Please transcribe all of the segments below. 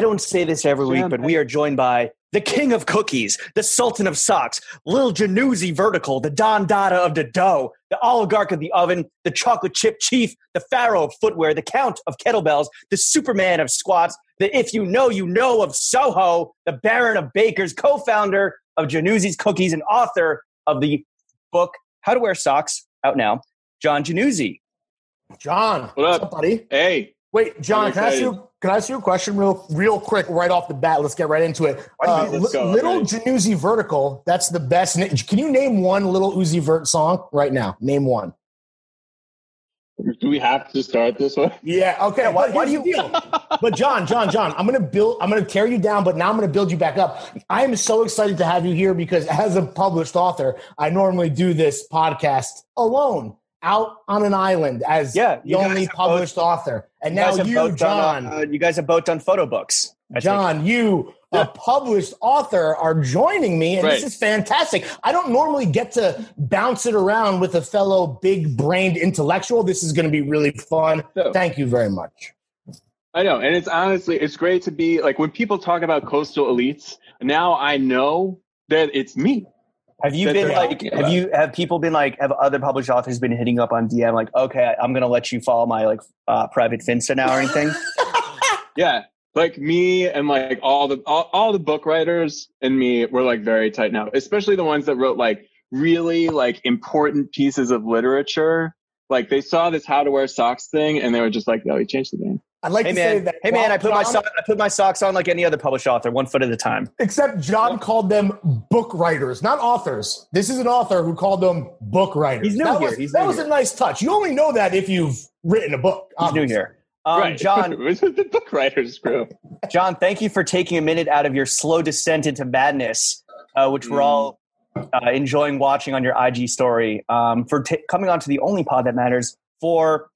I don't say this every week, but we are joined by the king of cookies, the sultan of socks, Lil Jannuzzi vertical, the Don Dada of the dough, the oligarch of the oven, the chocolate chip chief, the pharaoh of footwear, the count of kettlebells, the superman of squats, the if you know you know of Soho, the baron of bakers, co-founder of Jannuzzi's cookies and author of the book How to Wear Socks, out now, John Jannuzzi. John, What up? buddy? Hey, Wait, John, can I ask you? Can I ask you a question, real, real quick, right off the bat? Let's get right into it. Uh, Let's go. Little Ready. Jannuzzi Vertical. That's the best. na- Can you name one Little Uzi Vert song right now? Name one. do we have to start this way? Yeah. Okay. why- why do the deal. but John, John, John, I'm gonna build. I'm gonna tear you down, but now I'm gonna build you back up. I am so excited to have you here because as a published author, I normally do this podcast alone, out on an island as Yeah, the only published author. And You now you, John. done, uh, you guys have both done photo books. I think. John, you, a published author, are joining me, and this is fantastic. I don't normally get to bounce it around with a fellow big brained intellectual. This is going to be really fun. No. Thank you very much. I know, and it's honestly, it's great to be like when people talk about coastal elites. Now I know that it's me. Have you been they're like? Have about. you have people been like? Have other published authors been hitting up on DM like, okay, I'm gonna let you follow my like uh, private Finsta now or anything? Yeah, like me and like all the all, all the book writers and me we're like very tight now. Especially the ones that wrote like really like important pieces of literature. Like they saw this how to wear socks thing and they were just like, no, he changed the game. I'd like hey to say that. hey man, I put my so- I put my socks on like any other published author, one foot at a time. Except John called them book writers, not authors. This is an author who called them book writers. He's new that here. Was, He's that new was here. a nice touch. You only know that if you've written a book. He's new here. Um, right, John, the book writers crew. John, thank you for taking a minute out of your slow descent into madness, uh, which we're Mm. all uh, enjoying watching on your IG story. Um, for t- coming on to the only pod that matters for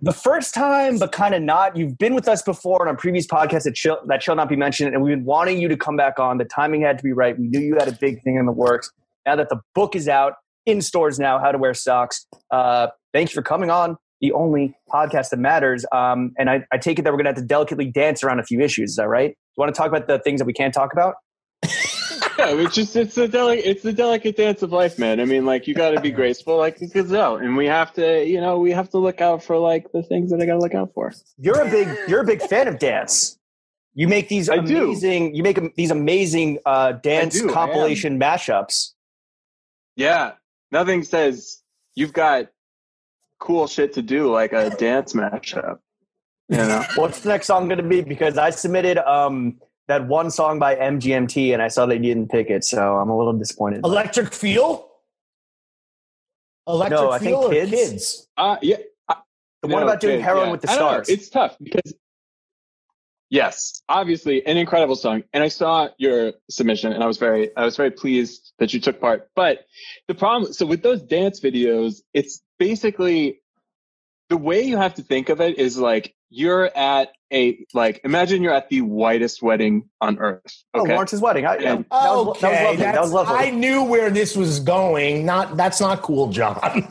the first time, but kind of not. You've been with us before on our previous podcast that shall, that shall not be mentioned, and we've been wanting you to come back on. The timing had to be right. We knew you had a big thing in the works. Now that the book is out in stores now, how to wear socks. Uh, thank you for coming on the only podcast that matters. Um, and I, I take it that we're going to have to delicately dance around a few issues. Is that right? Do you want to talk about the things that we can't talk about? Yeah, it's just it's the delicate it's the delicate dance of life, man. I mean, like you got to be graceful, like a gazelle, and we have to, you know, we have to look out for like the things that I got to look out for. You're a big you're a big fan of dance. You make these I do. amazing you make these amazing uh, dance do, compilation mashups. Yeah, nothing says you've got cool shit to do like a dance mashup. You know, What's the next song going to be? Because I submitted um, that one song by MGMT and I saw they didn't pick it, so I'm a little disappointed. Electric Feel? Electric No, I think Feel or Kids. kids? uh, yeah. the one no, about doing okay, heroin yeah. with the I know, stars. It's tough because yes, obviously an incredible song, and I saw your submission, and I was very, I was very pleased that you took part. But the problem, so with those dance videos, it's basically the way you have to think of it is like you're at a like imagine you're at the whitest wedding on earth. Oh, Lawrence's wedding. I, And- that, was, that was Okay, lovely. That was lovely. I knew where this was going. Not that's not cool, John.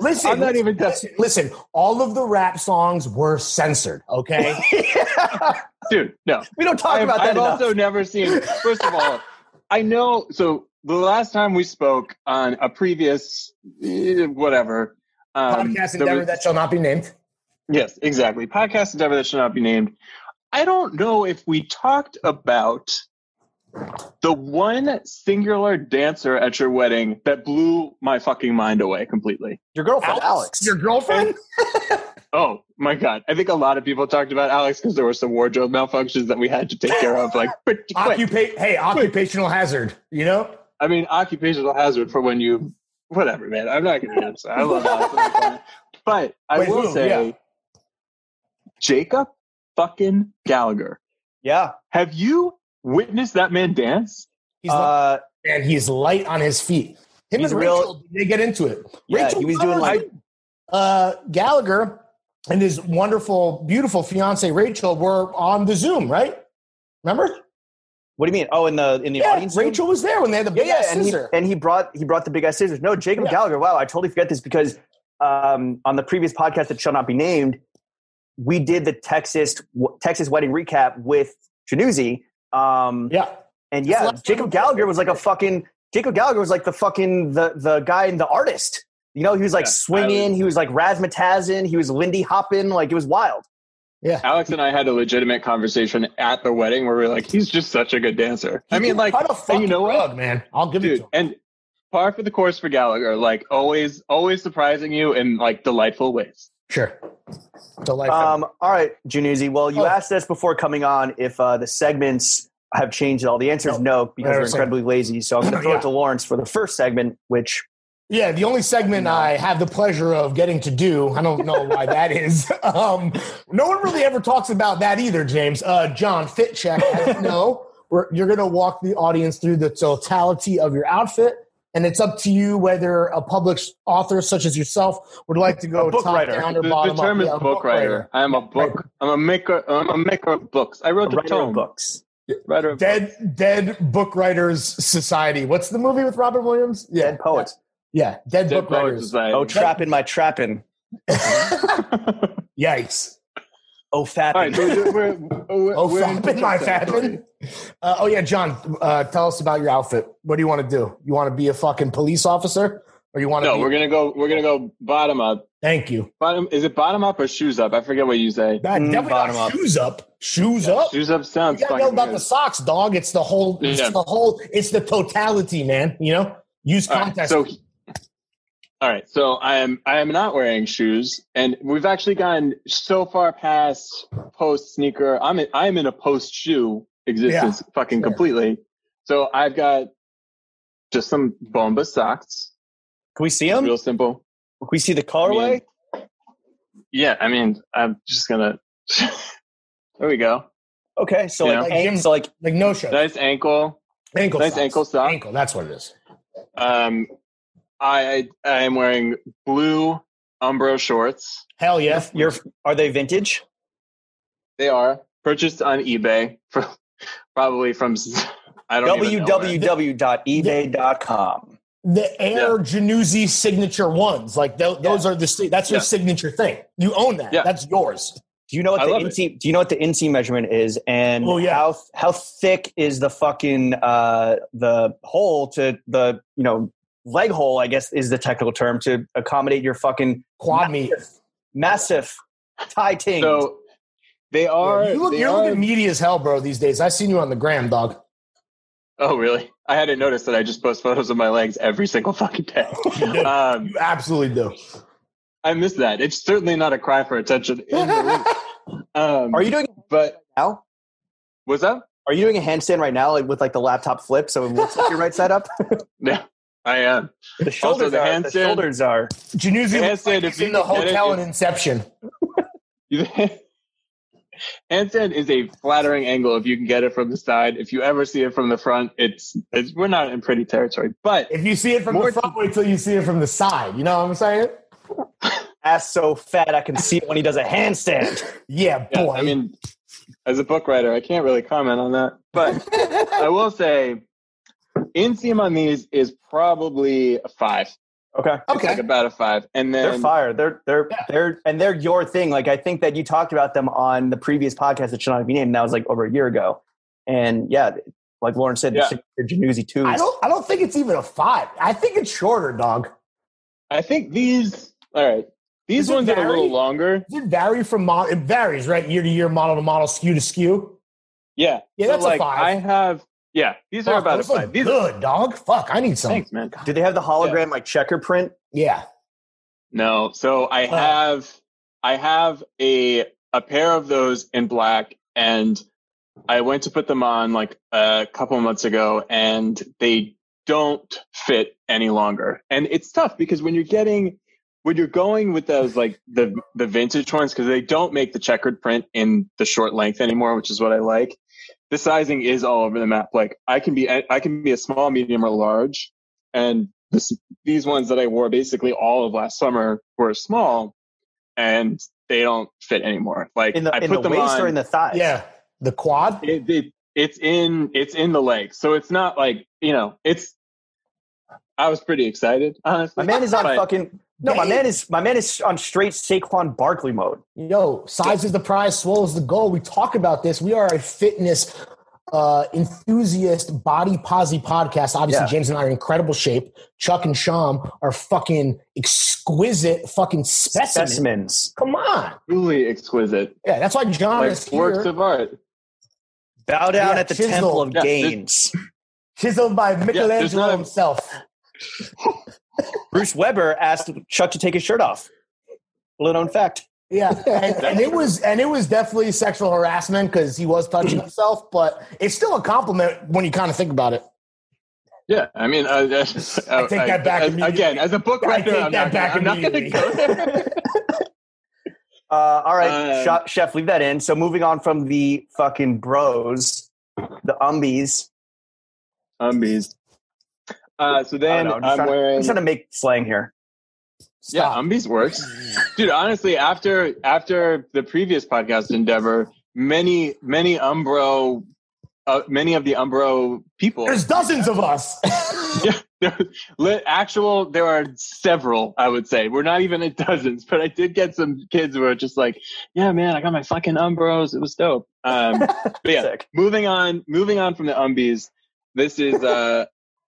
listen, I'm not even listen, listen. All of the rap songs were censored. Okay, dude. No, we don't talk I've, about that I've enough. also never seen. First of all, I know. So the last time we spoke on a previous eh, whatever um, podcast endeavor was- that shall not be named. Yes, exactly. Podcast endeavor that should not be named. I don't know if we talked about the one singular dancer at your wedding that blew my fucking mind away completely. Your girlfriend, Alex. your girlfriend. Oh my god! I think a lot of people talked about Alex because there were some wardrobe malfunctions that we had to take care of, like. Occupa- hey, occupational hazard. You know, I mean, occupational hazard for when you, whatever, man. I'm not going to answer. I love Alex. but I Wait, will who? say, Yeah. Jacob fucking Gallagher. yeah. Have you witnessed that man dance? he's like, Uh, and he's light on his feet. Him he's and real- Rachel, they get into it. Yeah, Rachel he was doing like uh, Gallagher and his wonderful, beautiful fiance Rachel were on the Zoom, right? Remember? What do you mean? Oh, in the in the Yeah, audience, room? Rachel was there when they had the Yeah, big yeah, ass and he, and he brought he brought the big ass scissors. No, Jacob Yeah. Gallagher. Wow, I totally forget this because um, on the previous podcast that shall not be named, we did the Texas Texas wedding recap with Jannuzzi. Um, yeah, and yeah, Jacob Gallagher was like a fucking Jacob Gallagher was like the fucking the the guy and the artist. You know, he was like Yeah, swinging. was- he was like razzmatazzing. He was Lindy hopping. Like it was wild. yeah. Alex and I had a legitimate conversation at the wedding where we are like, he's just such a good dancer. I mean, like, a and you know what? man. I'll give it dude, to him. and par for the course for Gallagher, like always, always surprising you in like delightful ways. Sure. Delightful. Um, all right, Jannuzzi. Well, you Oh. asked us before coming on if uh, the segments have changed at all. The answer is No. no, because we're incredibly lazy. So I'm going to throw Yeah. it to Lawrence for the first segment, which Yeah, the only segment I have the pleasure of getting to do, I don't know why that is. Um, no one really ever talks about that either, James. Uh, John, fit check. As you know, we're, you're going to walk the audience through the totality of your outfit, and it's up to you whether a published author such as yourself would like to go A book top writer. down The, or the bottom term up. is Yeah, a book writer. I am a book. I'm a maker. I'm a maker of books. I wrote the writer of tome. books. Writer of Dead, Dead Book Writers Society. What's the movie with Robert Williams? Yeah, Dead poets. Yeah, Dead, Dead Book Writers. Society. Oh, trapping my trapping. Yikes. Oh, All fapping. right, so we're, we're, we're, Oh, we're into my success fapping. Uh, oh yeah, John. Uh, tell us about your outfit. What do you want to do? You want to be a fucking police officer, or you want to? No, be, we're gonna go. We're gonna go bottom up. Thank you. Bottom is it bottom up or shoes up? I forget what you say. God, Mm, definitely bottom up. shoes up. Shoes up. Shoes up You sounds gotta know about good. the socks, dog. It's the whole. It's Yeah. the whole. It's the totality, man. You know, use All right, context. so, all right. So I am I am not wearing shoes, and we've actually gotten so far past post sneaker. I'm in, I'm in a post shoe existence, fucking sure. completely. So I've got just some Bomba socks, Can we see them? real simple. Can we see the colorway? Yeah, I mean, I'm just gonna. there we go. okay, so Yeah. like, Like aim- so like like no show. Nice ankle. ankle. nice socks. ankle sock. Ankle. That's what it is. Um, I I am wearing blue Umbro shorts. Hell yeah. you're are they vintage? They are purchased on eBay for probably from I don't know www.ebay.com. The Air Jannuzzi signature ones, like tho- those are the that's your Yeah. signature thing. You own that. Yeah. That's yours. Do you know what I the love it. inseam? Do you know what the inseam measurement is? And Oh, yeah. how how thick is the fucking uh, the hole to the you know leg hole? I guess is the technical term to accommodate your fucking Quad meat. massive tie ting. So they are. you look, they you're are- looking meaty as hell, bro. These days, I've seen you on the gram, dog. oh, really? I hadn't noticed that I just post photos of my legs every single fucking day. You um, You absolutely do. I miss that. It's certainly not a cry for attention. In the um, are you doing it But now? what's up? Are you doing a handstand right now, like with like the laptop flip, so it looks like you're right side up? Yeah, I am. The shoulders the are. The handstand- shoulders are. Jannuzzi like if in the can get it, hotel in Inception. Handstand is a flattering angle if you can get it from the side. If you ever see it from the front, it's, it's we're not in pretty territory. But If you see it from the front, wait till you see it from the side. You know what I'm saying? Ass so fat I can see it when he does a handstand. Yeah, yeah, boy. I mean, as a book writer, I can't really comment on that. But I will say, inseam on these is probably a five. Okay. It's Okay. like about a five, and then They're fire. They're they're Yeah. they're and they're your thing. Like I think that you talked about them on the previous podcast that should not be named. That was like over a year ago. And yeah, like Lauren said, Yeah. the Jannuzzi twos. I don't. I don't think it's even a five. I think it's shorter, dog. I think these. All right, these Does it ones are a little longer. Does it vary from model? It varies, right? Year to year, model to model, SKU to SKU. Yeah, Yeah, So, that's a five. I have. Yeah, these are Fuck, about a those look. These good, dog. Fuck, I need some. thanks, man. Do they have the hologram like checker print? Yeah. No, so I have I have a a pair of those in black, and I went to put them on like a couple months ago, and they don't fit any longer. And it's tough because when you're getting when you're going with those like the the vintage ones because they don't make the checkered print in the short length anymore, which is what I like. The sizing is all over the map. Like I can be I can be a small, medium, or large, and this, these ones that I wore basically all of last summer were small, and they don't fit anymore. Like In the I in put the them waist on. or in the thighs? Yeah, the quad. it, it, it's in it's in the leg, so it's not like you know it's. I was pretty excited, honestly. My man is on but- fucking no. My man is my man is on straight Saquon Barkley mode. Yo, size is the prize, swole is the goal. We talk about this. We are a fitness uh, enthusiast, body posy podcast. Obviously, Yeah. James and I are in incredible shape. Chuck and Sham are fucking exquisite fucking specimens. Specimens. Come on. truly exquisite, Yeah, that's why John like is here. works of art. Bow down Yeah, at the chisel. temple of Yeah, this- Gaines. Chiseled by there's Michelangelo not himself. Bruce Weber asked Chuck to take his shirt off. Little known fact. Yeah, and, and it was and it was definitely sexual harassment because he was touching himself, but it's still a compliment when you kind of think about it. Yeah, I mean, uh, uh, I take that back as- immediately. again. As a book I writer, take I'm that not, back gonna, I'm not going to go there. Uh, all right, Um, chef, leave that in. So moving on from the fucking bros, the umbies. Umbies. Uh, so then I'm I'm trying, wearing. I'm trying to make slang here. yeah, Stop. Umbies works, dude. Honestly, after after the previous podcast endeavor, many many Umbro, uh, many of the Umbro people. There's dozens of us. yeah, there, actual. There are several. I would say we're not even at dozens, but I did get some kids who are just like, "Yeah, man, I got my fucking Umbros. It was dope." Um, but yeah, Sick. moving on moving on from the umbies this is uh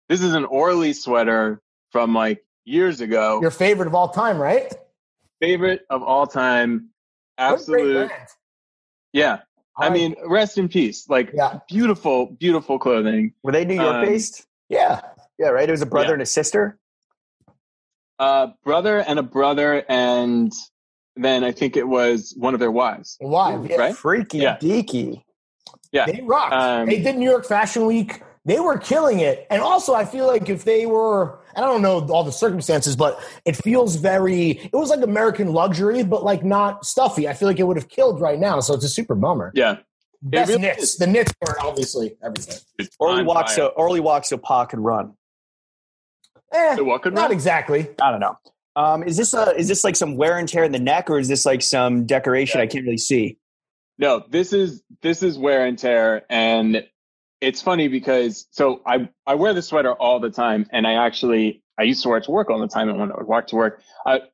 this is an Orley sweater from like years ago Your favorite of all time, right? favorite of all time What a great absolute brand. yeah i like mean rest in peace like Yeah. beautiful beautiful clothing Were they New York Um, based? Yeah. Yeah, right. It was a brother yeah. and a sister. uh brother and a brother and then i think it was one of their wives Why? Yeah. right Freaky Yeah. deaky. yeah They rocked. Um, they did New York Fashion Week. They were killing it. And also, I feel like if they were, I don't know all the circumstances, but it feels very, it was like American luxury, but like not stuffy. I feel like it would have killed right now. So it's a super bummer. yeah Best really knits. is. The knits were obviously everything. It's Orley walks fire. so Orley walks so Pa could run. Eh, So what could not run? exactly. I don't know. Um, is this a is this like some wear and tear in the neck, or is this like some decoration I can't really see? No, this is this is wear and tear, and it's funny because so I I wear the sweater all the time, and I actually I used to wear it to work all the time, and when I would walk to work,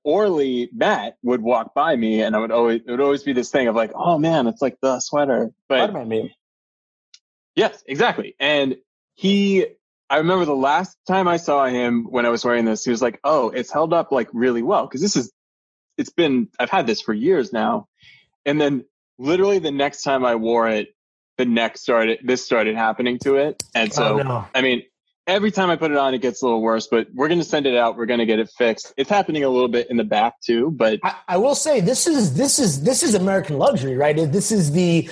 Orley Matt would walk by me, and I would always it would always be this thing of like, oh man, it's like the sweater, but Spider-Man meme. Yes, exactly. And he, I remember the last time I saw him when I was wearing this, he was like, "Oh, it's held up like really well because this is, it's been, I've had this for years now." And then literally the next time I wore it, the neck started, this started happening to it, and so oh, no. I mean. Every time I put it on, it gets a little worse, but we're going to send it out. We're going to get it fixed. It's happening a little bit in the back too, but I, I will say this is this is this is American luxury, right? This is the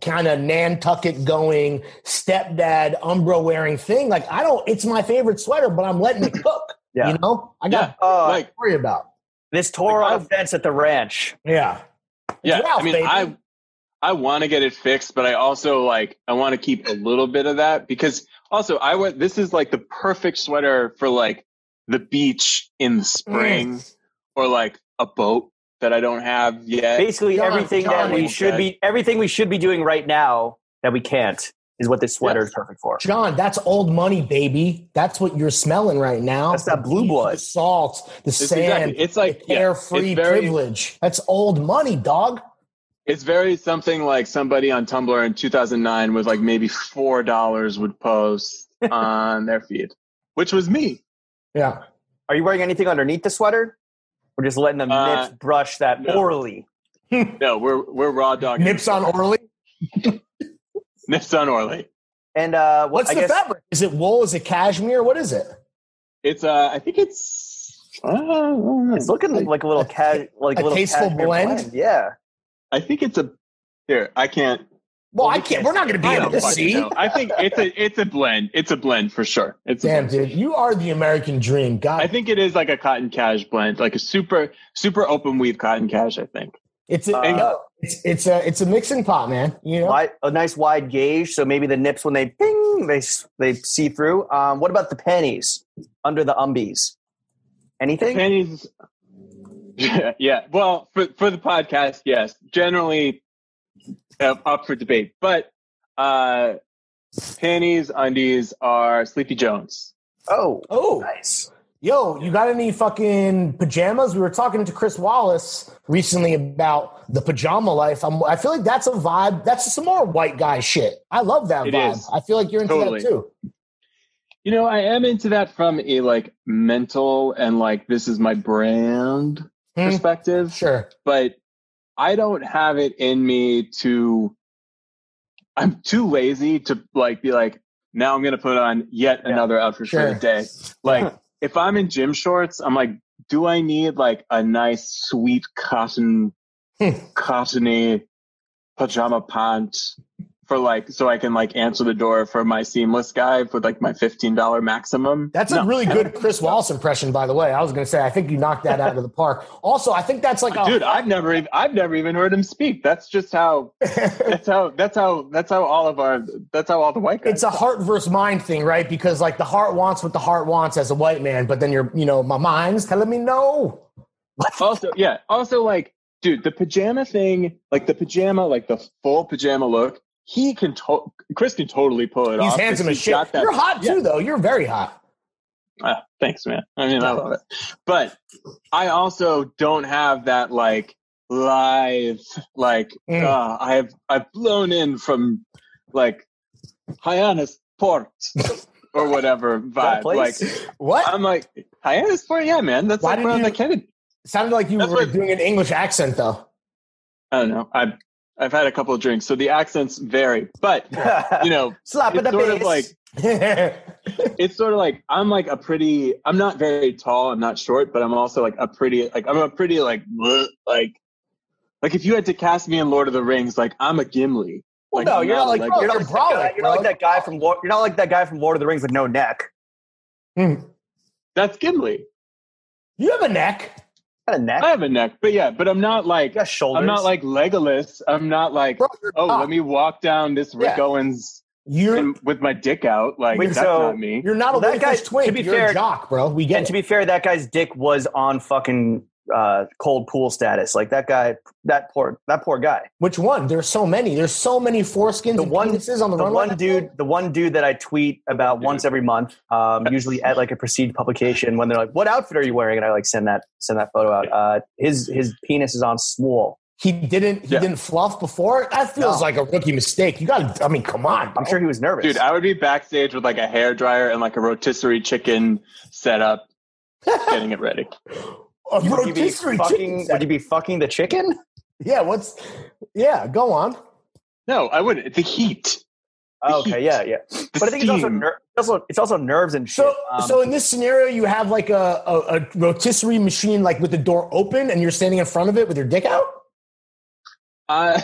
kind of Nantucket going stepdad Umbro wearing thing. Like I don't, it's my favorite sweater, but I'm letting it cook. Yeah. You know, I got yeah, Uh, like, to worry about. this tore Like, on a I- fence at the ranch. Yeah, yeah. Ralph, I mean, baby. I I want to get it fixed, but I also like I want to keep a little bit of that because also I went. This is like the perfect sweater for like the beach in the spring mm. or like a boat that I don't have yet. Basically, John, everything John, that we should be everything we should be doing right now that we can't is what this sweater Yes. is perfect for. John, that's old money, baby. That's what you're smelling right now. That's that blue The blood. salt, the It's sand, exactly. It's like the yeah, carefree it's very, privilege. That's old money, dog. It's very something like somebody on Tumblr in 2009 with like maybe four dollars would post on their feed, which was me. Yeah. Are you wearing anything underneath the sweater? Or just letting the Uh, nips brush that no. orally? No, we're we're raw dog Nips on Orley. nips on Orley. And uh, what What's I the guess fabric? Is it wool? Is it cashmere? What is it? It's uh, I think it's. Uh, it's looking like a little ca- like a, a little tasteful cashmere blend? Yeah. I think it's a. Here, I can't. Well, Well, I can't. can't We're not going to be able to see. know. I think it's a it's a blend. It's a blend for sure. It's a Damn, blend. dude, you are the American dream. God, I think it is like a cotton cash blend, like a super super open weave cotton cash. I think. It's a Uh, it's it's a it's a mixing pot, man. You know, Wide, a nice wide gauge, so maybe the nips when they ping, they they see through. Um, what about the pennies under the umbies? Anything? Panties. Yeah, yeah. Well, for for the podcast, yes. Generally, uh, up for debate, but uh, panties, undies are Sleepy Jones. Oh, oh, nice. Yo, you got any fucking pajamas? We were talking to Chris Wallace recently about the pajama life. I'm, I feel like that's a vibe. That's some more white guy shit. I love that It vibe. is. I feel like you're into Totally. that too. You know, I am into that from a like mental and like this is my brand Hmm, perspective, Sure. but I don't have it in me to. I'm too lazy to like be like now I'm gonna put on yet Yeah. another outfit for the day. Like if I'm in gym shorts, I'm like, do I need like a nice sweet cotton, Hmm. cottony pajama pant for like so I can like answer the door for my seamless guy for like my fifteen dollar maximum? That's a really good Chris Wallace impression, by the way. I was going to say, I think you knocked that out of the park. Also, I think that's like a Dude, I've never even I've never even heard him speak. That's just how that's how that's how that's how all of our that's how all the white guys it's a heart versus mind thing, right? Because like the heart wants what the heart wants as a white man, but then you're, you know, my mind's telling me no. also yeah also like dude the pajama thing like the pajama like the full pajama look he can to- chris can totally pull it off. He's off handsome as He's shit. got that- You're hot Yeah. too, though. You're very hot. Ah, thanks man i mean i love it but i also don't have that like live like Mm. uh, i've i've blown in from like hyannis port or whatever vibe like? What? i'm like hyannis port yeah man that's Why like where you- the kennedy Sounded like you That's were what- doing an English accent, though. i don't know i've i've had a couple of drinks so the accents vary but you know Slap in it's the sort of face. like it's sort of like I'm like a pretty I'm not very tall, I'm not short, but I'm also like a pretty like I'm a pretty like bleh, like like if you had to cast me in Lord of the Rings, like I'm a Gimli. well, Like, no, you're not like like- you're not You're like, that guy, you're not like that guy from Lord, you're not like that guy from Lord of the Rings with no neck. Hmm. That's Gimli. you have a neck. Got a neck. I have a neck, but yeah, but I'm not like You got shoulders. I'm not like Legolas. I'm not like Bro, oh, top. let me walk down this Rick Yeah. Owens You're and with my dick out. Like Wait, that's so not me. you're not Well, a that guy- Wayfish twink. to be you're fair- a jock, bro. We get and it. to be fair, that guy's dick was on fucking uh, cold pool status. Like that guy, that poor, that poor guy. Which one? There's so many. There's so many foreskins The and one- penises on the, The one dude, the one dude that I tweet about Dude. once every month, um, usually at like a prestige publication, when they're like, "What outfit are you wearing?" and I like send that send that photo out. Uh, his his penis is on swole. He didn't. He Yeah. didn't fluff before. That feels No. like a rookie mistake. You got. to I mean, come on. I'm sure he was nervous. Dude, I would be backstage with like a hair dryer and like a rotisserie chicken setup, getting it ready. A would you be rotisserie fucking? chicken Would you be fucking the chicken? Yeah. What's? Yeah. Go on. No, I wouldn't. The heat. The okay, heat. yeah, yeah. The But I think it's also, ner- it's also it's also nerves and shit. So, Um, so in this scenario, you have like a, a, a rotisserie machine, like with the door open, and you're standing in front of it with your dick out. Uh,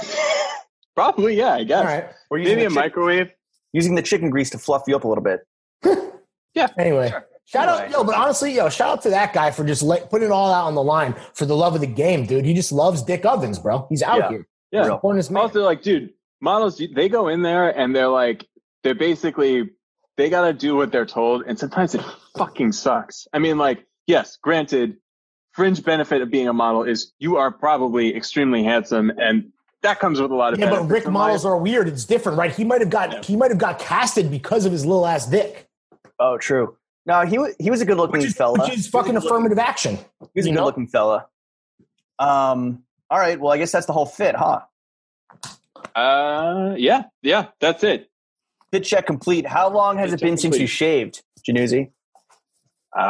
probably, yeah, I guess. All right. we're using Maybe the a chick- microwave. using the chicken grease to fluff you up a little bit. Yeah. Anyway, Sure. Shout out, Anyway. yo, but honestly, yo, shout out to that guy for just like putting it all out on the line for the love of the game, dude. He just loves Dick Ovens, bro. He's out Yeah. here. Yeah. Real. Supporting his man. Also, like, dude, models, they go in there and they're like, they're basically, they got to do what they're told. And sometimes it fucking sucks. I mean, like, yes, granted, fringe benefit of being a model is you are probably extremely handsome and that comes with a lot of Yeah, but Rick models life. are weird. It's different, right? He might have got Yeah. he might have got casted because of his little ass dick, Oh, true. No, he was he was a good looking which is, fella. which is fucking Really good affirmative action. He's a good know? looking fella. Um. All right. Well, I guess that's the whole fit, huh? Uh, yeah, yeah, that's it. Fit check complete. How long has Fit it been check since you shaved, Jannuzzi? Uh,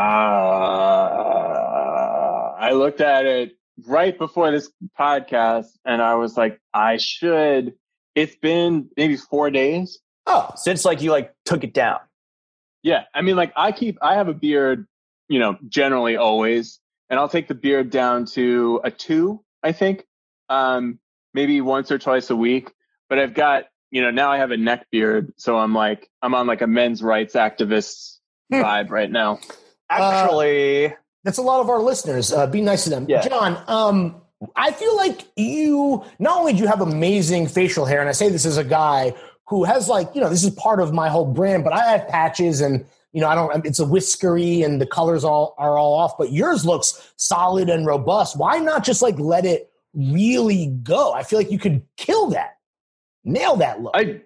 I looked at it right before this podcast and I was like, I should. It's been maybe four days. Oh, Since like you like took it down. Yeah. I mean, like, I keep, I have a beard, you know, generally always, and I'll take the beard down to a two, I think, um, maybe once or twice a week. But I've got, you know, now I have a neck beard. So I'm like, I'm on like a men's rights activist Hmm. vibe right now. Actually, that's a lot of our listeners. Uh, be nice to them, Yeah. John. Um, I feel like you not only do you have amazing facial hair, and I say this as a guy who has like you know this is part of my whole brand, but I have patches and you know I don't. It's a whiskery and the colors all are all off, but yours looks solid and robust. Why not just like let it really go? I feel like you could kill that, nail that look. I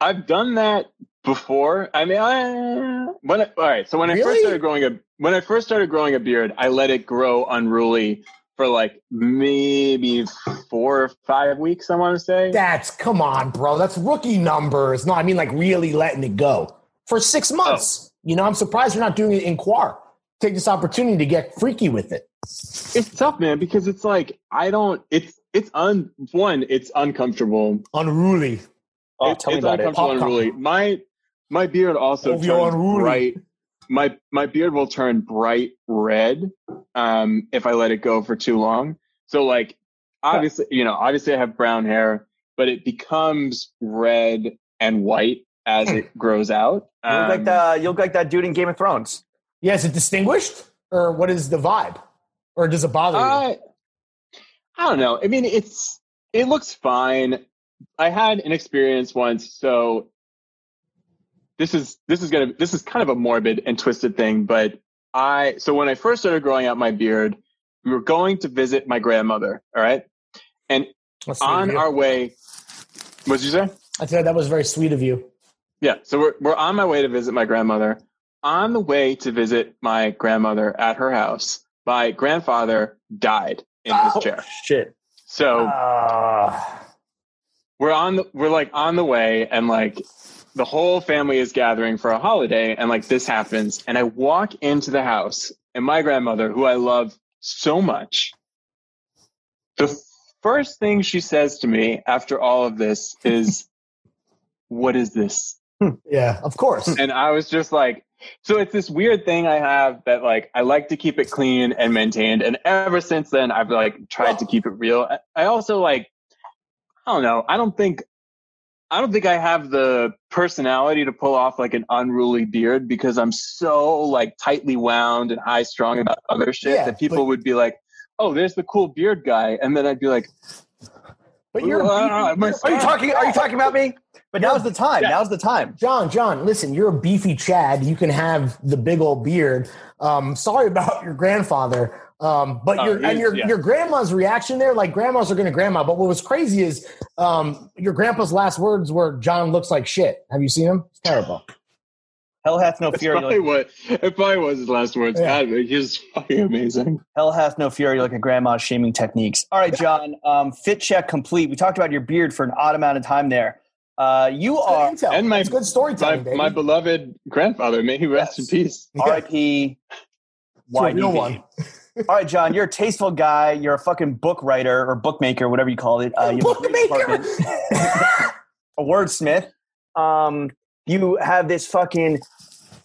I've done that before. I mean, I, when I, all right. So when I first started growing a when I first started growing a beard, I let it grow unruly for like maybe four or five weeks. I want to say. That's come on, bro. That's rookie numbers. No, I mean like really letting it go for six oh. months. You know, I'm surprised you're not doing it in Quar. Take this opportunity to get freaky with it. It's tough, man, because it's like I don't. It's it's un one. It's uncomfortable. Unruly. Oh, It's- tell me about it. uncomfortable and unruly. My my beard also Oh, you're turns unruly. bright. My my beard will turn bright red um, if I let it go for too long. So like obviously, you know, obviously I have brown hair, but it becomes red and white as it grows out. You look like Um, the you look like that dude in Game of Thrones. Yeah, is it distinguished? Or what is the vibe? Or does it bother you? Uh, I don't know. I mean, it's it looks fine. I had an experience once, so this is this is gonna this is kind of a morbid and twisted thing, but I so when I first started growing out my beard, we were going to visit my grandmother. All right, That's of on our way. What did you say? I said that was very sweet of you. Yeah, so we're we're on my way to visit my grandmother. On the way to visit my grandmother at her house, my grandfather died in Oh. his chair. Shit. So Ah. we're on the, we're like on the way and like the whole family is gathering for a holiday and like this happens and I walk into the house and my grandmother who I love so much the first thing she says to me after all of this is what is this Yeah, of course. and I was just like, so it's this weird thing I have that like I like to keep it clean and maintained, and ever since then I've like tried to keep it real. I- also like, I don't know, I don't think, I don't think I have the personality to pull off like an unruly beard because I'm so like tightly wound and high strung about other shit Yeah, that people but- would be like, oh, there's the cool beard guy, and then I'd be like, But you're, "Well, I don't know, Are you talking? Are you talking about me? But now's the time. Yeah. Now's the time. John, John, listen, you're a beefy Chad. You can have the big old beard. Um, sorry about your grandfather. Um, but Oh, your and your yeah. your grandma's reaction there, like grandmas are gonna grandma. But what was crazy is um, your grandpa's last words were John looks like shit. Have you seen him? It's terrible. Hell hath no That's fury. probably Like, what it probably was his last words. Yeah. God, he's fucking amazing. hell hath no fury like a grandma's shaming techniques. All right, John. Um, fit check complete. We talked about your beard for an odd amount of time there. Uh, you Good are intel. and my- It's good my, storytelling, baby. my beloved grandfather, may he rest Yes. in peace. R.I.P. It's a real one. All right, John. You're a tasteful guy. You're a fucking book writer or bookmaker, whatever you call it. Uh, you have a great Bookmaker. a wordsmith. Um, you have this fucking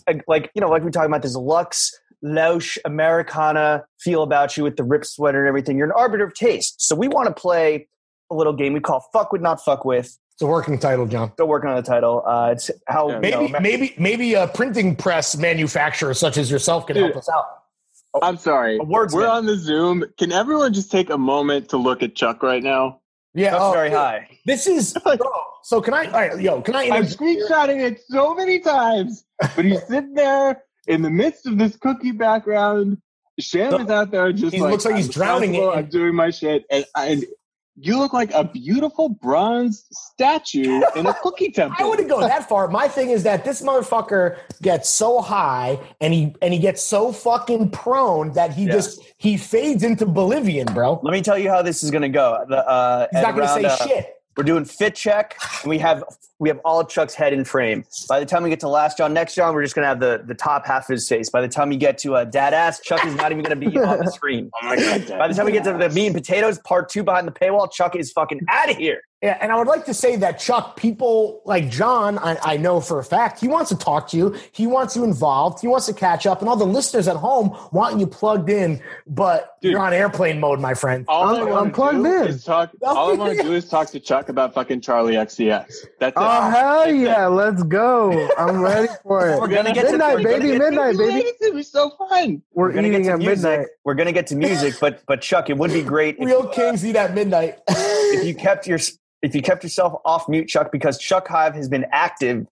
like, like you know, like we talking about this luxe, Lausch Americana feel about you with the rip sweater and everything. You're an arbiter of taste. So we want to play a little game we call "Fuck with Not Fuck with." It's a working title, John. Still working on the title. Uh, it's how Yeah. you Maybe, know, maybe, maybe a printing press manufacturer such as yourself can help Dude. us out. I'm sorry. We're on the Zoom. Can everyone just take a moment to look at Chuck right now? Yeah, Chuck's oh, very high. This is bro, so. Can I? All right, yo, can I? I'm introduce- screenshotting it so many times, but he's sitting there in the midst of this cookie background. Sham is out there just He like, looks like he's I'm drowning responsible, I'm doing my shit, and, and you look like a beautiful bronze statue in a cookie temple. I wouldn't go that far. My thing is that this motherfucker gets so high and he and he gets so fucking prone that he Yeah. just he fades into Bolivian, bro. Let me tell you how this is going to go. The, uh, He's not gonna around, say uh, shit. We're doing fit check, and we have we have all Chuck's head in frame. By the time we get to last John, next John, we're just gonna have the the top half of his face. By the time we get to uh, dad ass, Chuck is not even gonna be on the screen. Oh my god! By the time we get to the meat and potatoes part two behind the paywall, Chuck is fucking out of here. Yeah, and I would like to say that Chuck, people like John, I, I know for a fact, he wants to talk to you. He wants you involved. He wants to catch up, and all the listeners at home want you plugged in. But Dude. you're on airplane mode, my friend. All I'm- I want I'm plugged to do in. is talk. All I want to do is talk to Chuck about fucking Charli XCX. That's it. Oh, oh hell yeah, let's go! I'm ready for it. We're gonna get to- midnight, we're gonna baby, get to- midnight, baby. It's gonna be so fun. We're, We're gonna get eating to at music. midnight. We're gonna get to music, but but Chuck, it would be great if, Real kings eat at midnight. if you kept your if you kept yourself off mute, Chuck, because Chuck Hive has been active,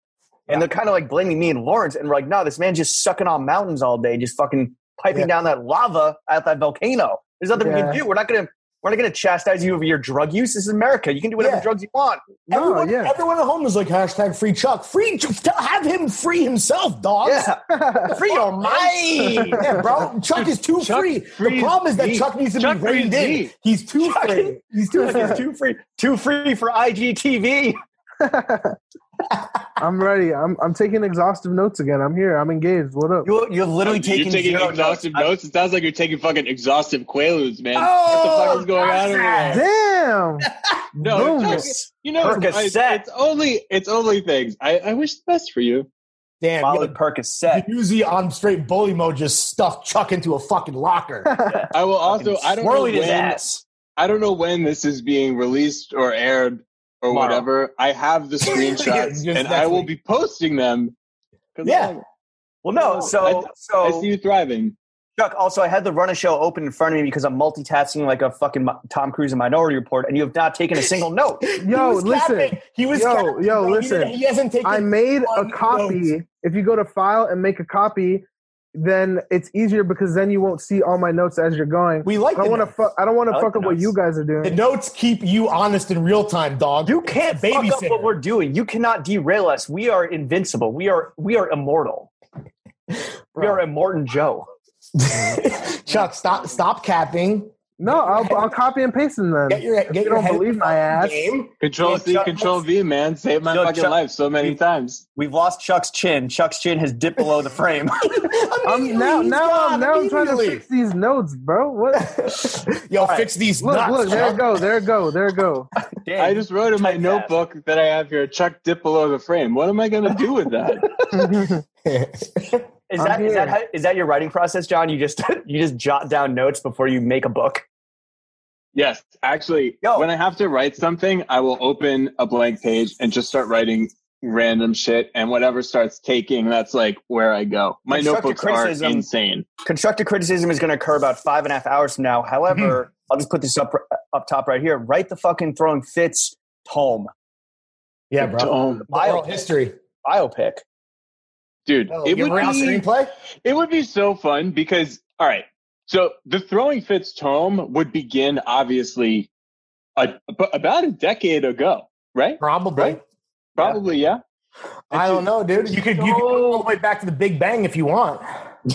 and they're kind of like blaming me and Lawrence, and we're like, no, this man's just sucking on mountains all day, just fucking piping Yeah. down that lava at that volcano. There's nothing we Yeah. can do. We're not gonna we're not gonna chastise you over your drug use. This is America. You can do whatever Yeah. drugs you want. No, everyone, yeah. everyone at home is like hashtag free Chuck. Free, have him free himself, dog. Yeah, free your mind. Yeah, bro. Chuck is too Chuck free. The problem is that me. Chuck needs to Chuck be reined frees in. me. He's too Chuck- free. He's too Chuck free. too free, too free for IGTV. I'm ready. I'm I'm taking exhaustive notes again. I'm here. I'm engaged. What up? You you've literally You're taking exhaustive notes. notes. It sounds like you're taking fucking exhaustive quaaludes, man. Oh, what the oh, fuck is going on over that's there? Damn. No, Boom. it's- you know, I- Percocet. it's only it's only things. I, I wish the best for you. Damn. Molly yo, Percocet. Uzi on straight bully mode just stuffed Chuck into a fucking locker. I will also. I don't know Swirling his when. ass. I don't know when this is being released or aired or Tomorrow. whatever. I have the screenshots Just and next I will be posting them. 'cause Yeah. I, Well, no. So, I- so I see you thriving. Chuck. Also, I had the run a show open in front of me because I'm multitasking like a fucking Tom Cruise in Minority Report, and you have not taken a single note. Yo, he was listen. capping. He was Yo, capping, yo, bro. He listen. He, hasn't taken. I made a copy. note. If you go to file and make a copy, then it's easier because then you won't see all my notes as you're going. we like. I don't want to notes. fuck. I don't want to like fuck the up what you guys are doing. The notes keep you honest in real time, dog. You can't fuck up what we're doing. You cannot derail us. We are invincible. We are we are immortal. We are Immortan Joe. Chuck, stop, stop capping. No, I'll, I'll copy and paste them then. Get your, get you your don't head believe my ass. Game. Control C, Chuck- Control V, man. Saved my Yo, fucking Chuck- life so many times. We've lost Chuck's chin. Chuck's chin has dipped below the frame. I'm now now gone I'm now I'm trying to fix these notes, bro. What? Yo, right. fix these Look, nuts. look, there it go, there it go, there it go. Damn, I just wrote in my type notebook that I have here, Chuck dip below the frame. What am I going to do with that? Is I'm that is that how, is that your writing process, John? You just you just jot down notes before you make a book. yes, actually, Yo. when I have to write something, I will open a blank page and just start writing random shit. And whatever starts taking, that's like where I go. My Constructive notebooks are insane. Constructive criticism is going to occur about five and a half hours from now. However, I'll just put this up up top right here. Write the fucking throwing fits tome yeah, bro. Um, The oral biopic. history. biopic. Dude, Oh, it would be screenplay. It would be so fun because, all right, so the Throwing Fits tome would begin obviously a, ab- about a decade ago, right? Probably. Right. Probably, yeah. I don't know, dude. You could you could go all the way back to the Big Bang if you want.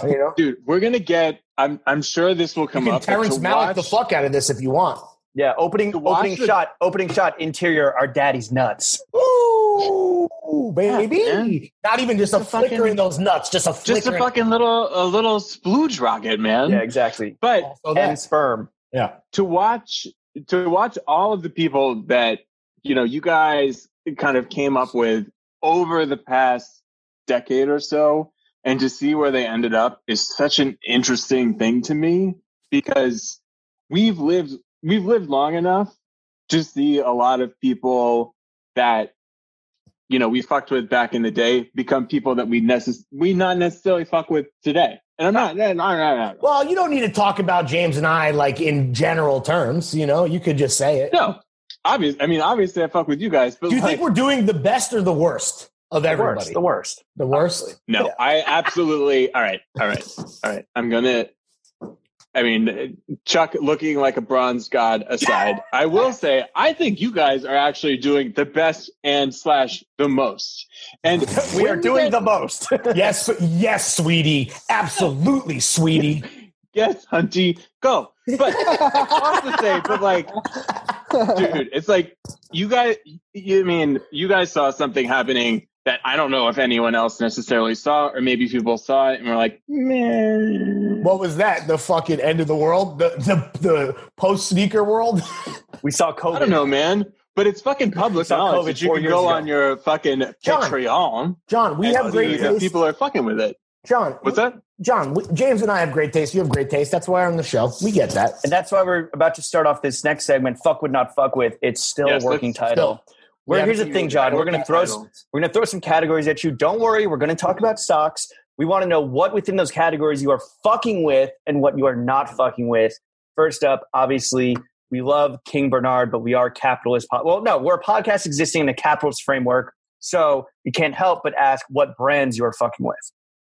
You know, Dude, we're gonna get. I'm I'm sure this will you come can up. Terrence Malick watch- the fuck out of this if you want. Yeah, opening opening the- shot, opening shot, interior. Our daddy's nuts. Ooh, baby! Yeah. Not even just a Just a flicker fucking- in those nuts, just a flicker. Just a fucking little a little splooge rocket, man. Yeah, exactly. But oh, Also that. And sperm. yeah. to watch to watch all of the people that you know you guys kind of came up with over the past decade or so and to see where they ended up is such an interesting thing to me because we've lived we've lived long enough to see a lot of people that you know we fucked with back in the day become people that we necess- we not necessarily fuck with today and i'm not no, no, no, no. Well, you don't need to talk about James and I like in general terms. You know, you could just say it. no obvious i mean obviously i fuck with you guys but Do you like, think we're doing the best or the worst of The everybody? worst. The worst. The worst. No, Yeah. I absolutely. All right, all right, all right. I'm gonna. I mean, Chuck looking like a bronze god aside, I will say I think you guys are actually doing the best and slash the most. And We are doing the most. Yes, yes, sweetie. Absolutely, sweetie. yes, Hunty, go. But to say, but like, dude, it's like you guys. You mean you guys saw something happening that I don't know if anyone else necessarily saw, or maybe people saw it and were like, man. What was that? The fucking end of the world? The the, the post sneaker world? we saw COVID. I don't know, man. but it's fucking public It's not knowledge COVID that you can go ago. on your fucking John, Patreon. John, we and have great taste. people are fucking with it. John, What's that? John, James and I have great taste. You have great taste. That's why we're on the show. We get that. And that's why we're about to start off this next segment. Fuck would not fuck with. It's still Yes, a working title. Where Yeah, here's the thing, John. We're gonna throw we're gonna throw some categories at you. Don't worry. We're gonna talk about stocks. We want to know what within those categories you are fucking with and what you are not fucking with. First up, obviously, we love King Bernard, but we are capitalist. Po- well, no, we're a podcast existing in a capitalist framework, so you can't help but ask what brands you are fucking with.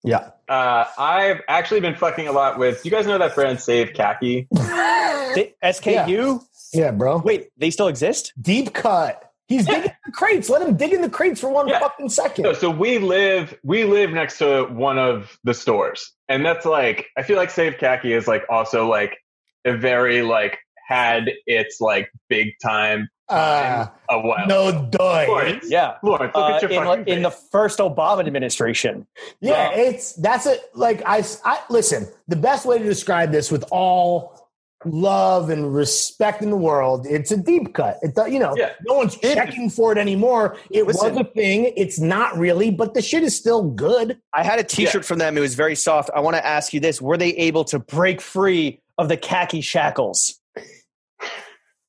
Yeah. Uh, I've actually been fucking a lot with. You guys know that brand Save Khaki? They- SKU. Yeah, bro. Wait, they still exist? Deep cut. He's digging the crates. Let him dig in the crates for one Yeah. fucking second. No, so we live we live next to one of the stores, and that's like I feel like Save Khaki is like also like a very like had its like big time Uh, a while. no doy. Yeah. Lawrence, look Uh, at your in, fucking in the first Obama administration. Yeah, it's that's it. Like I, I listen. The best way to describe this, with all love and respect in the world, it's a deep cut. It, do- you know, Yeah. no one's checking for it anymore. It Listen. was a thing. It's not really, but the shit is still good. I had a T-shirt from them. It was very soft. I want to ask you this: Were they able to break free of the khaki shackles,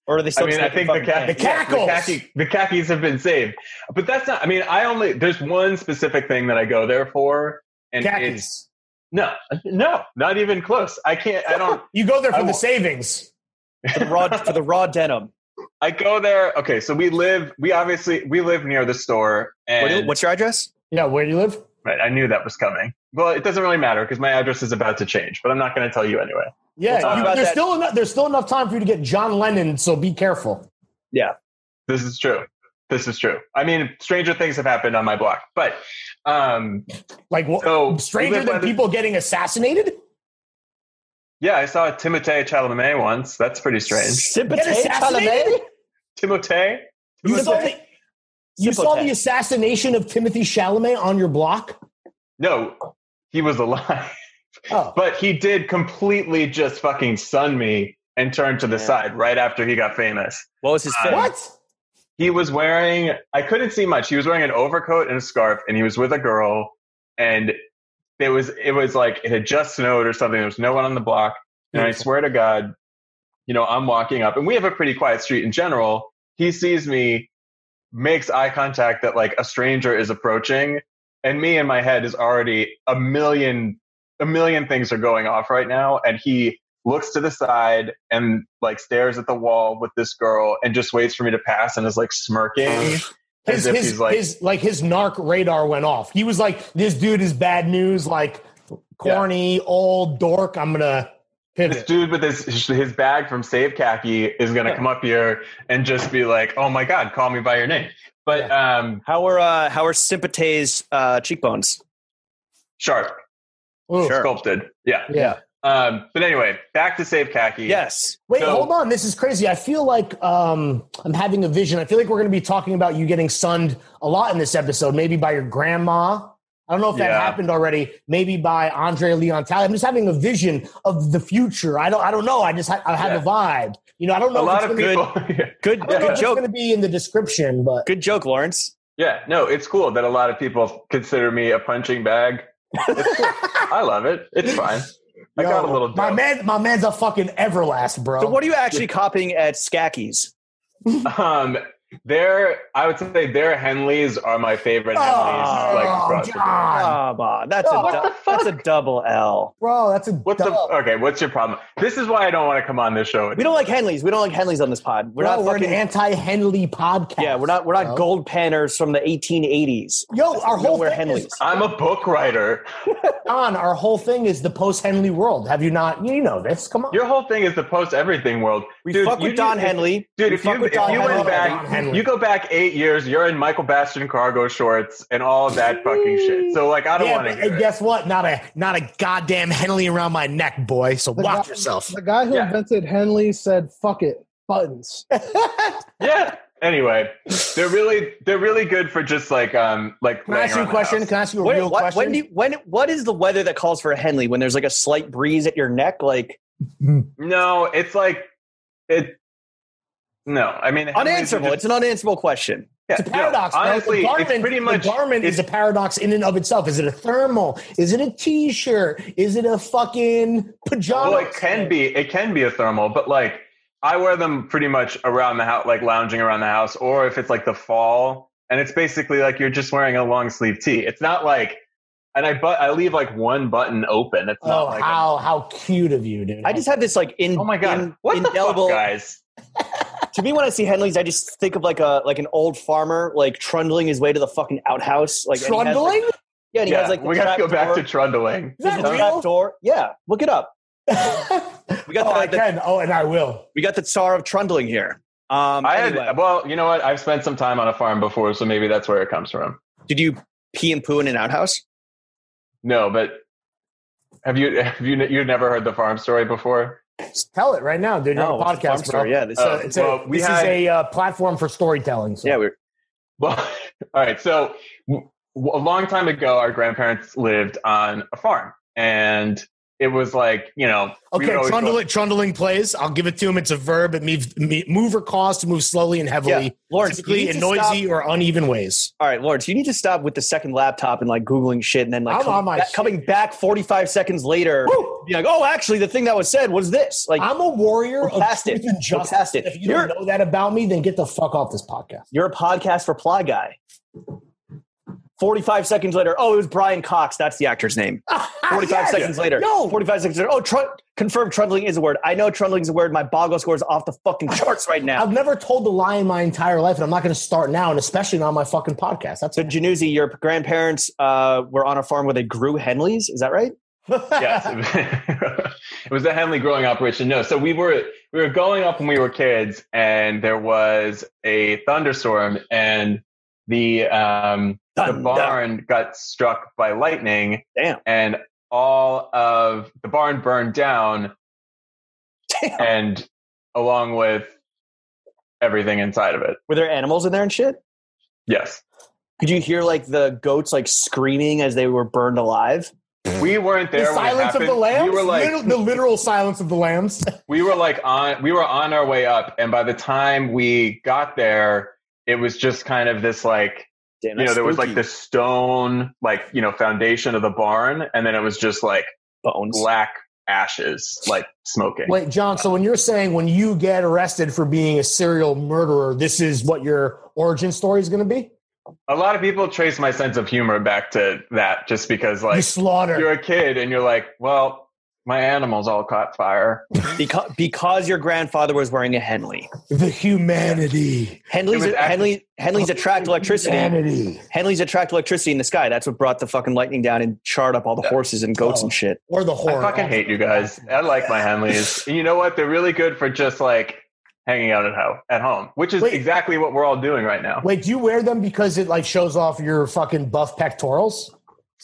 or are they I mean, I think the, fucking ca- pants? The yeah, the, khaki, the khakis have been saved, but that's not. I mean, I only there's one specific thing that I go there for, and it's Khakis. No, no, not even close. I can't. I don't. You go there for I the won't. savings. for the raw for the raw denim. I go there. Okay, so we live. We obviously we live near the store, What- and what's your address? Yeah, where do you live? right, I knew that was coming. Well, it doesn't really matter because my address is about to change, but I'm not going to tell you anyway. Yeah, talk you- there's that. still enough. There's still enough time for you to get John Lennon. So be careful. Yeah, this is true. This is true. I mean, stranger things have happened on my block, but um, Like what? so stranger than by the- people getting assassinated. Yeah, I saw Timothée Chalamet once. That's pretty strange. Get Timothée assassinated? Timothée. You saw the, you saw the assassination of Timothée Chalamet on your block. No, he was alive, Oh, but he did completely just fucking sun me and turn to the Yeah. side right after he got famous. What was his Uh, fit? what? He was wearing i couldn't see much. He was wearing an overcoat and a scarf and he was with a girl and it was it was like it had just snowed or something. There was no one on the block and i swear to god you know i'm walking up and we have a pretty quiet street in general. He sees me makes eye contact that like a stranger is approaching and me in my head is already a million a million things are going off right now and he looks to the side and like stares at the wall with this girl and just waits for me to pass and is like smirking His his, like his like his narc radar went off. He was like, "This dude is bad news. Like corny old dork. I'm gonna pivot. this dude with his his bag from Save Khaki is gonna come up here and just be like, "Oh my god, call me by your name." But um, How are uh, how are Sympathy's uh, cheekbones? sharp, Ooh. Sculpted, yeah. Yeah. Um, but anyway, back to Save Khaki. Yes. Wait, So- hold on. This is crazy. I feel like um, I'm having a vision. I feel like we're going to be talking about you getting sunned a lot in this episode, maybe by your grandma. I don't know if that Yeah. happened already. Maybe by Andre Leon Talley. I'm just having a vision of the future. I don't. I don't know. I just ha- I have Yeah. a vibe. You know, I don't know. a if lot it's of people. Good Be, I don't good if it's joke. going to be in the description, but Good joke, Lawrence. yeah, no, it's cool that a lot of people consider me a punching bag. It's cool. I love it. It's fine. I got a Yo, little. My man, my man's a fucking everlast, bro. So what are you actually copying at Skackies? Um, their, I would say their Henleys are my favorite Henleys. Oh, like oh, across the. John, Come on, that's Oh, a du- that's a double L. bro, that's a What's the dub. okay? What's your problem? This is why I don't want to come on this show. We don't like Henleys. We don't like Henleys on this pod. We're Bro, not we're fucking. an anti-Henley podcast. yeah, we're not. We're not bro. gold panners from the 1880s. Yo, our We don't whole wear thing is, Henleys. I'm a book writer. John, our whole thing is the post-Henley world. Have you not? You know this. Come on. Your whole thing is the post everything world. We Dude, fuck you with Don need- Henley. Dude, We if fuck you with if Don you Henley. went Don back, Henley. you go back eight years. You're in Michael Bastian cargo shorts and all that fucking shit. So like, I don't yeah, want to. but hey, guess what? Not a not a goddamn Henley around my neck, boy. So The watch guy- yourself. The guy who Yeah. invented Henley said, "Fuck it, buttons." Yeah. Anyway, they're really they're really good for just like um like. Can I ask you a laying around the question? house. Can I ask you a When, real what, question? when do you, when what is the weather that calls for a Henley when there's like a slight breeze at your neck? Like No, it's like it. No, I mean Unanswerable. just- It's an unanswerable question. yeah, It's a no, paradox. bro. honestly, the garment, it's pretty much the garment is a paradox in and of itself. Is it a thermal? Is it a t-shirt? Is it a fucking pajama? Well, it can be. It can be a thermal, but like I wear them pretty much around the house, like lounging around the house, or if it's like the fall, and it's basically like you're just wearing a long sleeve tee. It's not like, and I but I leave like one button open. It's not Oh, like. a- how how cute of you, dude! I just have this like in, oh my god! in- what the indelible. fuck, guys? To me, when I see Henleys, I just think of like a like an old farmer like trundling his way to the fucking outhouse. Like and like- trundling. yeah, and he Yeah, has like the we got to go trap back door. to trundling. Is that real? door. Yeah, look it up. We got oh, the- I the- can. Oh, and I will. We got the tsar of trundling here. Um, I had well, you know what? I've spent some time on a farm before, so maybe that's where it comes from. did you pee and poo in an outhouse? No, but have you have you you've never heard the farm story before? Tell it right now, dude. You're on a what's the farm podcast, bro. Yeah, this, Uh, it's a, well, we this had- is a uh, platform for storytelling. So. yeah, we're Well, all right. So w- a long time ago, our grandparents lived on a farm, and it was like you know. Okay, always go- trundling, trundling plays. I'll give it to him. It's a verb. It means me- move or cause to move slowly and heavily, yeah. Lawrence, typically in noisy stop- or uneven ways. All right, Lawrence, you need to stop with the second laptop and like googling shit, and then like I'm coming, on my back, shit. coming back forty five seconds later, Woo! be like, oh, actually, the thing that was said was this. Like, I'm a warrior We're of past truth it. and justice. past it. If you You're- don't know that about me, then get the fuck off this podcast. you're a podcast for Ply Guy. Forty five seconds later, oh, it was Brian Cox. That's the actor's name. Forty five Yes. seconds later, No. forty five seconds later, oh, tr- confirmed trundling is a word. I know trundling is a word. My boggle score is off the fucking charts right now. I've never told the lie in my entire life, and I'm not going to start now, and especially not on my fucking podcast. That's So, Jannuzzi, your grandparents uh, were on a farm where they grew Henleys. Is that right? yes, it was a Henley growing operation. No, so we were we were going up when we were kids, and there was a thunderstorm, and the um, the barn got struck by lightning, Damn. and all of the barn burned down, Damn. and along with everything inside of it. Were there animals in there and shit? Yes, Could you hear like the goats like screaming as they were burned alive? we weren't there. the when it silence of the lambs. We were like, the literal silence of the lambs. we were like on we were on our way up and by the time we got there it was just kind of this like Damn, you know that's there was like spooky. the stone like you know foundation of the barn and then it was just like bones. black ashes like smoking Wait, John. So when you're saying when you get arrested for being a serial murderer, this is what your origin story is going to be? a lot of people trace my sense of humor back to that just because you like slaughter. you're a kid and you're like well my animals all caught fire because because your grandfather was wearing a Henley. the humanity. Henleys It was Henley Henleys attract electricity. Humanity. Henleys attract electricity in the sky. That's what brought the fucking lightning down and charred up all the horses and goats Oh. and shit. Or the horse. i fucking hate you guys i like my henleys and you know what they're really good for just like hanging out at home at home which is Wait. exactly what we're all doing right now Wait, do you wear them because it like shows off your fucking buff pectorals?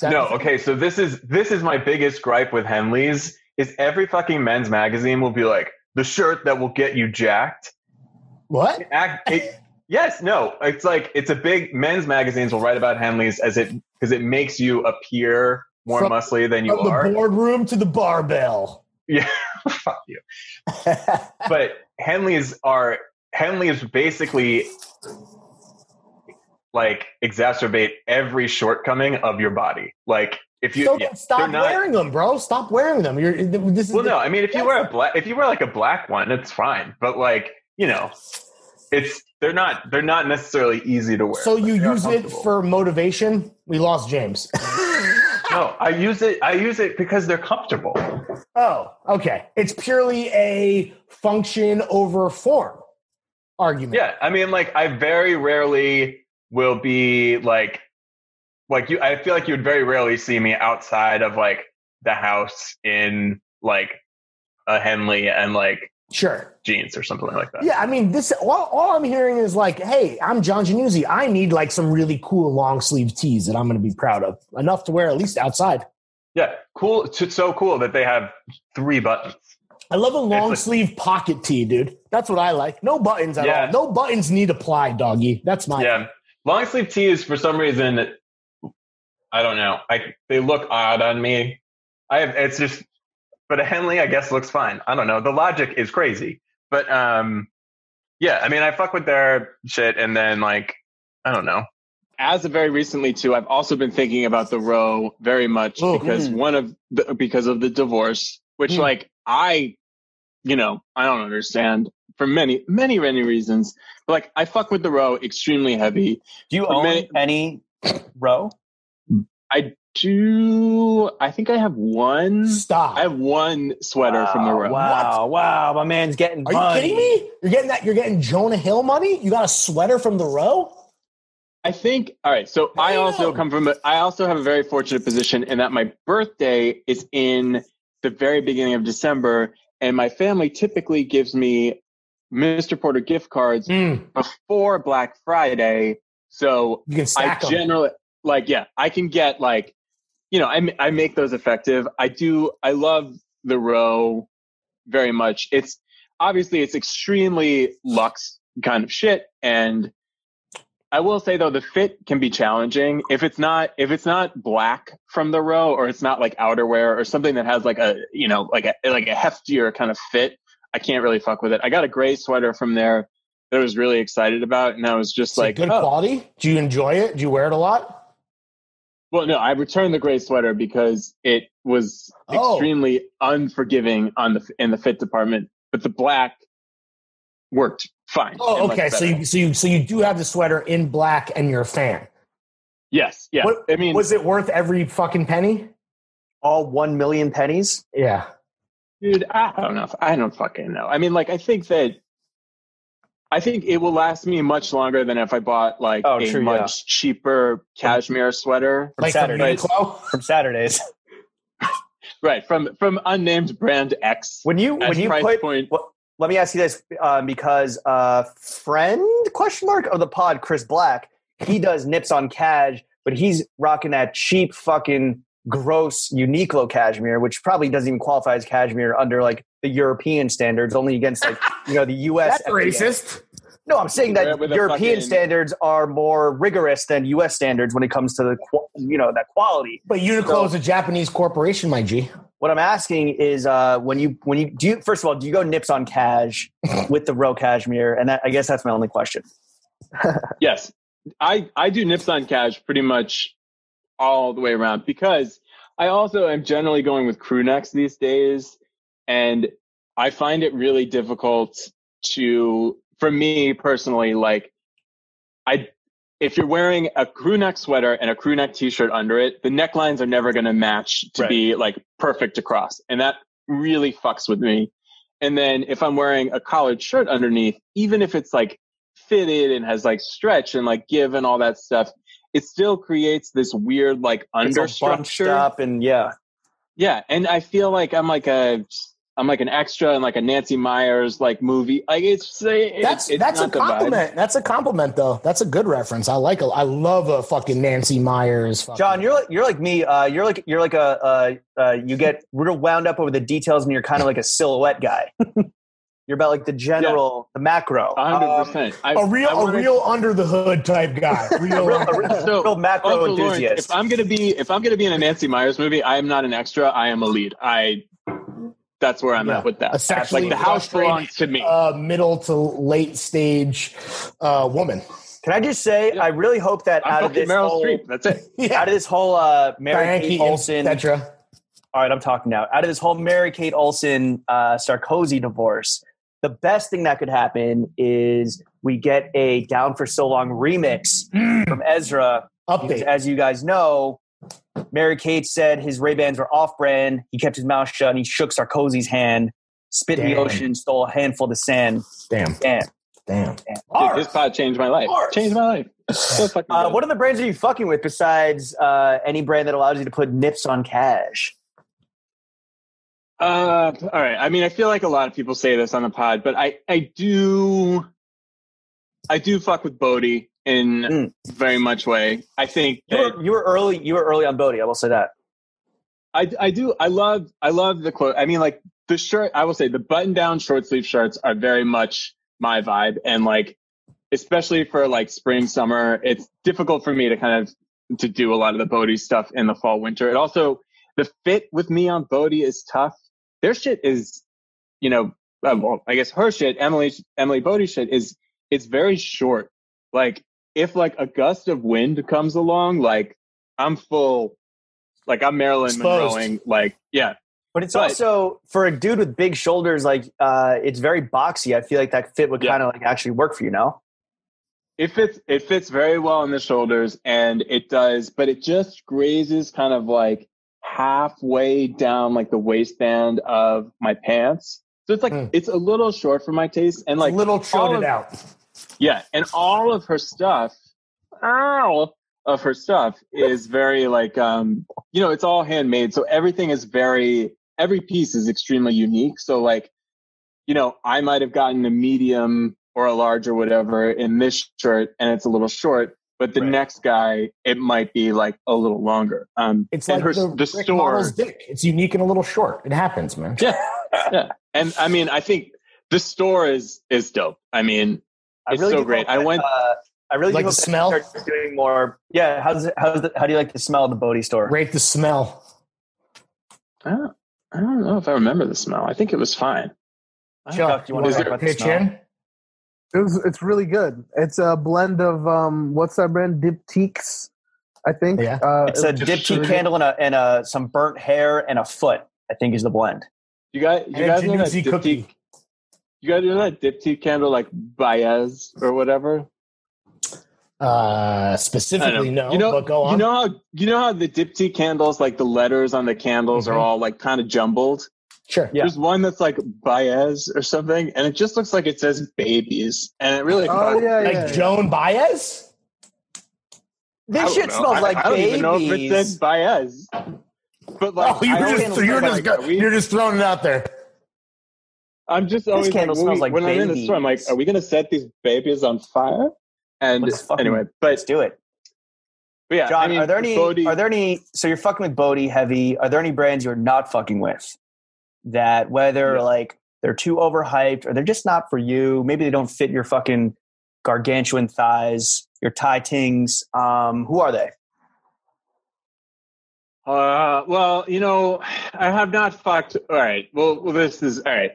No, okay, so this is this is my biggest gripe with Henleys is every fucking men's magazine will be like the shirt that will get you jacked. What? Act, it, yes, no, it's like it's a big men's magazines will write about Henleys as it because it makes you appear more From- muscly than you are. From the are. boardroom to the barbell. Yeah, fuck you. But Henleys are Henleys basically like exacerbate every shortcoming of your body. Like if you so yeah, stop not- wearing them, bro. Stop wearing them. You're this is Well, the- no, I mean, if you wear a black, if you wear like a black one, it's fine. But like, you know, it's they're not they're not necessarily easy to wear. So you use it for motivation. We lost James. no. I use it. I use it because they're comfortable. oh, okay. It's purely a function over form argument. Yeah, I mean, like I very rarely will be like like you. I feel like you would very rarely see me outside of like the house in like a Henley and like Sure. jeans or something like that. Yeah, I mean, this all, all I'm hearing is like, hey, I'm John Jannuzzi. I need like some really cool long sleeve tees that I'm going to be proud of, enough to wear at least outside. Yeah, cool. It's so cool that they have three buttons. I love a long like- sleeve pocket tee, dude. That's what I like. No buttons at Yeah. all. No buttons need apply, doggy. That's my Yeah, long sleeve tees for some reason. I don't know. I they look odd on me. I have it's just, but a Henley I guess looks fine. I don't know. The logic is crazy, but um, yeah, I mean, I fuck with their shit, and then like, I don't know. as of very recently too, I've also been thinking about the row very much Oh. because Mm. one of the, because of the divorce, which Mm. like I, you know, I don't understand for many, many, many reasons. But like I fuck with the row extremely heavy. Do you For own many- any row? I do. I think I have one. Stop. I have one sweater from the row. Wow, wow, my man's getting. Are you kidding me? You're getting that? You're getting Jonah Hill money? You got a sweater from the row? I think all right. So I also come from. A, I also have a very fortunate position in that my birthday is in the very beginning of December, and my family typically gives me Mr. Porter gift cards Mm, before Black Friday. So you can I stack 'em. generally like, yeah, I can get like, you know, I I make those effective. I do. I love the row very much. It's obviously it's extremely luxe kind of shit, and I will say though the fit can be challenging if it's not if it's not black from the row or it's not like outerwear or something that has like a you know like a like a heftier kind of fit. I can't really fuck with it. I got a gray sweater from there that I was really excited about, and I was just Is like, good oh. quality? Do you enjoy it? Do you wear it a lot? Well, no, I returned the gray sweater because it was Oh. extremely unforgiving on the in the fit department, but the black worked fine. Oh, okay. So you so you so you do have the sweater in black, and you're a fan. yes, yeah. What- I mean, Was it worth every fucking penny? All one million pennies. Yeah. Dude, I don't know. If, I don't fucking know. I mean, like, I think that I think it will last me much longer than if I bought like Oh, a true, much cheaper cashmere sweater. From like Saturdays. from From Saturdays. Right from from unnamed brand X. When you when you price put point. Well, let me ask you this um, because uh, friend question mark of the pod, Chris Black, he does nips on cash, but he's rocking that cheap fucking gross Uniqlo cashmere, which probably doesn't even qualify as cashmere under like the European standards, only against like you know the U.S. That's FDA. racist. No, I'm saying that European fucking- standards are more rigorous than U.S. standards when it comes to the you know that quality. But Uniqlo is a Japanese corporation, my G. What I'm asking is uh, when you when you do you, first of all do you go nips on cash with the row cashmere and that, I guess that's my only question. Yes, I I do nips on cash pretty much all the way around because I also am generally going with crew necks these days, and I find it really difficult to, for me personally, like I. If you're wearing a crew neck sweater and a crew neck t-shirt under it, the necklines are never going to match to Right. be like perfect across. And that really fucks with me. And then if I'm wearing a collared shirt underneath, even if it's like fitted and has like stretch and like give and all that stuff, it still creates this weird like It's all bunched understructure. up and yeah. Yeah, and I feel like I'm like a I'm like an extra in like a Nancy Meyers like movie. Like it's it, That's it's that's a not vibe. compliment. That's a compliment, though. That's a good reference. I like. A, I love a fucking Nancy Meyers. Fucking, John, you're like you're like me. Uh, you're like you're like a uh, uh, you get real wound up over the details and you're kind of like a silhouette guy. you're about like the general, the macro, A hundred Um. I- a real I a wanna- real under the hood type guy. Real. real, a real, So, real macro Uncle Lawrence, enthusiast. if I'm gonna be if I'm gonna be in a Nancy Meyers movie, I am not an extra. I am a lead. I that's where I'm Yeah. at with that. A sexually like the house frustrated, belongs to me. uh, middle to late stage uh, woman. Can I just say, I really hope that I'm out of this Meryl whole, Streep. That's it. Yeah. out of this whole uh, Mary Diane Kate Keaton, Olsen. Petra. All right, I'm talking now. Out of this whole Mary Kate Olsen uh, Sarkozy divorce, the best thing that could happen is we get a Down for So Long remix from Ezra. Update. as you guys know, Mary Kate said his Ray Bans were off brand. He kept his mouth shut and he shook Sarkozy's hand, spit in the ocean, stole a handful of sand. Damn. Damn. Damn. Dude, this pod changed my life. Bars. Changed my life. So fucking Uh, what other brands are you fucking with besides uh, any brand that allows you to put nips on cash? Uh, all right. I mean, I feel like a lot of people say this on the pod, but I, I do, I do fuck with Bode in Mm. very much way. I think You were, you were early. You were early on Bode. I will say that. I, I do. I love, I love the quote. I mean, like the shirt, I will say the button down short sleeve shirts are very much my vibe. And like, especially for like spring, summer, it's difficult for me to kind of, to do a lot of the Bode stuff in the fall, winter. It also, the fit with me on Bode is tough. Their shit is, you know, uh, well, I guess her shit, Emily Emily Bode shit is it's very short. Like if like a gust of wind comes along, like I'm full, like I'm Marilyn Exposed. Monroeing, like yeah, But it's But- also for a dude with big shoulders, like uh, it's very boxy. I feel like that fit would Yeah. kind of like actually work for you, no? it fits it fits very well on the shoulders, and it does, but it just grazes kind of like halfway down like the waistband of my pants. So it's like Hmm. it's a little short for my taste, and like a little of- out. Yeah, and all of her stuff, all of her stuff is very like um, you know, it's all handmade. So everything is very every piece is extremely unique. So like, you know, I might have gotten a medium or a large or whatever in this shirt and it's a little short, but the Right. next guy it might be like a little longer. Um It's and like her the, the Rick store dick. It's unique and a little short. It happens, man. Yeah. yeah. And I mean, I think the store is is dope. I mean, I It's really so great. hope I that, went- Uh, I really Like the smell? start doing more. Yeah, how's it, how's the, how do you like the smell of the Bode store? Rate the smell. I don't, I don't know if I remember the smell. I think it was fine. Chuck, do you wanna wanna talk about the pitch smell? in? It was, it's really good. It's a blend of um, what's that brand? Diptyques, I think. Yeah. Uh, It's a it- diptyque candle and a and a some burnt hair and a foot. I think is the blend. You guys, you And guys know that Jannuzzi diptyque, cookie. you guys know that diptyque candle like Baez or whatever? Uh, I don't specifically, no. You know, but go on. you know how you know how the diptyque candles, like the letters on the candles, Mhm. are all like kind of jumbled. Sure. Yeah. There's one that's like Baez or something, and it just looks like it says babies, and it really. oh yeah, Like yeah. Joan Baez? This shit know. smells I- like I don't babies. even know if it says Baez. But like, oh, you're just, you're, just, are go- we- you're just throwing it out there. I'm just always candle like, when, smells we- like when I'm in the store, I'm like, are we going to set these babies on fire? And Let's fucking- anyway, but, Let's do it, but yeah, John. I mean, are there any? Bode- Are there any? So you're fucking with Bode heavy. Are there any brands you're not fucking with? That whether Yeah. like they're too overhyped or they're just not for you. Maybe they don't fit your fucking gargantuan thighs, your Thai tings. Um, who are they? Uh, well, you know, I have not fucked. All right. Well, well, this is all right.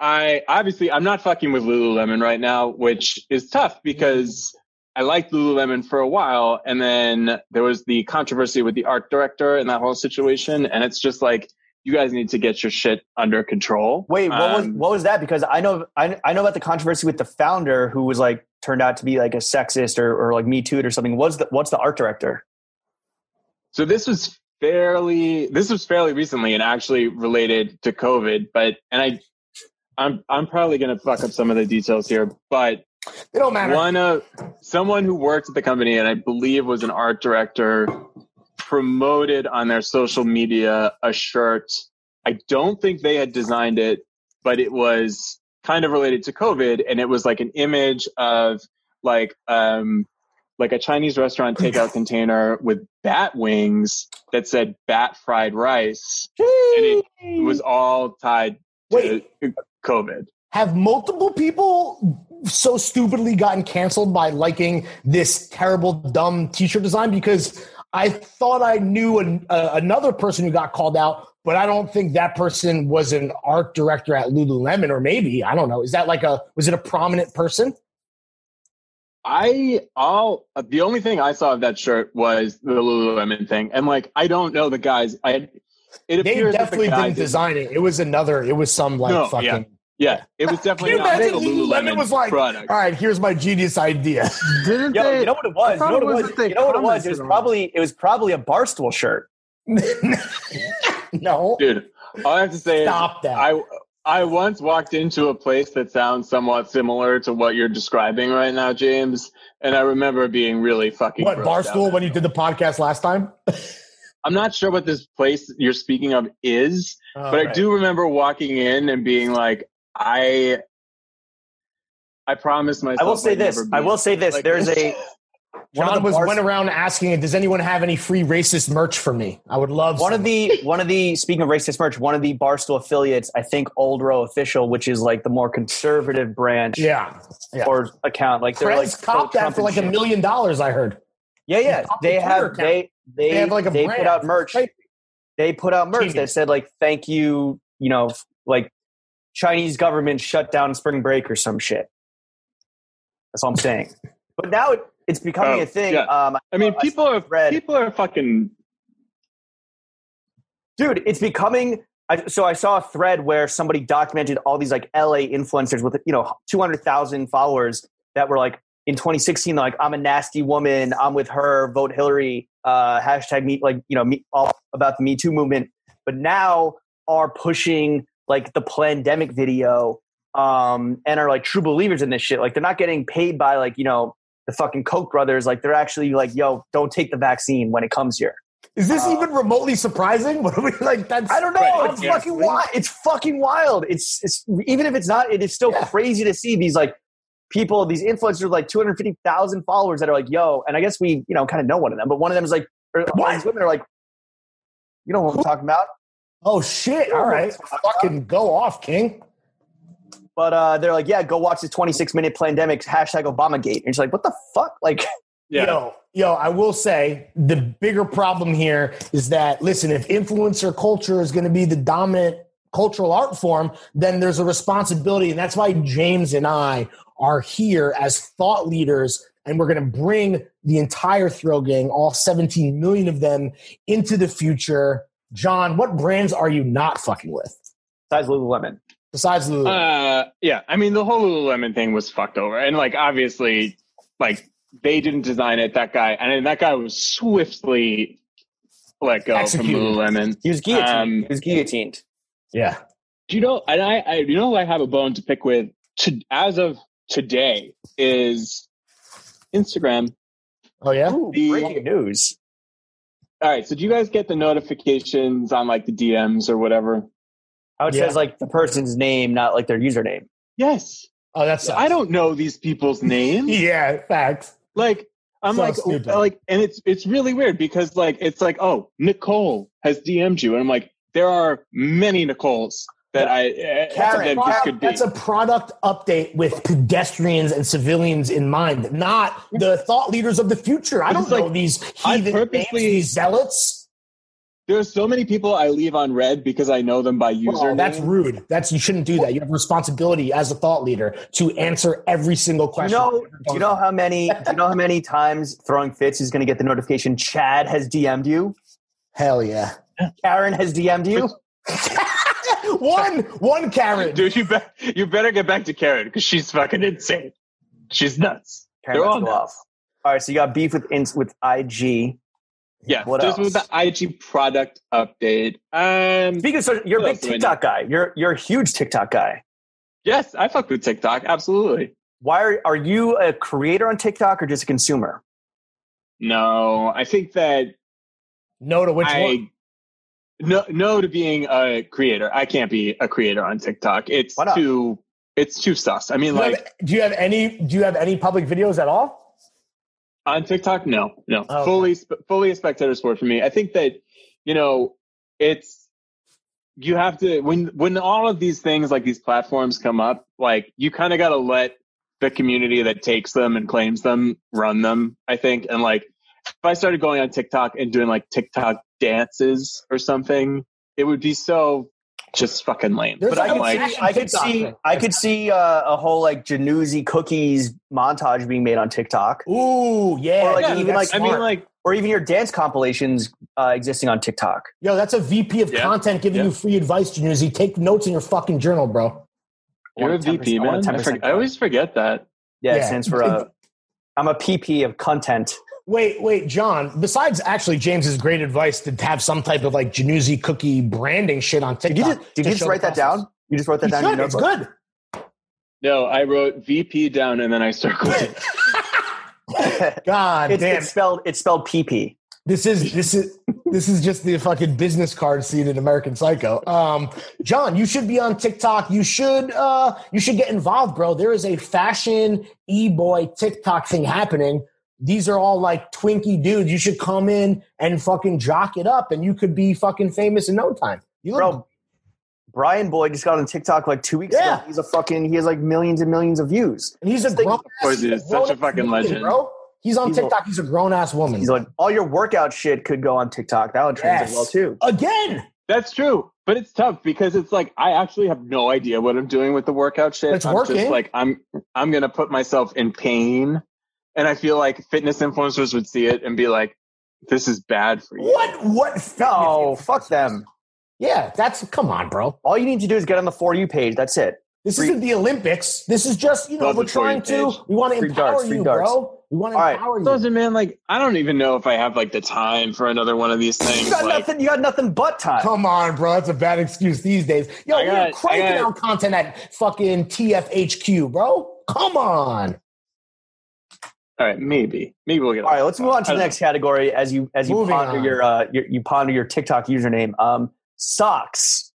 I obviously I'm not fucking with Lululemon right now, which is tough because I liked Lululemon for a while, and then there was the controversy with the art director and that whole situation, and it's just like you guys need to get your shit under control. Wait, what was Um, what was that? Because I know I, I know about the controversy with the founder who was like turned out to be like a sexist or, or like me too or something. What's the what's the art director? So this was fairly this was fairly recently and actually related to COVID, but and I I'm I'm probably gonna fuck up some of the details here, but It don't matter. one of someone who worked at the company and I believe was an art director promoted on their social media a shirt. I don't think they had designed it, but it was kind of related to COVID and it was like an image of like um like a Chinese restaurant takeout container with bat wings that said bat fried rice and it was all tied to COVID. Have multiple people so stupidly gotten canceled by liking this terrible, dumb t-shirt design? Because I thought I knew an, uh, another person who got called out, but I don't think that person was an art director at Lululemon, or maybe I don't know. Is that like a was it a prominent person? I all the only thing I saw of that shirt was the Lululemon thing, and like I don't know the guys. I it They definitely the didn't design it. It was another. It was some like No, fucking. yeah. Yeah, it was Can definitely you not imagine a Lululemon Lululemon was like, product. all right, here's my genius idea. Didn't Yo, they? you know what it was? I You know what it it was was? You know what it was? It was probably it was probably a barstool shirt. no, Dude, all I have to say stop is that. I I once walked into a place that sounds somewhat similar to what you're describing right now, James, and I remember being really fucking. what barstool when you did the podcast last time? I'm not sure what this place you're speaking of is, Oh, but I do remember walking in and being like, I. I promise myself. I will say I'd this. I will say this. like There's a one of John was bars- went around asking, "Does anyone have any free racist merch for me? I would love one of the one of the speaking of racist merch, one of the barstool affiliates, I think Old Row Official, which is like the more conservative branch yeah. yeah. or account. Like they're like Preds copped that for like a million dollars. I heard. Yeah, yeah. Top They have they they They have, like, a they brand. put out merch. They put out merch Genius. that said like thank you, you know, like Chinese government shut down spring break or some shit. That's all I'm saying. but now it, it's becoming Oh, a thing. yeah. Um, I mean, I people are read- people are fucking. dude it's becoming I, so i saw a thread where somebody documented all these like la influencers with you know 200000 followers that were like in 2016 like i'm a nasty woman i'm with her vote hillary uh hashtag me like you know me all about the me too movement but now are pushing like the pandemic video um and are like true believers in this shit like they're not getting paid by like you know the fucking koch brothers like they're actually like yo don't take the vaccine when it comes here Is this Uh, even remotely surprising? What are we like? That's I don't know. Right, it's yeah. fucking wild. It's fucking wild. It's it's even if it's not, it is still Yeah. crazy to see these like people, these influencers, with, like two hundred fifty thousand followers that are like, yo, and I guess we you know kind of know one of them, but one of them is like, or these women are like, you know what I'm talking about? Oh shit! All right, fucking go off, King. But uh, they're like, yeah, go watch this twenty six minute pandemic hashtag Obamagate. And it's like, what the fuck? Like, Yeah. Yo, yo, I will say the bigger problem here is that listen, if influencer culture is going to be the dominant cultural art form, then there's a responsibility, and that's why James and I are here as thought leaders, and we're going to bring the entire Thrill Gang, all 17 million of them, into the future. John, what brands are you not fucking with besides Lululemon. besides Lulu? Uh, yeah. I mean, the whole Lululemon thing was fucked over, and like obviously, like they didn't design it. That guy, and then that guy was swiftly let go Executed. from Lululemon. He was guillotined. Um, he was guillotined. yeah, Do you know? And I, I, you know, who I have a bone to pick with to, as of today is Instagram. oh yeah. Ooh, the- breaking news. All right. So do you guys get the notifications on like the DMs or whatever? How it Yeah. says like the person's name, not like their username. Yes. Oh, that's I don't know these people's names. Yeah, facts. Like I'm So like stupid. like and it's it's really weird because like it's like oh Nicole has DM'd you and I'm like there are many Nicoles that I uh, Karen, that this could be. That's a product update with pedestrians and civilians in mind, not the thought leaders of the future. I don't know like, these I heathen purposely- names, these zealots. There's so many people I leave on red because I know them by Well, username. that's rude. That's you shouldn't do that. You have a responsibility as a thought leader to answer every single Do you question. know? Do you know how many? Do you know how many times throwing fits is going to get the notification? Chad has DM'd you. Hell yeah. Karen has DM'd you. one, one Karen. Dude, you, be- you better get back to Karen because she's fucking insane. She's nuts. Karen, They're all nuts. off. All right, so you got beef with ins with IG. Yeah. What just else? with the IG product update. Um, Speaking of, social- you're a big else do I TikTok guy. You're you're a huge TikTok guy. yes, I fuck with TikTok. Absolutely. Why are are you a creator on TikTok or just a consumer? No, I think that No to which I one? No no to being a creator. I can't be a creator on TikTok. It's too it's too sus. I mean, Do you, like have, do you have any? Do you have any public videos at all? on TikTok, no, no, Oh, okay. fully sp- fully a spectator sport for me. I think that you know it's you have to when when all of these things like these platforms come up, like you kind of got to let the community that takes them and claims them run them. I think, and like if I started going on TikTok and doing like TikTok dances or something, it would be so just fucking lame. There's But I like could a see, I could see. I could see uh, a whole like Jannuzzi cookies montage being made on TikTok, Ooh, yeah. Or, like, dude, even, that's like, I mean, like or even your dance compilations uh, existing on TikTok. Yo, that's a VP of Yeah. content giving Yeah. you free advice, Jannuzzi. Take notes in your fucking journal, bro. you're a VP, I man. a I, 10% I always forget that. Yeah, Yeah. it stands for uh, I'm a PP of content. Wait, wait, John. Besides, actually, James's great advice to have some type of like Jannuzzi cookie branding shit on Did TikTok. you just, did you just write that down? You just wrote that You down. in should. your It's good. No, I wrote VP down and then I circled it. God it's, damn. it's spelled it's spelled PP. This is this is this is just the fucking business card scene in American Psycho. Um, John, you should be on TikTok. You should uh you should get involved, bro. There is a fashion e-boy TikTok thing happening. These are all like twinky dudes. You should come in and fucking jock it up, and you could be fucking famous in no time. You look Bro, Brian Boyd just got on TikTok like two weeks Yeah. ago. He's a fucking he has like millions and millions of views. and he's a Think- grown course he is. Such a fucking legend. bro. He's on He's a- TikTok. he's a grown ass woman. He's like all your workout shit could go on TikTok. That would translate Yes. well too. Again, That's true, but it's tough because it's like I actually have no idea what I'm doing with the workout shit. It's I'm working. just like I'm I'm gonna put myself in pain, and I feel like fitness influencers would see it and be like, "This is bad for you." What? What? No, fuck them. Yeah, that's come on, bro. All you need to do is get on the For You page. That's it. This Free- isn't the Olympics. This is just you know we're the For You trying to. page. We want to Free empower darts, you, darts. bro. We want to All right. empower you. Listen, man, like I don't even know if I have like the time for another one of these things. You got like, nothing. You got nothing but time. Come on, bro. That's a bad excuse these days. Yo, I we're got- cranking out content at fucking TFHQ, bro. Come on. All right, maybe, maybe we'll get. On. All right, let's move on to the next category as you as you Moving ponder on. your uh your, you ponder your TikTok username. Um, socks,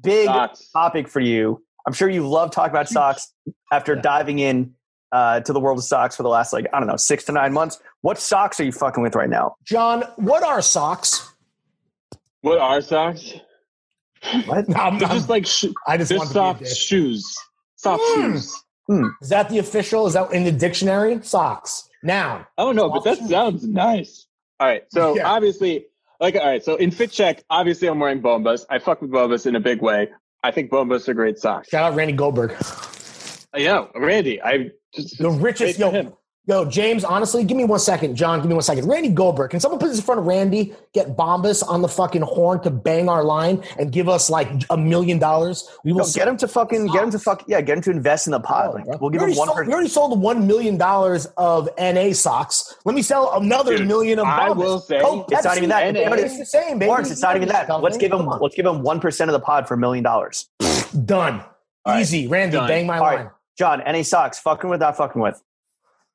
big Socks. topic for you. I'm sure you love talking about socks after Yeah. diving in uh, to the world of socks for the last like I don't know six to nine months. What socks are you fucking with right now? John, what are socks? What are socks? What? I'm, I'm- just like sh- I just they're want to be a soft dick. shoes. Soft Mm. shoes. Hmm. Is that the official? Is that in the dictionary? Socks. Noun. I don't know, but that shoes. sounds nice. All right, so Yeah. obviously, like, all right, so in fit check, obviously, I'm wearing Bombas. I fuck with Bombas in a big way. I think Bombas are great socks. Shout out Randy Goldberg. Uh, I know, Randy. I just The richest. Yo, him. Yo, James, honestly, give me one second. John, give me one second. Randy Goldberg. Can someone put this in front of Randy, get Bombas on the fucking horn to bang our line and give us like a million dollars? We will No, get him to fucking get him to fuck yeah, get him to invest in the pod. Oh, Like, we'll give we, him already one sold, per- we already sold one million dollars of NA socks. Let me sell another Dude, million of I Bombas. will say- Coke, It's not even that. NA, NA. It's the same, baby. Lawrence, it's not even that. Let's give him let's give him one percent of the pod for a million dollars. done. All right. Easy, Randy. Done. Bang my All right. line. John, any socks? Fucking with, not fucking with.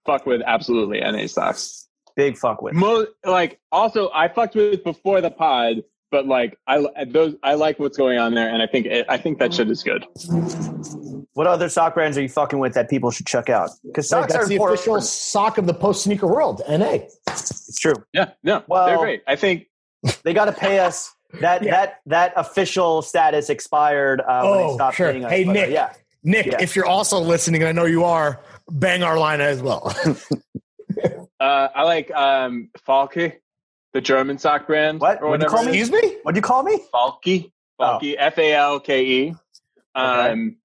Fuck with absolutely NA socks. Big fuck with. Mo- like also, I fucked with before the pod, but like I those I like what's going on there, and I think it, I think that shit is good. What other sock brands are you fucking with that people should check out? Because Right, socks that's are the important. official sock of the post sneaker world. NA. It's true. Yeah, no, Well- they're great. I think They got to pay us. That Yeah. that that official status expired uh, when Oh, they stopped sure. paying us. Hey, But, uh, Nick. yeah, Nick, Yeah. if you're also listening, and I know you are, bang our line as well. uh, I like um, Falke, the German sock brand. What? What'd you call me? Excuse me? What do you call me? Falke, Falke, F A L K E. Um,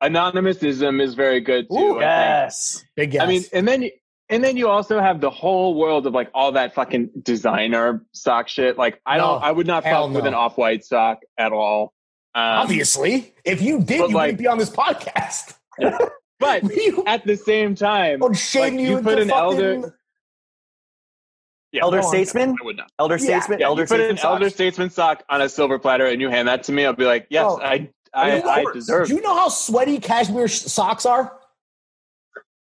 Anonymous Ism is very good too. Ooh, I think. yes. Big yes. I mean, and then and then you also have the whole world of like all that fucking designer sock shit. Like I No, don't, I would not hell fuck with an off white sock at all. Um, obviously, if you did, you like- wouldn't be on this podcast. But We at the same time, would shame like, you, you put an fucking, elder- yeah, Elder go statesman. I would not. Elder Yeah, statesman. Yeah, elder you put statesman. an socks? elder statesman sock on a silver platter and you hand that to me, I'll be like, yes, Oh. I, I, You I what? deserve. Do you know how sweaty cashmere sh- socks are?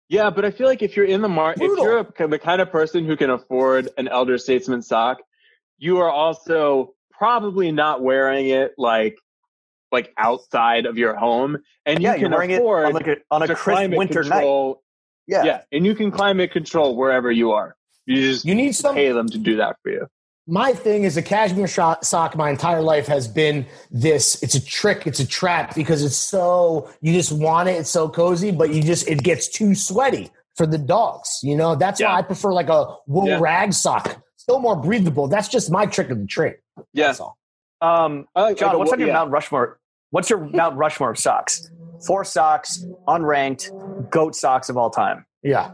Yeah, but I feel like if you're in the market, if you're a, the kind of person who can afford an elder statesman sock, you are also probably not wearing it like like outside of your home, and you Yeah, you're can wearing it afford on, like a, on a crisp climate winter night. control. Yeah. Yeah. and you can climate control wherever you are. You just You need some. pay them to do that for you. My thing is a cashmere shot sock. My entire life has been this. It's a trick. It's a trap because it's so you just want it. It's so cozy, but you just it gets too sweaty for the dogs. You know that's Yeah. why I prefer like a wool Yeah. rag sock. Still more breathable. That's just my trick of the trade. Yeah, That's all. Um, I like, John, like a what's wo- on your yeah. Mount Rushmore? What's your Mount Rushmore of socks? Four socks, unranked, goat socks of all time. Yeah.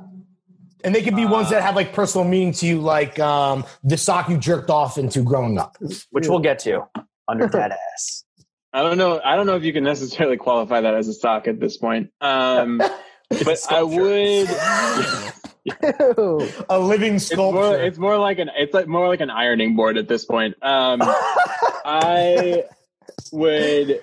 And they could be ones that have like personal meaning to you, like um, the sock you jerked off into growing up. which we'll get to under that ass. I don't know. I don't know if you can necessarily qualify that as a sock at this point. Um, but I would. Ew. A living It's sculpture. more, it's more like an it's like more like an ironing board at this point. Um, I would.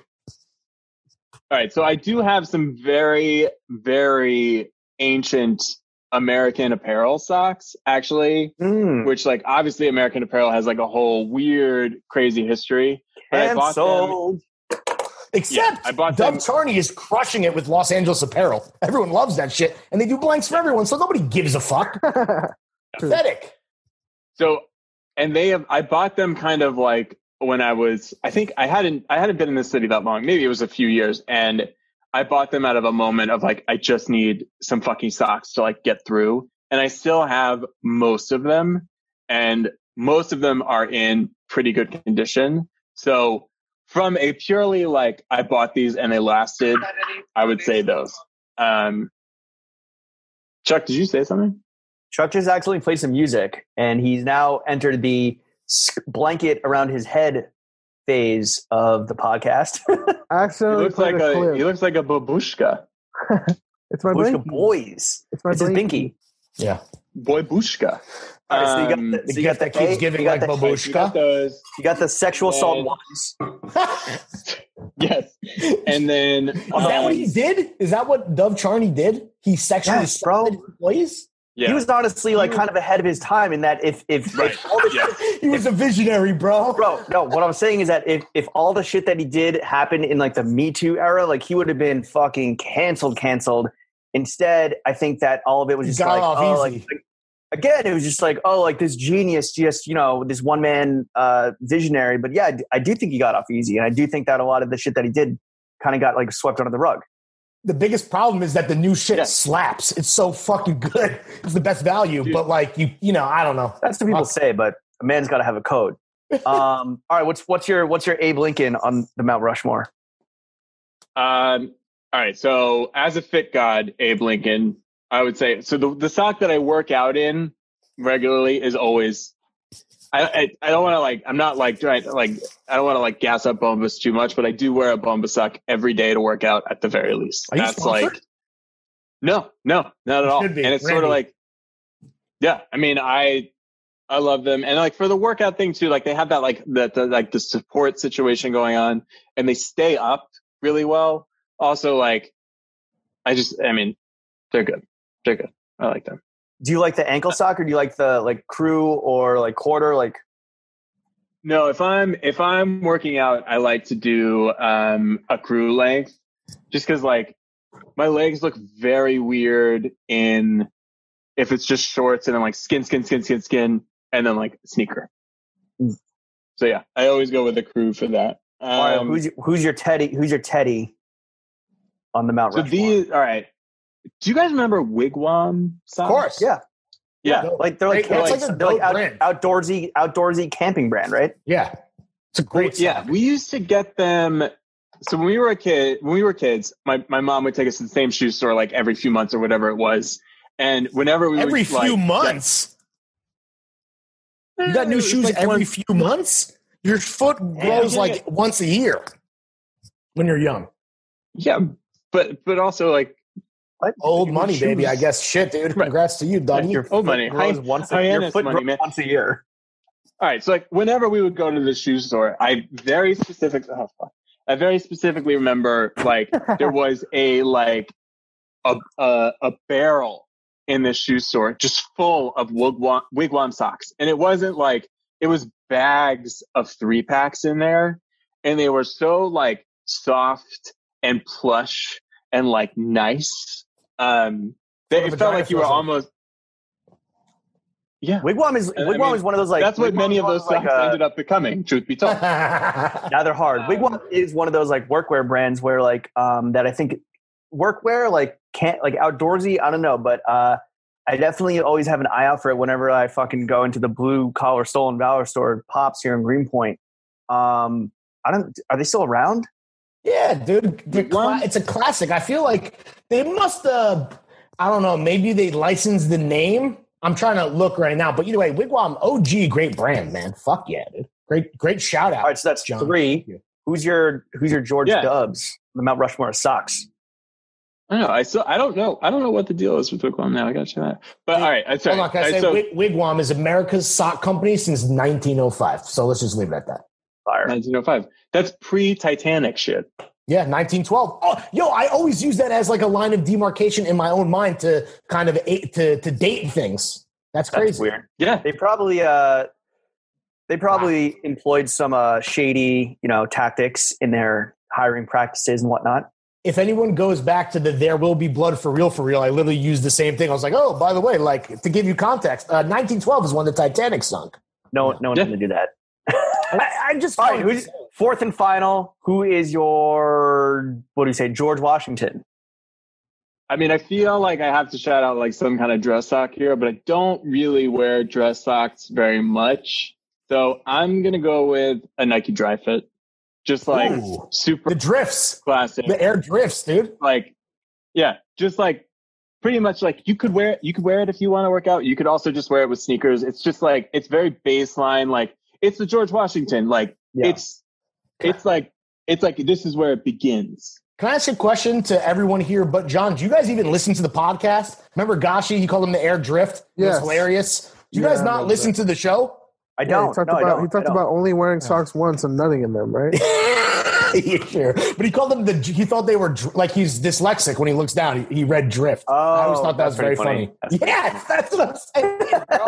All right, so I do have some very very ancient American apparel socks, actually, Mm. which like obviously American apparel has like a whole weird, crazy history. But I bought them. Except Yeah, I bought Dove them- Charney is crushing it with Los Angeles apparel. Everyone loves that shit. And they do blanks for everyone, so nobody gives a fuck. Pathetic. So, and they have. I bought them kind of like when I was. I think I hadn't. I hadn't been in the city that long. Maybe it was a few years, and I bought them out of a moment of like I just need some fucking socks to like get through, and I still have most of them, and most of them are in pretty good condition. So from a purely like I bought these and they lasted, I would say those. Um, Chuck, did you say something? Chuck just actually played some music, and he's now entered the blanket around his head phase of the podcast. He looks like a a clip. he looks like a babushka, it's my Bushka blankie. boys. It's my It's his binky. Yeah. boy bushka. All right, so you got Um, the, The so you got that the keeps A- giving you got like the, Right, you got babushka. those. you got the sexual assault And- ones. yes, and then Is that what he um, did? Is that what Dov Charney did? He sexually Yes, bro. assaulted employees? Yeah, He was honestly like kind of ahead of his time in that if if, right. if all the yeah. He was a visionary, bro. bro no what i'm saying is that if if all the shit that he did happened in like the me too era like he would have been fucking canceled canceled instead i think that all of it was just like oh like, like- again it was just like oh like this genius just you know this one man uh visionary but yeah I do think he got off easy and i do think that a lot of the shit that he did kind of got like swept under the rug The biggest problem is that the new shit Yeah. slaps. It's so fucking good. It's the best value, Dude. but like you, you know, I don't know. that's what people Fuck. say but a man's got to have a code um all right what's what's your what's your abe lincoln on the mount rushmore Um, all right. So as a fit god, Abe Lincoln, I would say so. The the sock that I work out in regularly is always. I I, I don't want to like. I'm not like trying to, like. I don't want to like gas up Bombas too much, but I do wear a Bombas sock every day to work out at the very least. Are That's like. No, no, not at all. And it's sort of like. Yeah, I mean, I I love them, and like for the workout thing too. Like they have that like that the, like the support situation going on, and they stay up really well. Also, like I just, I mean, they're good. They're good. I like them. Do you like the ankle sock or do you like the like crew or like quarter like No, if I'm if I'm working out, I like to do um, a crew length, just because like my legs look very weird in if it's just shorts and then like skin, skin, skin, skin, skin, and then like sneaker. So yeah, I always go with the crew for that. All right, Um, who's your, who's your Teddy? Who's your Teddy on the Mount so Rushmore? these, all right. Do you guys remember Wigwam? Of course. yeah, Yeah. Dope. like they're like, Great- that's like, like a they're like out, outdoorsy outdoorsy camping brand, right? Yeah. It's a great yeah, we used to get them. So when we were a kid, when we were kids, my, my mom would take us to the same shoe store like every few months or whatever it was. And whenever we Every would, few like, months. You got Eh, new shoes like every one- few months? Your foot grows Yeah. like once a year when you're young. Yeah, but but also like What? Old Your money, baby. I guess. Shit, dude. Congrats to you, Dougie. Your Old foot money. grows Hi- once a, Hyannis your foot money, man. once a year. all right. So like whenever we would go to the shoe store, I very specific. Oh. I very specifically remember like there was a like a a, a barrel in the shoe store just full of wigwam, wigwam socks, and it wasn't like it was bags of three packs in there, and they were so like soft and plush and like nice. Um, they, it felt like you were like. almost. Yeah, Wigwam is And I Wigwam mean, is one of those like that's what many of those like socks a- ended up becoming. Truth be told. Now they're hard. Um, Wigwam is one of those like workwear brands where like um that I think workwear like can't like outdoorsy. I don't know, but uh I definitely always have an eye out for it whenever I fucking go into the blue collar stolen valor store pops here in Greenpoint. Um I don't are they still around? Yeah, dude. The cla- it's a classic. I feel like they must have, I don't know, maybe they licensed the name. I'm trying to look right now. But either way, Wigwam, OG, great brand, man. Fuck yeah, dude. Great, great shout out. All right, so that's John. three. Who's your who's your George Yeah. Dubs? The Mount Rushmore of socks. I don't know. I still I don't know. I don't know what the deal is with Wigwam now. I got to check that. But all right, I'm sorry. Hold on, can I All right, say so Wigwam is America's sock company since 1905. So let's just leave it at that. Fire. 1905. That's pre-Titanic shit. Yeah, 1912. Oh, yo, I always use that as like a line of demarcation in my own mind to kind of a- to to date things. That's crazy. That's weird. Yeah. They probably uh they probably employed some uh shady, you know, tactics in their hiring practices and whatnot. If anyone goes back to the "There will be blood for real, for real," I literally used the same thing. I was like, "Oh, by the way, like to give you context, uh, 1912 is when the Titanic sunk." No, Yeah. no one's Yeah. gonna do that. I, I just All right, who's fourth and final? Who is your what do you say, George Washington? I mean, I feel like I have to shout out like some kind of dress sock here, but I don't really wear dress socks very much. So I'm gonna go with a Nike Dri-FIT. just like Ooh. super The drifts, classic. the air drifts, dude. like yeah just like pretty much like you could wear it you could wear it if you want to work out you could also just wear it with sneakers it's just like it's very baseline like it's the george washington like Yeah. it's it's like it's like this is where it begins Can I ask a question to everyone here? But John, do you guys even listen to the podcast? Remember Gashi? He called him the air drift. It was hilarious. Do you Yeah, guys not love listen to the show? I Yeah, don't. he talked no, I about don't. he I talked don't. about only wearing socks once and nutting in them, right? yeah, sure. But he called them the. He thought they were like he's dyslexic when he looks down. He, he read drift. I always Oh, thought that was very funny. funny. That's yes, that's what I'm saying. Bro.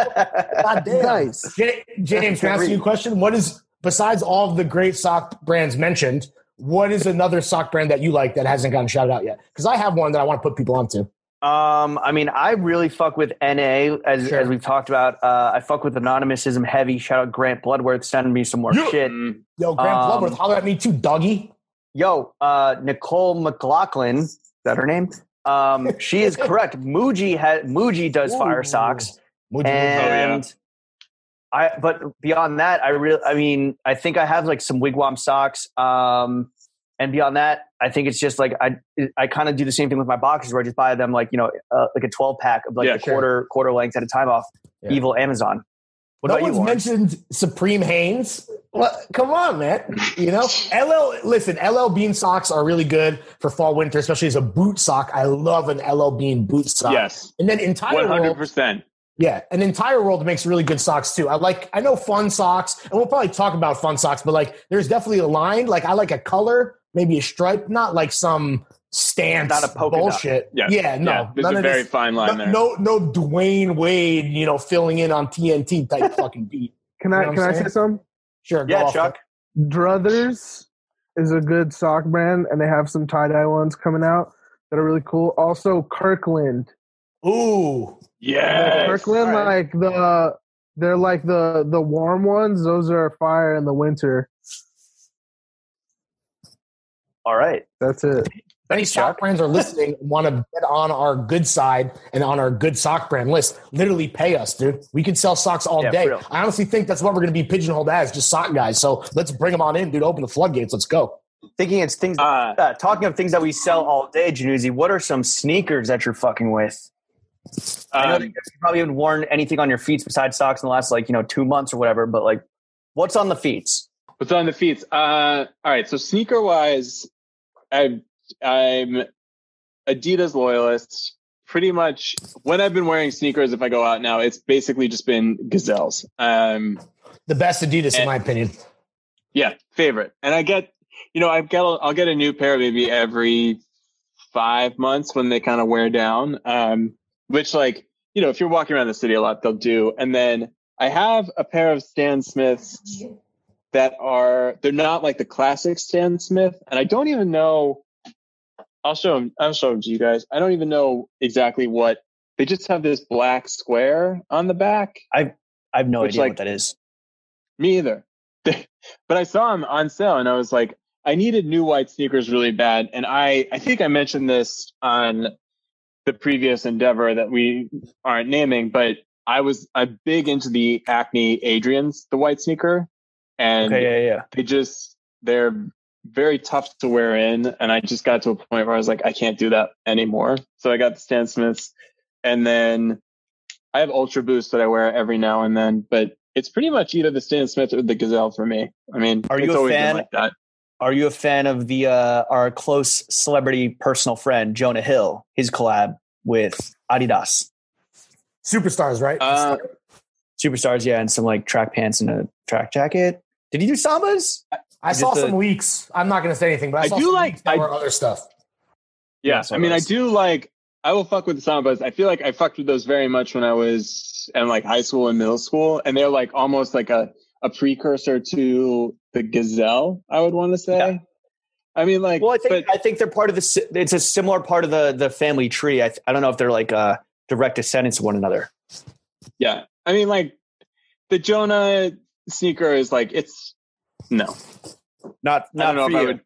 God damn. Nice. J- James, can I ask you a question? What is besides all of the great sock brands mentioned? What is another sock brand that you like that hasn't gotten shouted out yet? Because I have one that I want to put people onto. Um, I mean, I really fuck with NA as Sure. as we've talked about. Uh, I fuck with Anonymous Ism heavy. Shout out Grant Bloodworth sending me some more Yeah. shit. Mm, Yo, Grant Um, Bloodworth, holler at me too, doggy. Yo, uh, Nicole McLaughlin, is that her name? Um, she is correct. Muji has Muji does fire Ooh. socks, Would you- and I. But beyond that, I really, I mean, I think I have like some wigwam socks. Um, and beyond that, I think it's just like I, I kind of do the same thing with my boxes where I just buy them like you know, uh, like a twelve pack of like Yeah, the sure. quarter quarter length at a time off Yeah. evil Amazon. What no about you? one's Lawrence? mentioned Supreme Hanes. What? Come on, man. You know, LL. Listen, LL Bean socks are really good for fall winter, especially as a boot sock. I love an LL Bean boot sock. yes And then entire world, 100% yeah, an entire world makes really good socks too. I like. I know fun socks, and we'll probably talk about fun socks, but like, there's definitely a line. Like, I like a color, maybe a stripe, not like some stance Not a polka bullshit. yeah yeah, no, yeah, there's a very this- fine line no, there no, no Dwyane Wade, you know, filling in on TNT type fucking beat. Can You I know can I'm say saying? something? Sure, go Yeah, off, Chuck. Druthers is a good sock brand, and they have some tie dye ones coming out that are really cool. Also, Kirkland. Ooh, yeah. Kirkland, All right. like the they're like the the warm ones. Those are fire in the winter. All right. That's it. Any Thanks, sock Chuck. brands are listening and want to get on our good side and on our good sock brand list. Literally pay us, dude. We can sell socks all Yeah, day. I honestly think that's what we're going to be pigeonholed as, just sock guys. So let's bring them on in, dude. Open the floodgates. Let's go. Thinking it's things. uh, Uh, talking of things that we sell all day, Jannuzzi, what are some sneakers that you're fucking with? I know that um, you probably haven't worn anything on your feet besides socks in the last like you know two months or whatever. But like, what's on the feet? What's on the feet? Uh, all right. So sneaker wise, I'm I'm Adidas loyalist. Pretty much when I've been wearing sneakers, if I go out now, it's basically just been Gazelles. Um, The best Adidas, in my opinion. yeah, favorite. And I get, you know, got, a, I'll get a new pair maybe every five months when they kind of wear down. Um, which like, you know, if you're walking around the city a lot, they'll do. And then I have a pair of Stan Smiths that are, they're not like the classic Stan Smith. And I don't even know, I'll show them, I'll show them to you guys. I don't even know exactly what, they just have this black square on the back. I I have no Which, idea like- what that is. Me either. but I saw them on sale and I was like, I needed new white sneakers really bad. And I, I think I mentioned this on the previous endeavor that we aren't naming, but I was I'm big into the Acne Adrians, the white sneaker. And Okay, yeah, yeah. they just they're very tough to wear in. And I just got to a point where I was like, I can't do that anymore. So I got the Stan Smiths and then I have Ultra Boost that I wear every now and then, but it's pretty much either the Stan Smith or the Gazelle for me. I mean, Are you it's a always fan? like that. Are you a fan of the uh, our close celebrity personal friend Jonah Hill? His collab with Adidas Superstars, right? Uh, Superstars, yeah, and some like track pants and a track jacket. Did he do sambas? I saw just a- some leaks. I'm not going to say anything, but I, I saw do some like- leaks that I- were other stuff. Yeah, I mean, I do like. I will fuck with the Sambas. I feel like I fucked with those very much when I was in like high school and middle school, and they're like almost like a a precursor to the Gazelle. I would want to say. Yeah. I mean, like, Well, I think but I think they're part of the. It's a similar part of the the family tree. I I don't know if they're like uh, direct descendants of one another. yeah, I mean, like the Jonah sneaker is like it's no. Not don't for you. would.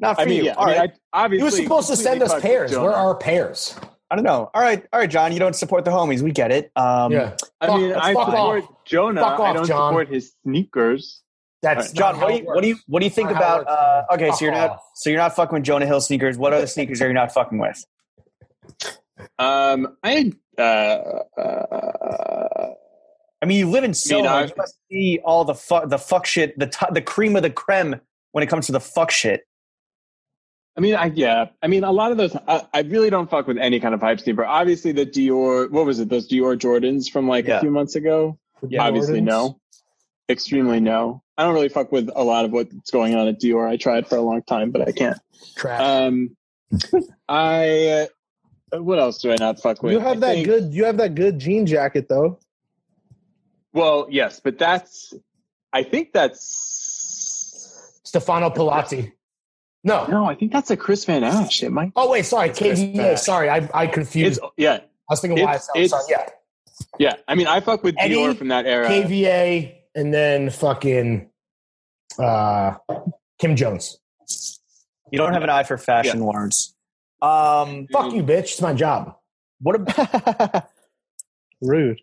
Not for I mean, you. yeah. All I mean, right. I, obviously, He was supposed to send us pairs. Jonah. Where are our pairs? I don't know. All right, all right, John. You don't support the homies. We get it. Um, yeah. I Fuck- mean, I fuck support off. Jonah. Fuck I off, don't John. support his sneakers. That's John, what do you what do you what do you think Not about? Uh, man. okay, so you're not off. so you're not fucking with Jonah Hill sneakers. What other sneakers are you not fucking with? Um, I uh, uh, I mean, you live in Soho. I- you must see all the fuck the fuck shit, the t- the cream of the creme when it comes to the fuck shit. I mean, I yeah. I mean, a lot of those. I, I really don't fuck with any kind of hype sneaker. Obviously, the Dior. What was it? Those Dior Jordans from like Yeah. a few months ago. Yeah. Obviously, Jordans. no. Extremely no. I don't really fuck with a lot of what's going on at Dior. I tried for a long time, but I can't. Trash. Um, I. Uh, what else do I not fuck with? You have I that think- good. You have that good jean jacket though. Well, yes, but that's. I think that's. Stefano Pilati. No. No, I think that's a Kris Van Assche. It might. Oh wait, sorry, Chris KVA. Bash. Sorry, I I It's, confused. yeah, I was thinking it's- YSL. Sorry, it's- yeah. yeah. I mean, I fuck with Hedi, Dior from that era. KVA, and then fucking uh, Kim Jones. You don't have an eye for fashion words. Um, Fuck you, bitch. It's my job. what about Rude.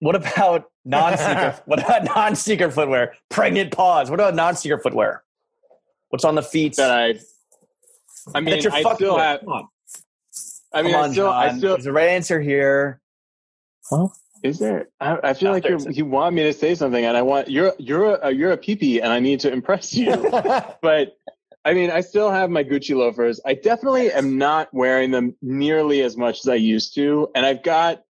What about non sneaker? what about non sneaker footwear? Pregnant pause. What about non sneaker footwear? What's on the feet? that I. I mean, I still with? have. On, I mean, Come I on, still, I still. There's a right answer here. Is there? I, I feel No, like you're, you want me to say something, and I want you're you're a, uh, you're a peepee, and I need to impress you. but I mean, I still have my Gucci loafers. I definitely am not wearing them nearly as much as I used to, and I've got.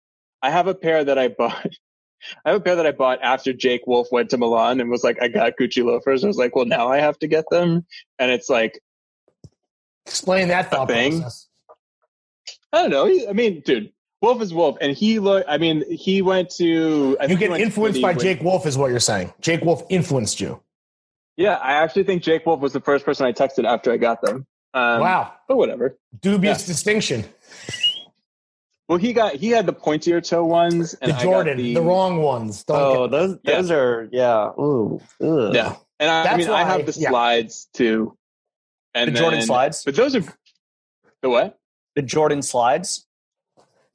I have a pair that I bought. I have a pair that I bought after Jake Wolf went to Milan and was like, "I got Gucci loafers." I was like, "Well, now I have to get them," and it's like, Explain that thought thing. process. I don't know. I mean, dude, Wolf is Wolf, and he look. I mean, he went to. I You get influenced by Jake Wolf, is what you're saying. Jake Wolf influenced you. Yeah, I actually think Jake Wolf was the first person I texted after I got them. Um, wow, But whatever. dubious distinction. Well, he got he had the pointier toe ones, and The I got Jordaan, the, the, wrong ones. Don't Oh, get- those Yeah. those are yeah. Ooh, ugh. Yeah, and I, I That's mean, I have the yeah. slides too. And the Jordan slides. but those are the what? The Jordan slides.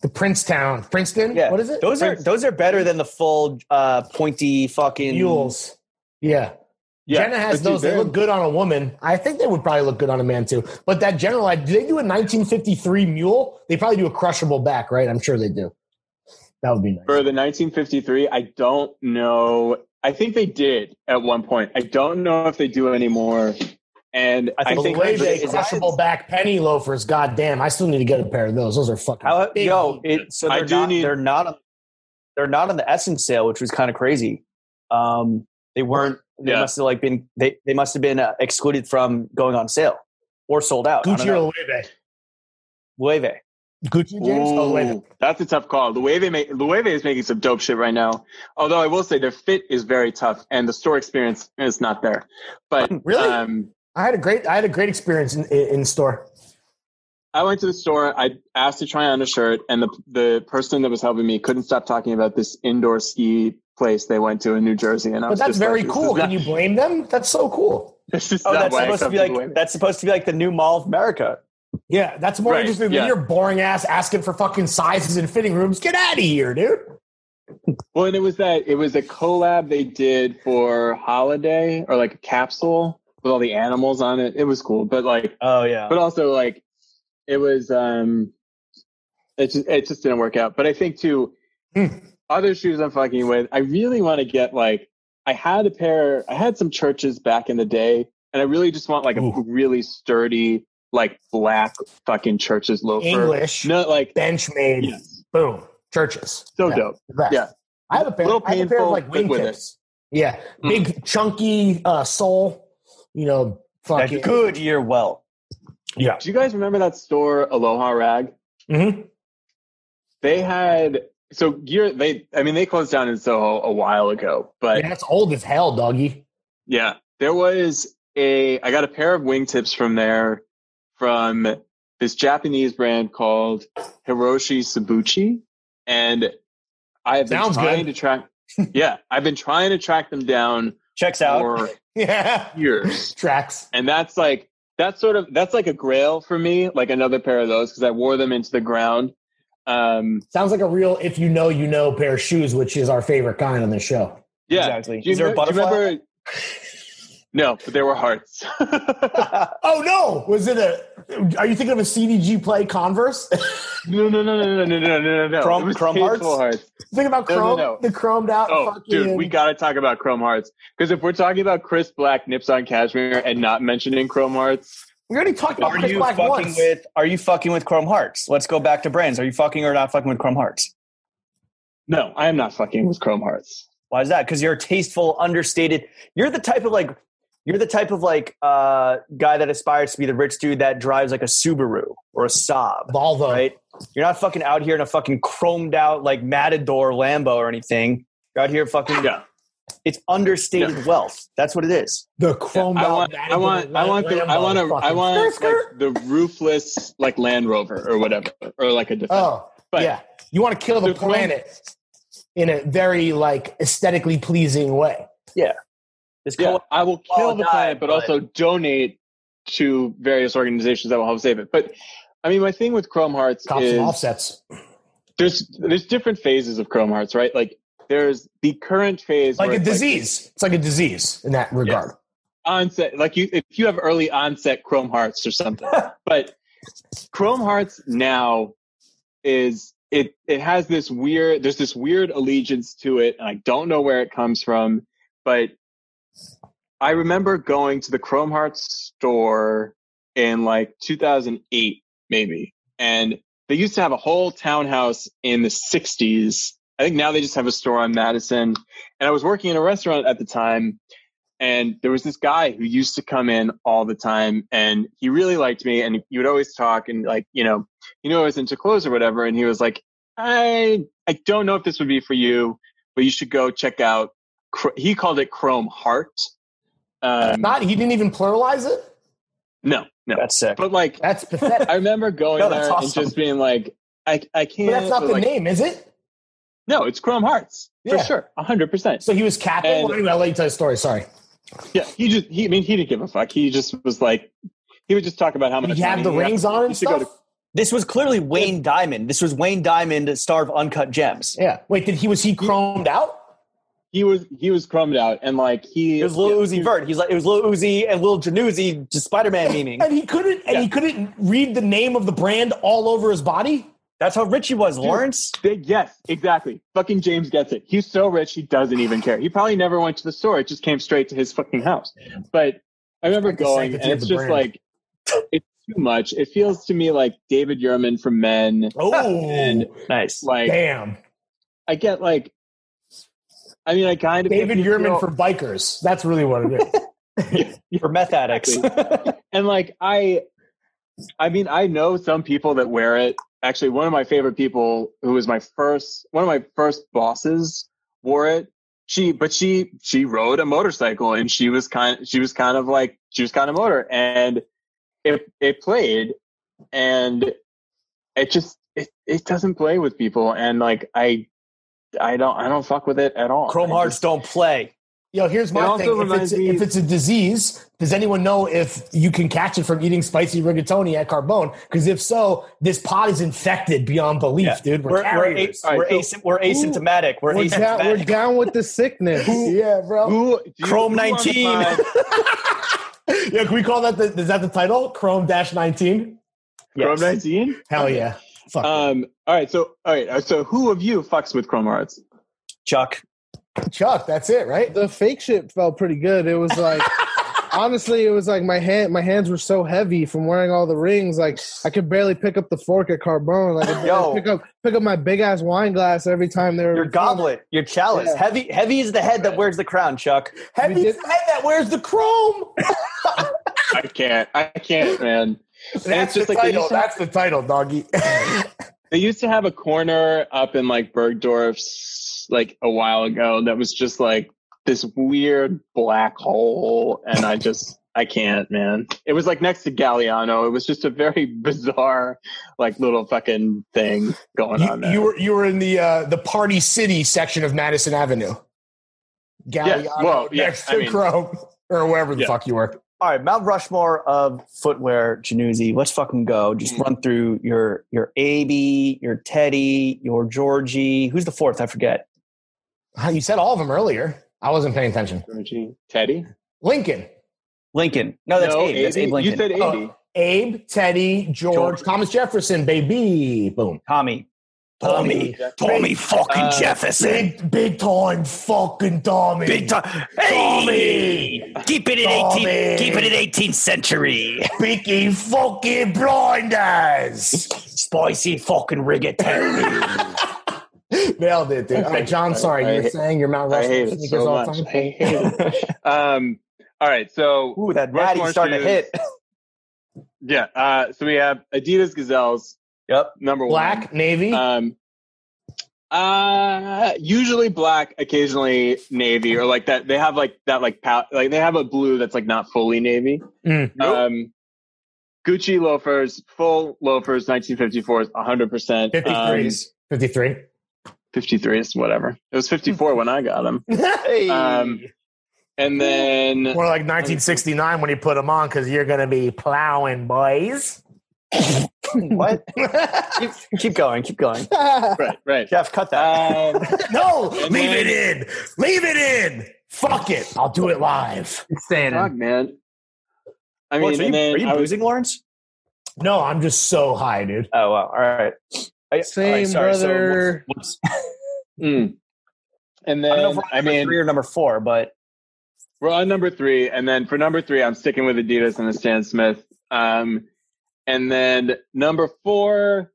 the Princetown, Princetown. Yeah. What is it? Those are those are better than the full uh, pointy fucking Mules. Yeah. Yeah, Jenna has but those. They they're- look good on a woman. I think they would probably look good on a man too. But that general, like, do they do a 1953 mule? They probably do a crushable back, right? I'm sure they do. That would be nice. for the 1953. I don't know. I think they did at one point. I don't know if they do anymore. And I I think the way they is- crushable back penny loafers. God damn, I still need to get a pair of those. Those are fucking. How, big. yo, it, so I they're do not, need- they're not on, they're not on the SSENSE sale, which was kind of crazy. Um, they weren't. They Yeah. must have like been. They they must have been uh, excluded from going on sale or sold out. Gucci know. or Loewe? Loewe. Gucci James. Oh, Loewe. Ooh, that's a tough call. Loewe, make, Loewe is making some dope shit right now. Although I will say their fit is very tough, and the store experience is not there. But Really? um, I had a great. I had a great experience in, in, in store. I went to the store. I asked to try on a shirt, and the the person that was helping me couldn't stop talking about this indoor ski place they went to in New Jersey. And I But was that's just very like, cool. Can not, you blame them? That's so cool. This is Oh, that's supposed to be like Loewe. that's supposed to be like the new Mall of America. Yeah, that's more Right, interesting yeah. than your boring ass asking for fucking sizes and fitting rooms. Get out of here, dude. Well, and it was that it was a collab they did for holiday or like a capsule with all the animals on it. It was cool, but like, Oh yeah. but also like, it was um, it just it just didn't work out. But I think too, Hmm. Other shoes I'm fucking with. I really want to get like, I had a pair. I had some Church's back in the day, and I really just want like a Ooh. really sturdy like black fucking Church's loafer. English, No, like bench made, yes, boom, Church's. so Yeah, dope. Yeah. I have a pair. Little I have a pair of painful, like but with it. wingtips. Yeah, Mm. big chunky uh, sole. You know, That fucking good year well. Yeah. Do you guys remember that store Aloha Rag? hmm They had so gear. They, I mean, they closed down in Soho a while ago, but Yeah, that's old as hell, doggy. yeah, there was a. I got a pair of wingtips from there from this Japanese brand called Hiroshi Tsubouchi, and I have been Sounds trying good. to track. yeah, I've been trying to track them down Checks out. for Yeah, years. tracks. and that's like that's sort of that's like a grail for me like another pair of those because i wore them into the ground um Sounds like a real if you know you know pair of shoes, which is our favorite kind on this show. yeah Exactly. do you, Is there a remember, do you butterfly? remember No, but there were hearts. Oh no! Was it a? Are you thinking of a CDG play Converse? no, no, no, no, no, no, no, no, no. Chrome- It was Chrome tasteful hearts? Think about No, no, Chrome, no. the chromed out. Oh, fucking, dude, we got to talk about Chrome Hearts because if we're talking about Chris Black nips on Cashmere and not mentioning Chrome Hearts, we already talked about Are Chris you Black fucking once. with? Are you fucking with Chrome Hearts? Let's go back to brands. Are you fucking or not fucking with Chrome Hearts? no, I am not fucking with Chrome Hearts. Why is that? Because you're a tasteful, understated. You're the type of like. You're the type of like uh, guy that aspires to be the rich dude that drives like a Subaru or a Saab, Volvo. right? You're not fucking out here in a fucking chromed out like Matador Lambo or anything. You're out here fucking. Yeah. It's understated wealth. That's what it is. The chromed I out. want, I want, I want, the, I want, a, I want like the roofless like Land Rover or whatever, or like a Defender. Oh, But- yeah. You want to kill the The Chrome- planet in a very like aesthetically pleasing way. This Yeah, I will kill the planet, but but- also donate to various organizations that will help save it. But I mean, my thing with Chrome Hearts Cops is offsets. there's there's different phases of Chrome Hearts, right? Like there's the current phase, Like a disease. it's like a disease in that regard. onset, like you if you have early onset Chrome Hearts or something. but Chrome Hearts now is it it has this weird there's this weird allegiance to it, and I don't know where it comes from, but I remember going to the Chrome Hearts store in like 2008, maybe. And they used to have a whole townhouse in the 60s. I think now they just have a store on Madison. And I was working in a restaurant at the time. And there was this guy who used to come in all the time. And he really liked me. And he would always talk and, like, you know, you know, I was into clothes or whatever. And he was like, I, I don't know if this would be for you, but you should go check out. He called it Chrome Heart. Um, Not he didn't even pluralize it. no, no. that's sick. But like, That's pathetic. I remember going No, there that's and just being like, I, I can't. but that's not the like, name, is it? No, it's Chrome Hearts for Yeah. sure, hundred percent. So he was capping. And- well, anyway, I'll let you tell the story. Sorry. Yeah, he just, he, I mean, he didn't give a fuck. He just was like, he would just talk about how much he have money the he had. rings on and used to go stuff? to- this was clearly Wayne Diamond. This was Wayne Diamond, star of Uncut Gems. Yeah. Wait, did he was he chromed out? He was, he was chromed out, and like he, It was Lil yeah, Uzi he- Vert. He's like it was Lil Uzi and Lil Jannuzzi, just Spider Man meaning. And he couldn't and Yeah. he couldn't read the name of the brand all over his body? That's how rich he was, Lawrence. They- Yes, exactly. Fucking James gets it. He's so rich, he doesn't even care. He probably never went to the store. It just came straight to his fucking house. But I remember Like going, and it's just brand. like it's too much. It feels to me like David Yurman from Men. Oh, And Nice. like damn. I get like, I mean, I kind of David if you Yurman feel- for bikers. That's really what it is. For meth addicts. and like I, I mean, I know some people that wear it. Actually, one of my favorite people, who was my first, one of my first bosses, wore it. She, but she, she rode a motorcycle, and she was kind, she was kind of like, she was kind of motor, and it, it played, and it just, it, it doesn't play with people, and like I, I don't, I don't fuck with it at all. Chrome Hearts just- don't play. Yo, here's my also thing. If it's, me- if it's a disease, does anyone know if you can catch it from eating spicy rigatoni at Carbone? Because if so, this pot is infected beyond belief, Yeah. dude. We're, We're, we're, a- All we're, right, asym- we're asymptomatic. We're, We're down, we're down with the sickness. yeah, bro. Who, you- Chrome who 19. pod- yeah, can we call that the, is that the title? Chrome Dash 19? Yes. Chrome 19? Hell yeah. Fuck. Um, all right, so all right, uh, so who of you fucks with Chrome Hearts? Chuck. Chuck, that's it, right? the fake shit felt pretty good. It was like honestly, it was like my hand my hands were so heavy from wearing all the rings. Like I could barely pick up the fork at Carbone. Like Yo. pick up pick up my big ass wine glass every time they were Your goblet, your chalice. Yeah. Heavy heavy is the head that wears the crown, Chuck. Heavy is did- head that wears the chrome. I can't, I can't, man. That's just the like they title. used to- That's the title, doggy. They used to have a corner up in like Bergdorf's like a while ago that was just like this weird black hole, and I just I can't, man. It was like next to Galliano. It was just a very bizarre, like little fucking thing going on you, there. you were you were in the uh, the Party City section of Madison Avenue. Galliano well, yeah, next to I mean- Chrome or wherever the Yeah. fuck you were. All right, Mount Rushmore of footwear, Jannuzzi. Let's fucking go. Just Mm. run through your your AB, your Teddy, your Georgie. Who's the fourth? I forget. Huh, You said all of them earlier. I wasn't paying attention. Teddy. Lincoln, Lincoln. No, that's no, Abe. That's Abe Lincoln. You said Oh. Abe, Teddy, George, George. Thomas Jefferson, baby. Boom. Tommy. Tommy. Tommy fucking Uh, Jefferson. Big, big time fucking Tommy. Big time. Hey! Keep it in Tommy. 18. Keep it in 18th century. Biggie fucking blinders. Spicy fucking rigatoni. Nailed it, dude. All right, John, sorry. I- You're saying you're Mount I Rushmore hate it so all much. time? I hate it. um, all right, so Ooh, that natty's starting to hit. yeah, uh, so we have Adidas Gazelles, Yep. number one. Black, navy. Um, uh, usually black, occasionally navy, or like that. They have like that, like pow- like they have a blue that's like not fully navy. Mm. Um, Gucci loafers, full loafers, 1954s, 100. percent 53s. 53. 53s, whatever. It was 54 when I got them. Hey. Um, and then More like 1969 when you put them on because you're going to be plowing, boys. what? keep, keep going. Keep going. right, right. Jeff, cut that. Um, no, leave then- it in. Leave it in. Fuck it. I'll do it live. It's staying fuck, in. man. I mean, Lawrence, are you, then are you I was, boozing, Lawrence? No, I'm just so high, dude. Oh, wow. All right. I- Same, all right, sorry, so brother. what's- what's- Mm. and I don't know then if we're I number mean, three or number four, but we're on number three, and then for number three, I'm sticking with Adidas and the Stan Smith. Um, and then number four,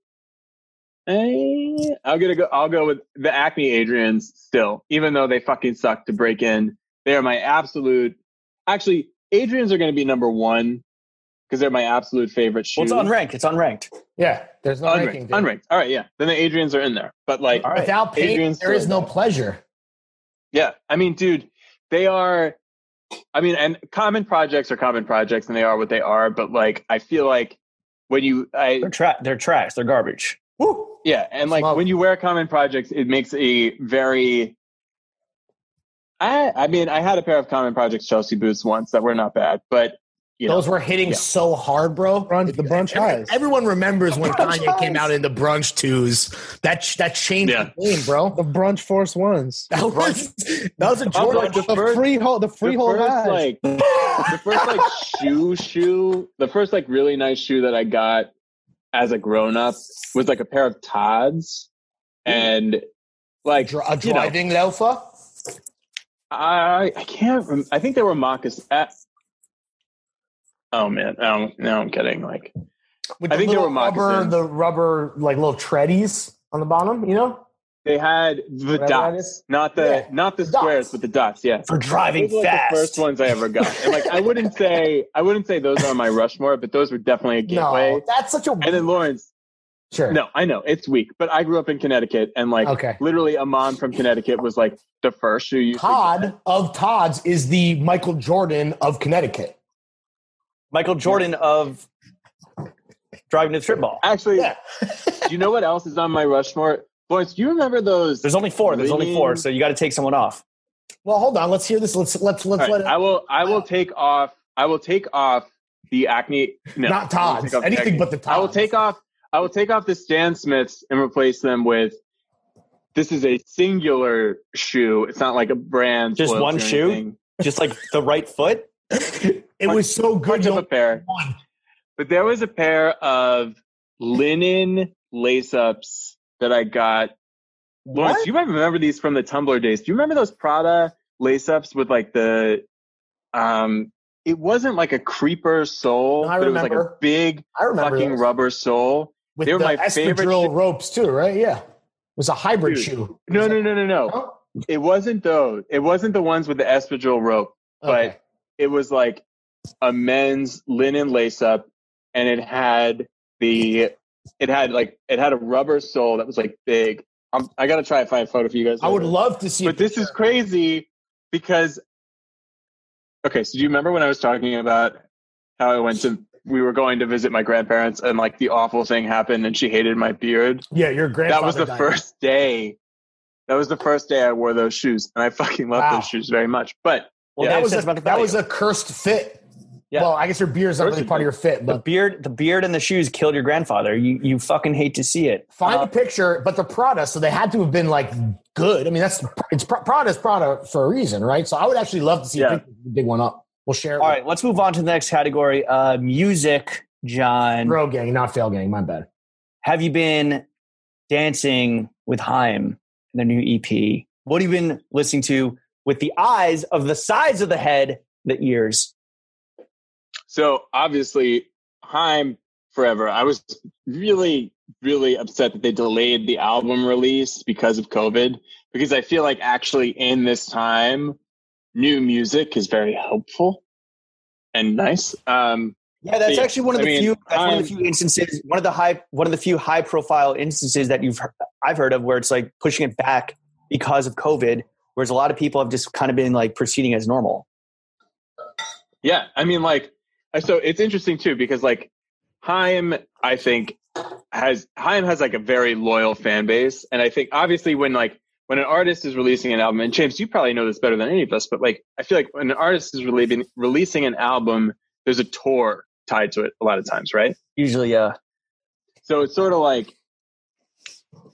eh, I'll get a go. I'll go with the Acne Adrians still, even though they fucking suck to break in. They are my absolute. Actually, Adrians are going to be number one because they're my absolute favorite shoe. well, it's unranked. It's unranked. Yeah, there's no unranked. ranking. dude. unranked. All right, yeah. Then the Adrians are in there, but like, All right. Without pain, Adrian's there is still- no pleasure. Yeah, I mean, dude, they are. I mean, and common projects are common projects, and they are what they are. But like, I feel like when you, I They're, tra- they're trash. They're garbage. Woo. yeah, and like Smoke. when you wear common projects, it makes a very. I I mean, I had a pair of common projects Chelsea boots once that were not bad, but you know, Those were hitting Yeah. so hard, bro. Brunch- the brunch Every- highs. Everyone remembers when Brunch Kanye came out in the brunch twos. That ch- that changed Yeah. the game, bro. The brunch force ones. That was that was a I'm Jordan. like the The first- freehold, the the freehold first highs. like the first like shoe shoe the first like really nice shoe that i got as a grown-up was like a pair of Tod's and like Dri- a you know, driving loafer. i i can't rem- i think they were moccasins uh, oh man no no i'm kidding like With I the think they little were rubber, moccasins. the rubber like little treadies on the bottom. You know, they had the Whatever that dots is. not the Yeah, not the the squares dots. but the dots yeah For driving those were like fast. the first ones i ever got and like i wouldn't say i wouldn't say those are my rushmore but those were definitely a gateway no, that's such a and then lawrence sure. No, I know it's weak, but I grew up in Connecticut, and like Okay. literally, a mom from Connecticut was like the first shoe you. Todd of Tod's is the Michael Jordan of Connecticut. Michael Jordan of driving to the strip mall. Actually, Yeah. do you know what else is on my Rushmore? Boys, do you remember those? There's only four. There's only four, so you got to take someone off. Well, hold on. Let's hear this. Let's let's let's All right, let it. I will. I will take off. I will take off the Acne. No, not I will Tod's. take off the Anything Acne. but the Tod's. I will take off. I will take off the Stan Smiths and replace them with. This is a singular shoe. It's not like a brand. Just one shoe? Just like the right foot. it was so good. Of a pair. one. But there was a pair of linen lace ups that I got. Lawrence, What? you might remember these from the Tumblr days. Do you remember those Prada lace ups with like the um it wasn't like a creeper sole, I but it was like a remember. big fucking those. rubber sole. with they were the my favorite espadrille shoe- ropes too, right? Yeah, it was a hybrid Dude, shoe. No, no, no, no, no. Oh, It wasn't those. It wasn't the ones with the espadrille rope. okay. but it was like a men's linen lace up and it had the it had like it had a rubber sole that was like big I'm, i gotta try and find a photo for you guys I would love to see. a but this is crazy because okay so do you remember when i was talking about how i went to we were going to visit my grandparents and like the awful thing happened and she hated my beard yeah, your grandfather. that was the died. first day that was the first day i wore those shoes and i fucking love Wow. those shoes very much but Well, Yeah, That was a, that was a cursed fit. Yeah. Well, I guess your beard is not really part of your fit, The but beard, the beard and the shoes killed your grandfather. You you fucking hate to see it. find Uh, a picture. But the Prada, so they had to have been like good. I mean, that's it's Prada's Prada for a reason, right? So I would actually love to see Yeah. a picture if you dig one up. We'll share it. all right, let's move on to the next category. Uh, music, John. Bro gang, not fail gang. My bad. Have you been dancing with Haim in their new EP? What have you been listening to with the eyes of the size of the head, the ears? So obviously, Haim forever. I was really, really upset that they delayed the album release because of COVID. Because I feel like actually in this time, new music is very helpful and nice. Um, Yeah, that's actually one of I the mean, few. That's one of the few instances. One of the high. One of the few high profile instances that you've heard, I've heard of where it's like pushing it back because of COVID, whereas a lot of people have just kind of been like proceeding as normal. Yeah, I mean, like, so it's interesting too because like Haim, I think has Haim has like a very loyal fan base, and I think obviously when like when an artist is releasing an album, and James, you probably know this better than any of us, but like I feel like when an artist is releasing releasing an album, there's a tour tied to it a lot of times, right? Usually, yeah. So it's sort of like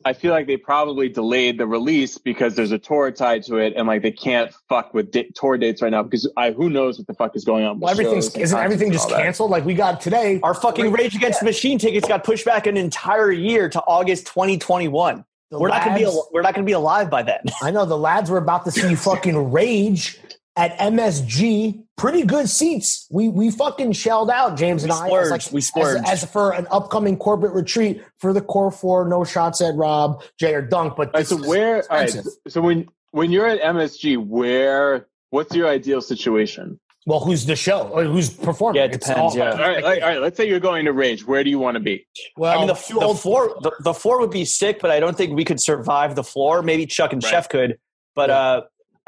I feel like they probably delayed the release because there's a tour tied to it, and like they can't fuck with di- tour dates right now because I who knows what the fuck is going on. with Well, everything's shows isn't everything just and all that. canceled? Like we got today. Our fucking Rage Against the Machine tickets got pushed back an entire year to August 2021. The we're not gonna be al- we're not gonna be alive by then. I know the lads were about to see fucking rage at MSG. Pretty good seats. We we fucking shelled out, James We and I. as. We splurged. As, as for an upcoming corporate retreat for the core four. No shots at Rob, Jay, or Dunk. But All right, this so is where? All right, expensive. so when when you're at MSG, where? What's your ideal situation? Well, who's the show? Or who's performing? Yeah, it It's depends, yeah. All right, like, all right. Let's say you're going to Rage. Where do you want to be? Well, I mean, the, few the old- floor the, the floor would be sick, but I don't think we could survive the floor. Maybe Chuck and Right. Chef could, but Yeah. uh,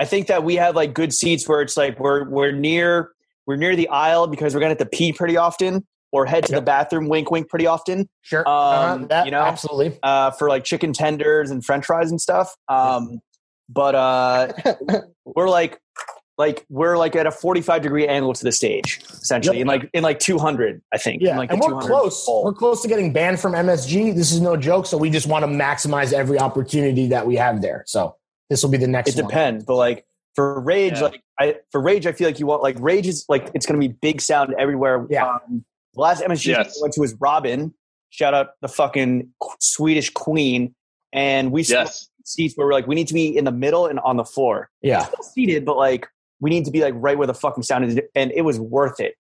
I think that we have like good seats where it's like we're we're near we're near the aisle because we're gonna have to pee pretty often or head to the bathroom, wink, wink, pretty often Sure. Um, Uh-huh, that, you know? absolutely. uh, for like chicken tenders and French fries and stuff. Um, but uh, we're like like we're like at a 45 degree angle to the stage essentially Yep. in like in like 200 i think Yeah, like and we're close. hole. We're close to getting banned from MSG. This is no joke. So we just want to maximize every opportunity that we have there. So this will be the next. it one. depends but like for rage Yeah. like i for rage i feel like you want like rage is like it's gonna be big sound everywhere Yeah. um, the last msg Yes. I went to was Robyn shout out the fucking swedish queen and we Yes. seats where we're like we need to be in the middle and on the floor Yeah. still seated but like we need to be like right where the fucking sound is and it was worth it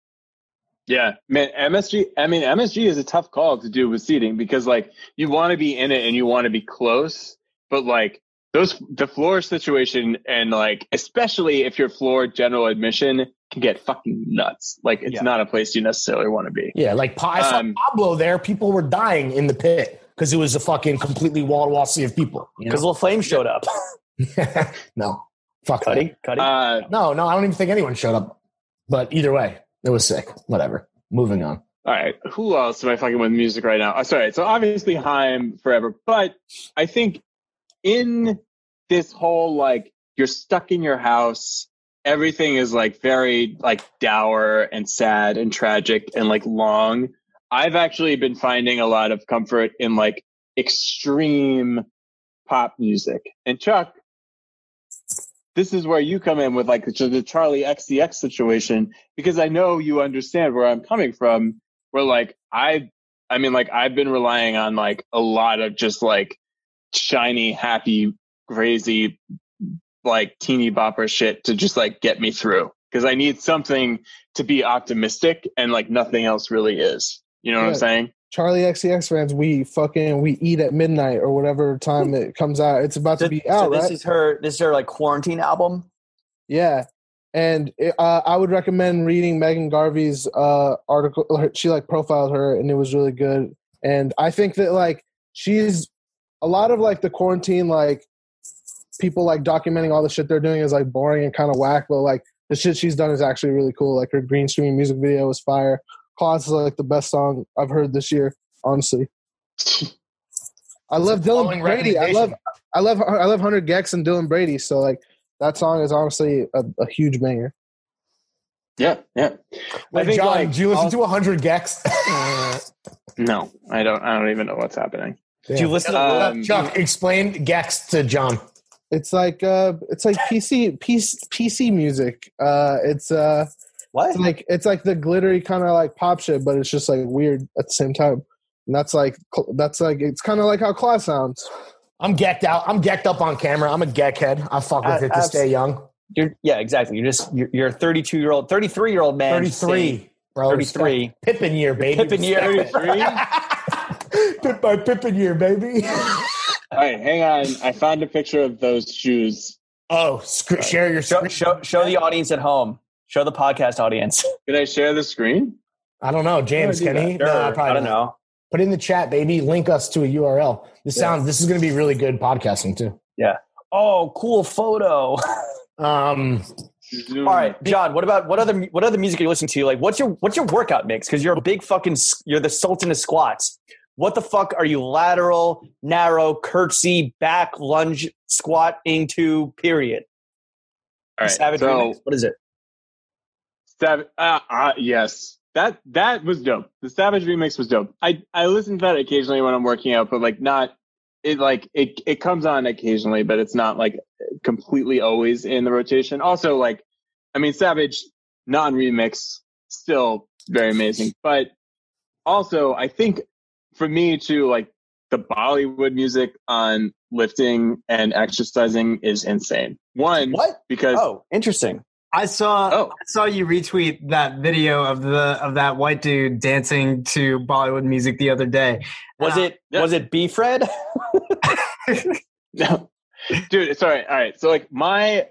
Yeah, man. MSG. I mean, MSG is a tough call to do with seating because like you want to be in it and you want to be close, but like those the floor situation and like especially if your floor general admission can get fucking nuts. Like it's Yeah. not a place you necessarily want to be. Yeah. Like Pa- I saw Um, Pablo there. People were dying in the pit because it was a fucking completely wall to wall sea of people. You because little flame showed up no. Fuck that. cuddy cuddy Uh, No, no, I don't even think anyone showed up. But either way, it was sick. Whatever. Moving on. All right. Who else am I fucking with music right now? Oh, sorry. So obviously Haim forever, but I think in this whole like you're stuck in your house, everything is like very like dour and sad and tragic and like long. I've actually been finding a lot of comfort in like extreme pop music. And Chuck, this is where you come in with like the, Charli XCX situation because I know you understand where I'm coming from. Where like I, I mean, like I've been relying on like a lot of just like shiny, happy, crazy, like teeny bopper shit to just like get me through because I need something to be optimistic and like nothing else really is. You know what I'm saying? Charli XCX fans, we fucking we eat at midnight or whatever time it comes out. It's about to So- be so out, this right? is her this is her like quarantine album Yeah, and it, uh, I would recommend reading Meaghan Garvey's uh, article. her- She like profiled her, and it was really good. And I think that like she's a lot of like the quarantine like people like documenting all the shit they're doing is like boring and kind of whack, but like the shit she's done is actually really cool. Like her green screen music video was fire. Claws is like the best song I've heard this year, honestly. I love Dylan Brady. I love. I love I love 100 gecs and Dylan Brady. So like that song is honestly a, a huge banger. Yeah, yeah. Wait, I think, John, like, do you listen I'll- to 100 gecs? No, I don't. I don't even know what's happening. Do you listen to Um, Chuck, explain gecs to John. It's like uh, it's like PC PC, PC music. Uh, it's uh, what? it's like it's like the glittery kind of like pop shit, but it's just like weird at the same time. And that's like that's like it's kind of like how Claw sounds. I'm gecked out. I'm gecked up on camera. I'm a geck head. I fuck with Uh, it to abs- stay young. You're, yeah, exactly. You're just you're, you're a 32 year old, 33 year old man. 33, bro. 33. Pippin year, baby. Pippin year. 33? Pip my Pippin year, baby. All right, hang on. I found a picture of those shoes. oh, sc- share your Show, screen. show show the audience at home. Show the podcast audience. Can I share the screen? I don't know, James. do Can he? Sure. No, probably I don't not. know. Put it in the chat, baby. Link us to a URL. This Yeah. sounds. This is going to be really good podcasting too. Yeah. Oh, cool photo. Um, All right, John. What about what other what other music are you listening to? Like, what's your what's your workout mix? Because you're a big fucking you're the sultan of squats. What the fuck are you lateral, narrow, curtsy, back, lunge, squatting to? Period. All right, Savage so remix. What is it? Sav- uh, uh, yes, that that was dope. The Savage remix was dope. I I listen to that occasionally when I'm working out, but like not it like it it comes on occasionally, but it's not like completely always in the rotation. Also, like I mean, Savage non remix still very amazing, but also I think for me too, like the Bollywood music on lifting and exercising is insane. One, What? because Oh, interesting. I saw Oh. I saw you retweet that video of the of that white dude dancing to Bollywood music the other day. Was Uh, it yeah. was it B Fred? No, dude, sorry. All right. So like my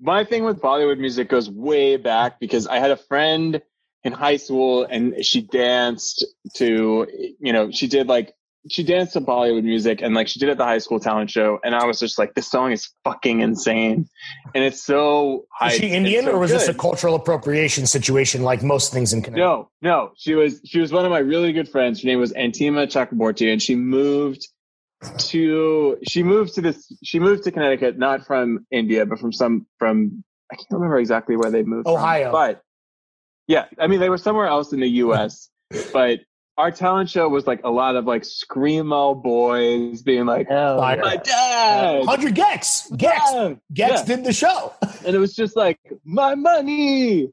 my thing with Bollywood music goes way back because I had a friend in high school and she danced to you know she did like she danced to Bollywood music and like she did at the high school talent show and I was just like this song is fucking insane and it's so was hyped she Indian so or was this a cultural appropriation situation like most things in Connecticut? No, no. She was she was one of my really good friends. Her name was Antima Chakraborty, and she moved to she moved to this she moved to Connecticut not from India but from some from I can't remember exactly where they moved. from. Ohio. but yeah, I mean they were somewhere else in the U.S. but our talent show was like a lot of like screamo boys being like, Hell Fire. "My dad, 100 gecs. gecs. gecs Yeah. did the show. and it was just like my money,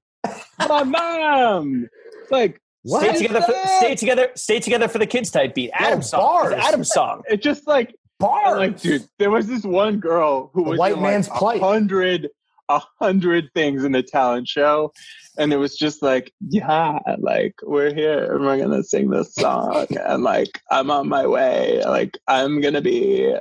my mom, like Stay together, for, stay together, stay together for the kids type beat. Adam's song. bars. It's song. it just like Bars. And, like, dude, there was this one girl who The was white man's like, plight. a hundred, a hundred things in the talent show, and it was just like, yeah, like we're here and we're gonna sing this song, and like I'm on my way, like I'm gonna be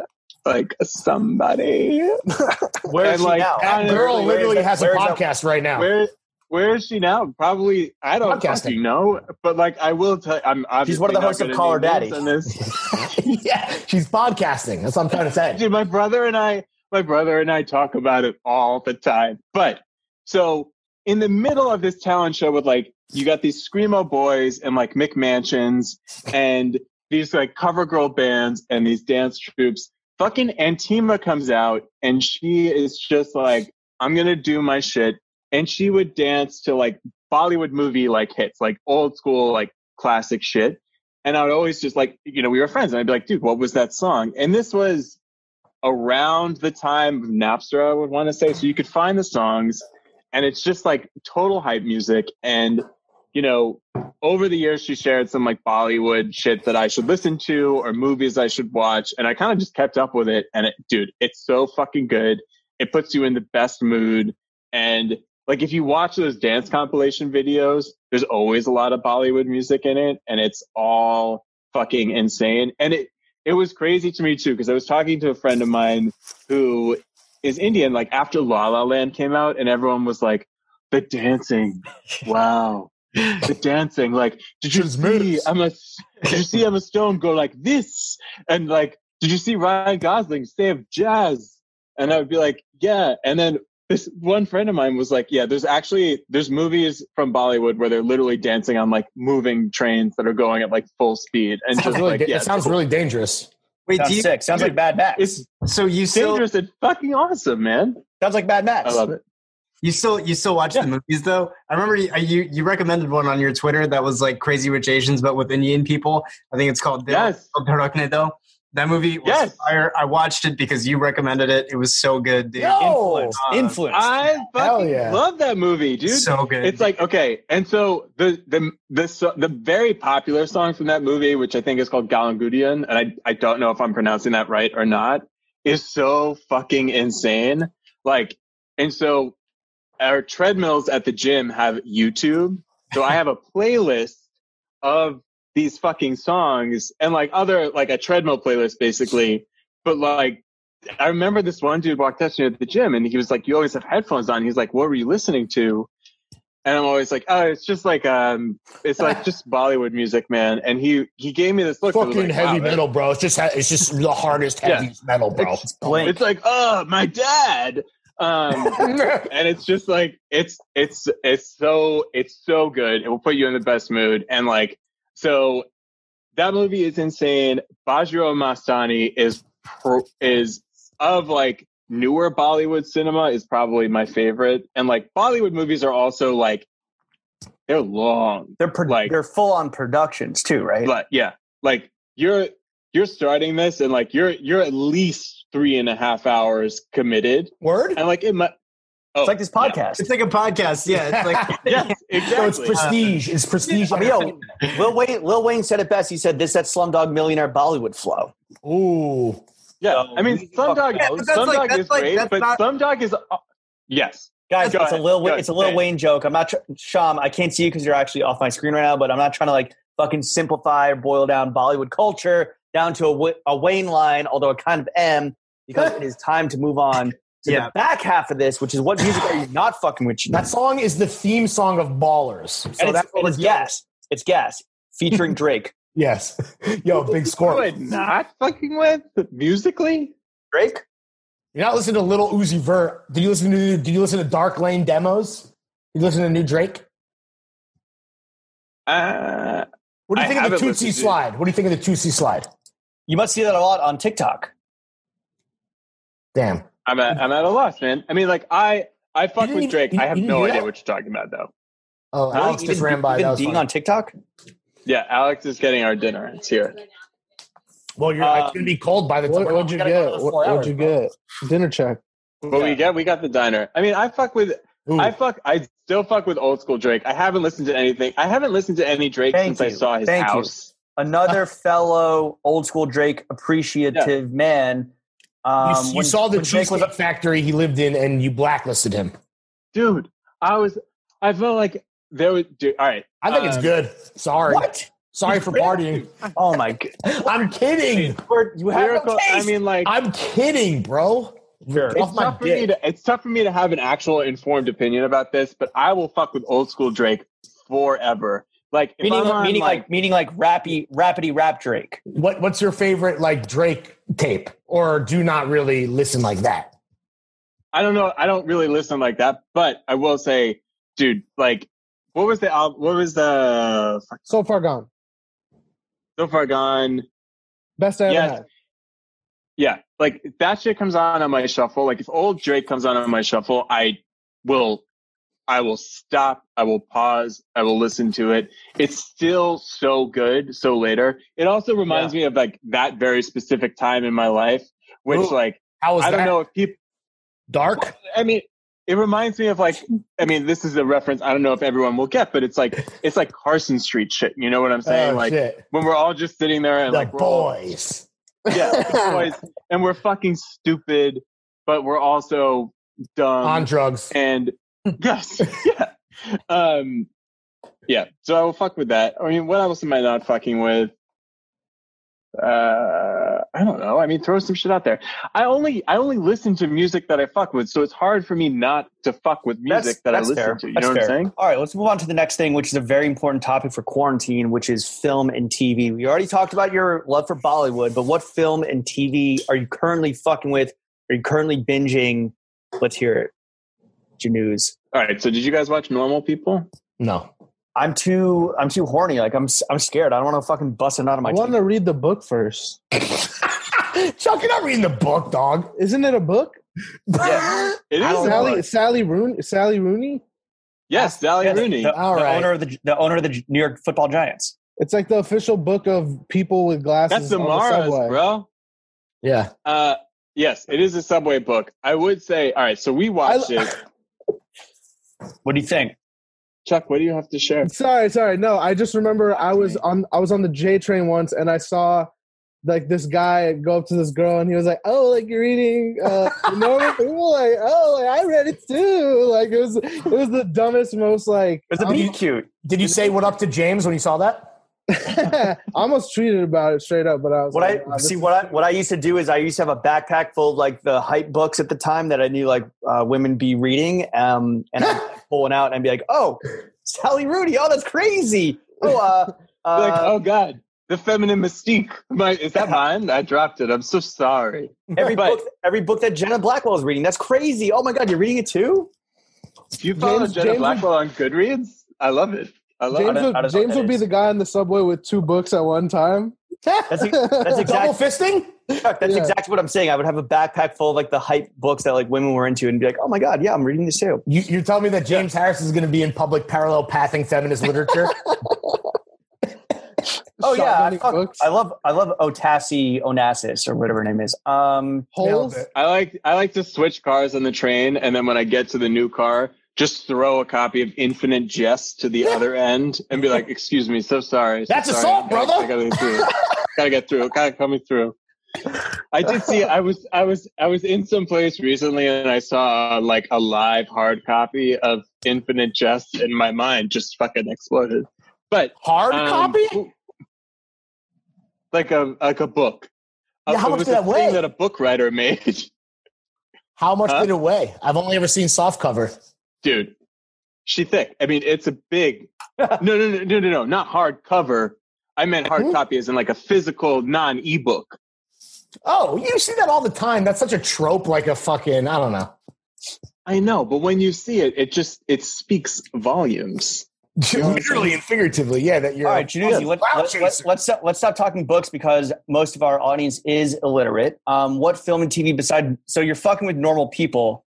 like somebody. Where is And, she like, now? that girl literally has a is that- podcast right now. Where where is she now? Probably I don't Podcasting. fucking know, but like I will tell. You I'm She's one of the hosts of Call Her Daddy. yeah, she's podcasting. That's what I'm trying to say. Dude, my brother and I, my brother and I talk about it all the time. But so in the middle of this talent show with like, you got these screamo boys and like McMansions and these like cover girl bands and these dance troops. Fucking Antima comes out and she is just like, I'm gonna do my shit. And she would dance to like Bollywood movie like hits, like old school, like classic shit. And I would always just like, you know, we were friends and I'd be like, dude, what was that song? And this was around the time of Napster, I would want to say. So you could find the songs and it's just like total hype music. And, you know, over the years, she shared some like Bollywood shit that I should listen to or movies I should watch. And I kind of just kept up with it. And it, dude, it's so fucking good. It puts you in the best mood. And like if you watch those dance compilation videos, there's always a lot of Bollywood music in it. And it's all fucking insane. And it, it was crazy to me too, because I was talking to a friend of mine who is Indian, like after La La Land came out, and everyone was like, the dancing. Wow. The dancing. Like, did you She's see moves. Emma did you see Emma Stone go like this? And like, did you see Ryan Gosling save jazz? And I would be like, yeah. And then this one friend of mine was like, yeah, there's actually there's movies from Bollywood where they're literally dancing on like moving trains that are going at like full speed. And just really, like, yeah, it sounds really dangerous. Wait, Sounds do you, sick. Sounds like Bad Max. it's so you still dangerous and fucking awesome, man. Sounds like Bad Max. I love it. You still you still watch Yeah. the movies though. I remember you, you you recommended one on your Twitter that was like Crazy Rich Asians, but with Indian people. I think it's called Dil Yes. Dhadakne Do. That movie was Yes. fire. I watched it because you recommended it. It was so good, dude. Yo! Influence. Uh, Influence. I fucking yeah. love that movie, dude. so good. It's like okay, and so the the the so- the very popular song from that movie, which I think is called Gallan Goodiyaan, and I I don't know if I'm pronouncing that right or not, is so fucking insane. Like, and so our treadmills at the gym have YouTube, so I have a playlist of these fucking songs and like other like a treadmill playlist basically, but like. I remember this one dude walked up to me at the gym and he was like, You always have headphones on. He's like, What were you listening to? And I'm always like, oh, it's just like um, it's like just Bollywood music, man. And he he gave me this look. Fucking like, heavy wow, metal, bro. It's just it's just the hardest, Yeah. heaviest metal, bro. It's Blink. It's like, oh, my dad. Um, and it's just like it's it's it's so it's so good. It will put you in the best mood. And like so, that movie is insane. Bajirao Mastani is pro, is of like newer Bollywood cinema is probably my favorite. And like Bollywood movies are also like they're long. they're pro- like- they're full on productions too, right? But yeah, like you're you're starting this and like you're you're at least three and a half hours committed. Word? And like it might oh, it's like this podcast. it's like a podcast. Yeah, it's like Yeah, So it's prestige. It's prestige. I mean, yo, Lil Wayne, Lil Wayne said it best. He said, "This that Slumdog Millionaire Bollywood flow." Ooh. yeah, So I mean we Slumdog. Yeah, but Slumdog like- is like- great, but not- Slumdog is uh, yes. Guys, Go it's a. Lil Wayne, it's a Lil Say. Wayne joke. I'm not, tr- Sham. I can't see you because you're actually off my screen right now. But I'm not trying to like fucking simplify or boil down Bollywood culture down to a, a Wayne line, although I kind of am because it is time to move on to Yeah. the back half of this, which is what music are you not fucking with? You That song is the theme song of Ballers. So and it's, that's and it's gas. It's gas featuring Drake. Yes. Yo, big score. am not fucking with musically? Drake. You're not listening to Lil Uzi Vert. Did you listen to Did you listen to Dark Lane demos? Did you listen to New Drake? Uh, What do you I think of the haven't Toosie slide? What do you think of the Toosie slide? You must see that a lot on TikTok. Damn. I'm at I'm at a loss, man. I mean, like I I fuck with Drake. I have no idea that? what you're talking about, though. Oh, Really? Alex You've just been- ran by. you've been That was being funny. on TikTok. Yeah, Alex is getting our dinner. It's here. Well, you're, Uh, it's gonna be cold by the time. What, what'd you we gotta go get? What, four what'd you bro. get? Dinner check. What we get? We got the diner. I mean, I fuck with Ooh. I fuck. I still fuck with old school Drake. I haven't listened to anything. I haven't listened to any Drake Thank since I saw his Thank you. house. Another fellow old school Drake appreciative man. Um, you, you when- saw the when Drake was cheesecake factory he lived in, and you blacklisted him. Dude, I was. I felt like there was. Dude, all right. I think it's Um, good. Sorry, What? sorry for partying. Oh my god! I'm kidding. You have no Lyrical. I mean, like. I'm kidding, bro. Sure. It's tough for me to it's tough for me to have an actual informed opinion about this, but I will fuck with old school Drake forever. Like if meaning, on, meaning like, like, meaning like rappy, rapidy rap Drake. What What's your favorite like Drake tape, or do not really listen like that? I don't know, I don't really listen like that, but I will say, dude, like what was the album? What was the So far gone. so far gone? Best I ever Yes. had. Yeah, like that shit comes on on my shuffle. Like if old Drake comes on on my shuffle, I will, I will stop. I will pause. I will listen to it. It's still so good. So later, it also reminds me of like that very specific time in my life, which Ooh. like How was I that? don't know if people. Dark. I mean, it reminds me of like. I mean, this is a reference. I don't know if everyone will get, but it's like it's like Carson Street shit. You know what I'm saying? Oh, like shit. when we're all just sitting there and The like we're all- boys. yeah, boys, and we're fucking stupid, but we're also dumb on drugs. and yes, yeah, um, yeah. So I will fuck with that. I mean, what else am I not fucking with? Uh, I don't know. I mean, throw some shit out there. I only I only listen to music that I fuck with, so it's hard for me not to fuck with music that I listen fair. to. You That's know what. I'm saying? All right, let's move on to the next thing, which is a very important topic for quarantine, which is film and TV. We already talked about your love for Bollywood, but what film and TV are you currently fucking with? Are you currently binging? Let's hear it. What's your news? All right. So did you guys watch Normal People? No. I'm too. I'm too horny. Like I'm. I'm scared. I don't want to fucking bust it out of my. I want to read the book first. Chuck, you're not reading the book, dog. Isn't it a book? Yeah. it is. I is. Sally Sally Rooney. Sally Rooney. yes, Sally Yeah, the- Rooney. The, All the right. owner of the the owner of the New York Football Giants. It's like the official book of people with glasses. That's the on Mars, subway. bro. Yeah. Uh, yes, it is a Subway book. I would say, all right. So we watched I- it. What do you think? Chuck, what do you have to share? Sorry, sorry. No, I just remember I was on I was on the J train once and I saw like this guy go up to this girl and he was like, "Oh, like you're reading uh normal people?" Like, "Oh, like I read it too." Like it was it was the dumbest, most like It's a I'm- be cute. Did you say what up to James when you saw that? I almost tweeted about it straight up, but I was What I like, "Wow, this see, what I what I used to do is I used to have a backpack full of like the hype books at the time that I knew like uh, women be reading, um, and I'd pull one out and be like, "Oh, Sally Rooney! Oh, that's crazy! Oh, uh, uh, like, oh God, the feminine mystique. My, is that mine? I dropped it. I'm so sorry. every but- book, every book that Jenna Blackwell is reading. That's crazy! Oh my God, you're reading it too? Do you follow James- Jenna James- Blackwell on Goodreads? I love it. I love James I don't- it. would, I don't James would be the guy in the subway with two books at one time. That's that's Double exactly fisting? Chuck, that's Yeah. exactly what I'm saying. I would have a backpack full of like the hype books that like women were into, and be like, "Oh my God, yeah, I'm reading this too." You, you're telling me that James Harris is going to be in public parallel pathing feminist literature? Oh yeah, I, fuck- I love I love Otassi Onassis or whatever her name is. Um, Holes. I like I like to switch cars on the train, and then when I get to the new car, just throw a copy of Infinite Jest to the other end and be like, "Excuse me, so sorry." so That's sorry. assault, I gotta- brother. I gotta get through. gotta get through. Gotta coming through. I did see. I was. I was. I was in some place recently, and I saw like a live hard copy of Infinite Jest, and my mind just fucking exploded. But Hard um, copy? like a like a book. Yeah, how it much did a that thing weigh? that a book writer made. How much Huh? did it weigh? I've only ever seen soft cover. Dude she thick i mean it's a big no no no no no no not hard cover i meant hard Mhm. copy as in like a physical non-ebook Oh, you see that all the time. That's such a trope, like a fucking, I don't know. i know but when you see it it just it speaks volumes Literally and figuratively, yeah. That you're. all right, Jannuzzi, let, Wow, let, let, chaser. let's stop, let's stop talking books because most of our audience is illiterate. Um, what film and TV beside? So you're fucking with normal people.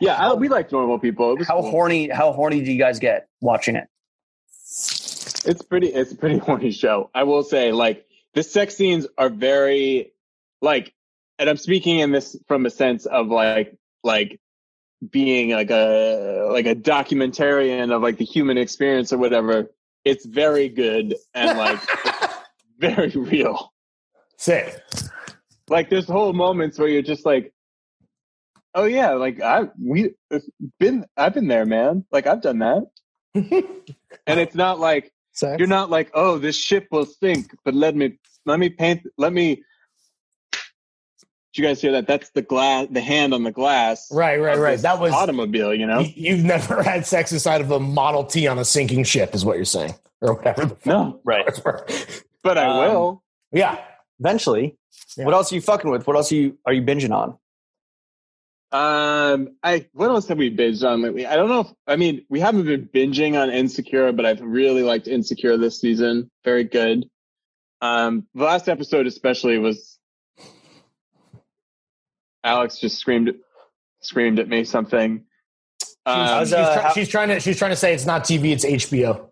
Yeah I, we like normal people it was How cool. horny? How horny do you guys get watching it? it's pretty it's a pretty horny show i will say like the sex scenes are very like and i'm speaking in this from a sense of like like being like a like a documentarian of like the human experience or whatever it's very good and like very real Sick. like there's whole moments where you're just like oh yeah like i we been i've been there man like i've done that and it's not like Sex. you're not like, oh, this ship will sink, but let me let me paint let me Did you guys hear that? That's the glass the hand on the glass. Right, right, right. That was. automobile, you know? You, you've never had sex inside of a Model T on a sinking ship, is what you're saying, or whatever. No, Right. but I Um, will. yeah. Eventually. Yeah. What else are you fucking with? What else are you are you binging on? Um, I what else have we binged on lately? I don't know. If, I mean, we haven't been binging on Insecure, but I've really liked Insecure this season. Very good. Um, the last episode especially was Alex just screamed screamed at me something. Um, How's, she's, uh, try- how- she's trying to. She's trying to say it's not TV. It's HBO.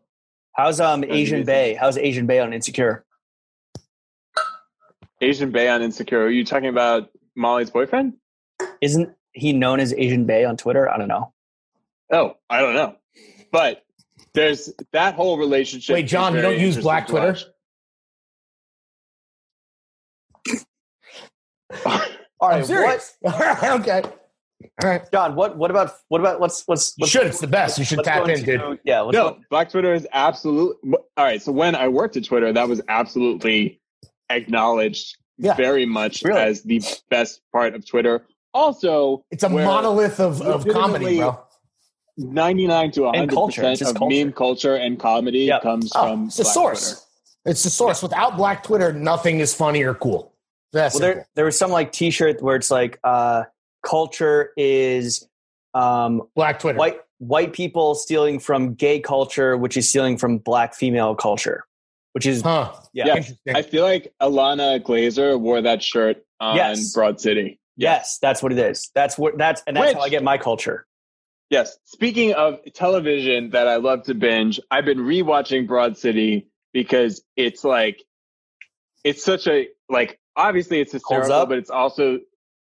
How's um Asian. Bae? How's Asian Bae on Insecure? Asian Bae on Insecure. Are you talking about Molly's boyfriend? Isn't he known as Asian Bae on Twitter? I don't know. Oh, I don't know. But there's that whole relationship. Wait, John, you don't use Black Twitter? All right, I'm what? okay. All right. John? What what about what about let's let's You let's, should. It's the best. You should tap in, into- dude. Yeah, let's no, go- Black Twitter is absolutely. All right. So when I worked at Twitter, that was absolutely acknowledged Yeah. very much Really? as the best part of Twitter. Also, It's a where monolith of, of comedy, bro. 99 to 100 culture. It's percent just of culture. meme culture and comedy Yep. comes Oh, from it's the source. Twitter. It's the source. Without Black Twitter, nothing is funny or cool. That's well, there there was some like T-shirt where it's like uh, culture is um, Black Twitter. white white people stealing from gay culture, which is stealing from black female culture, which is Huh. yeah. Yeah. Interesting. I feel like Ilana Glazer wore that shirt on Yes. Broad City. Yes, that's what it is. That's what that's and that's Which- how I get my culture. Yes. Speaking of television that I love to binge, I've been rewatching Broad City because it's like it's such a like obviously it's hysterical, but it's also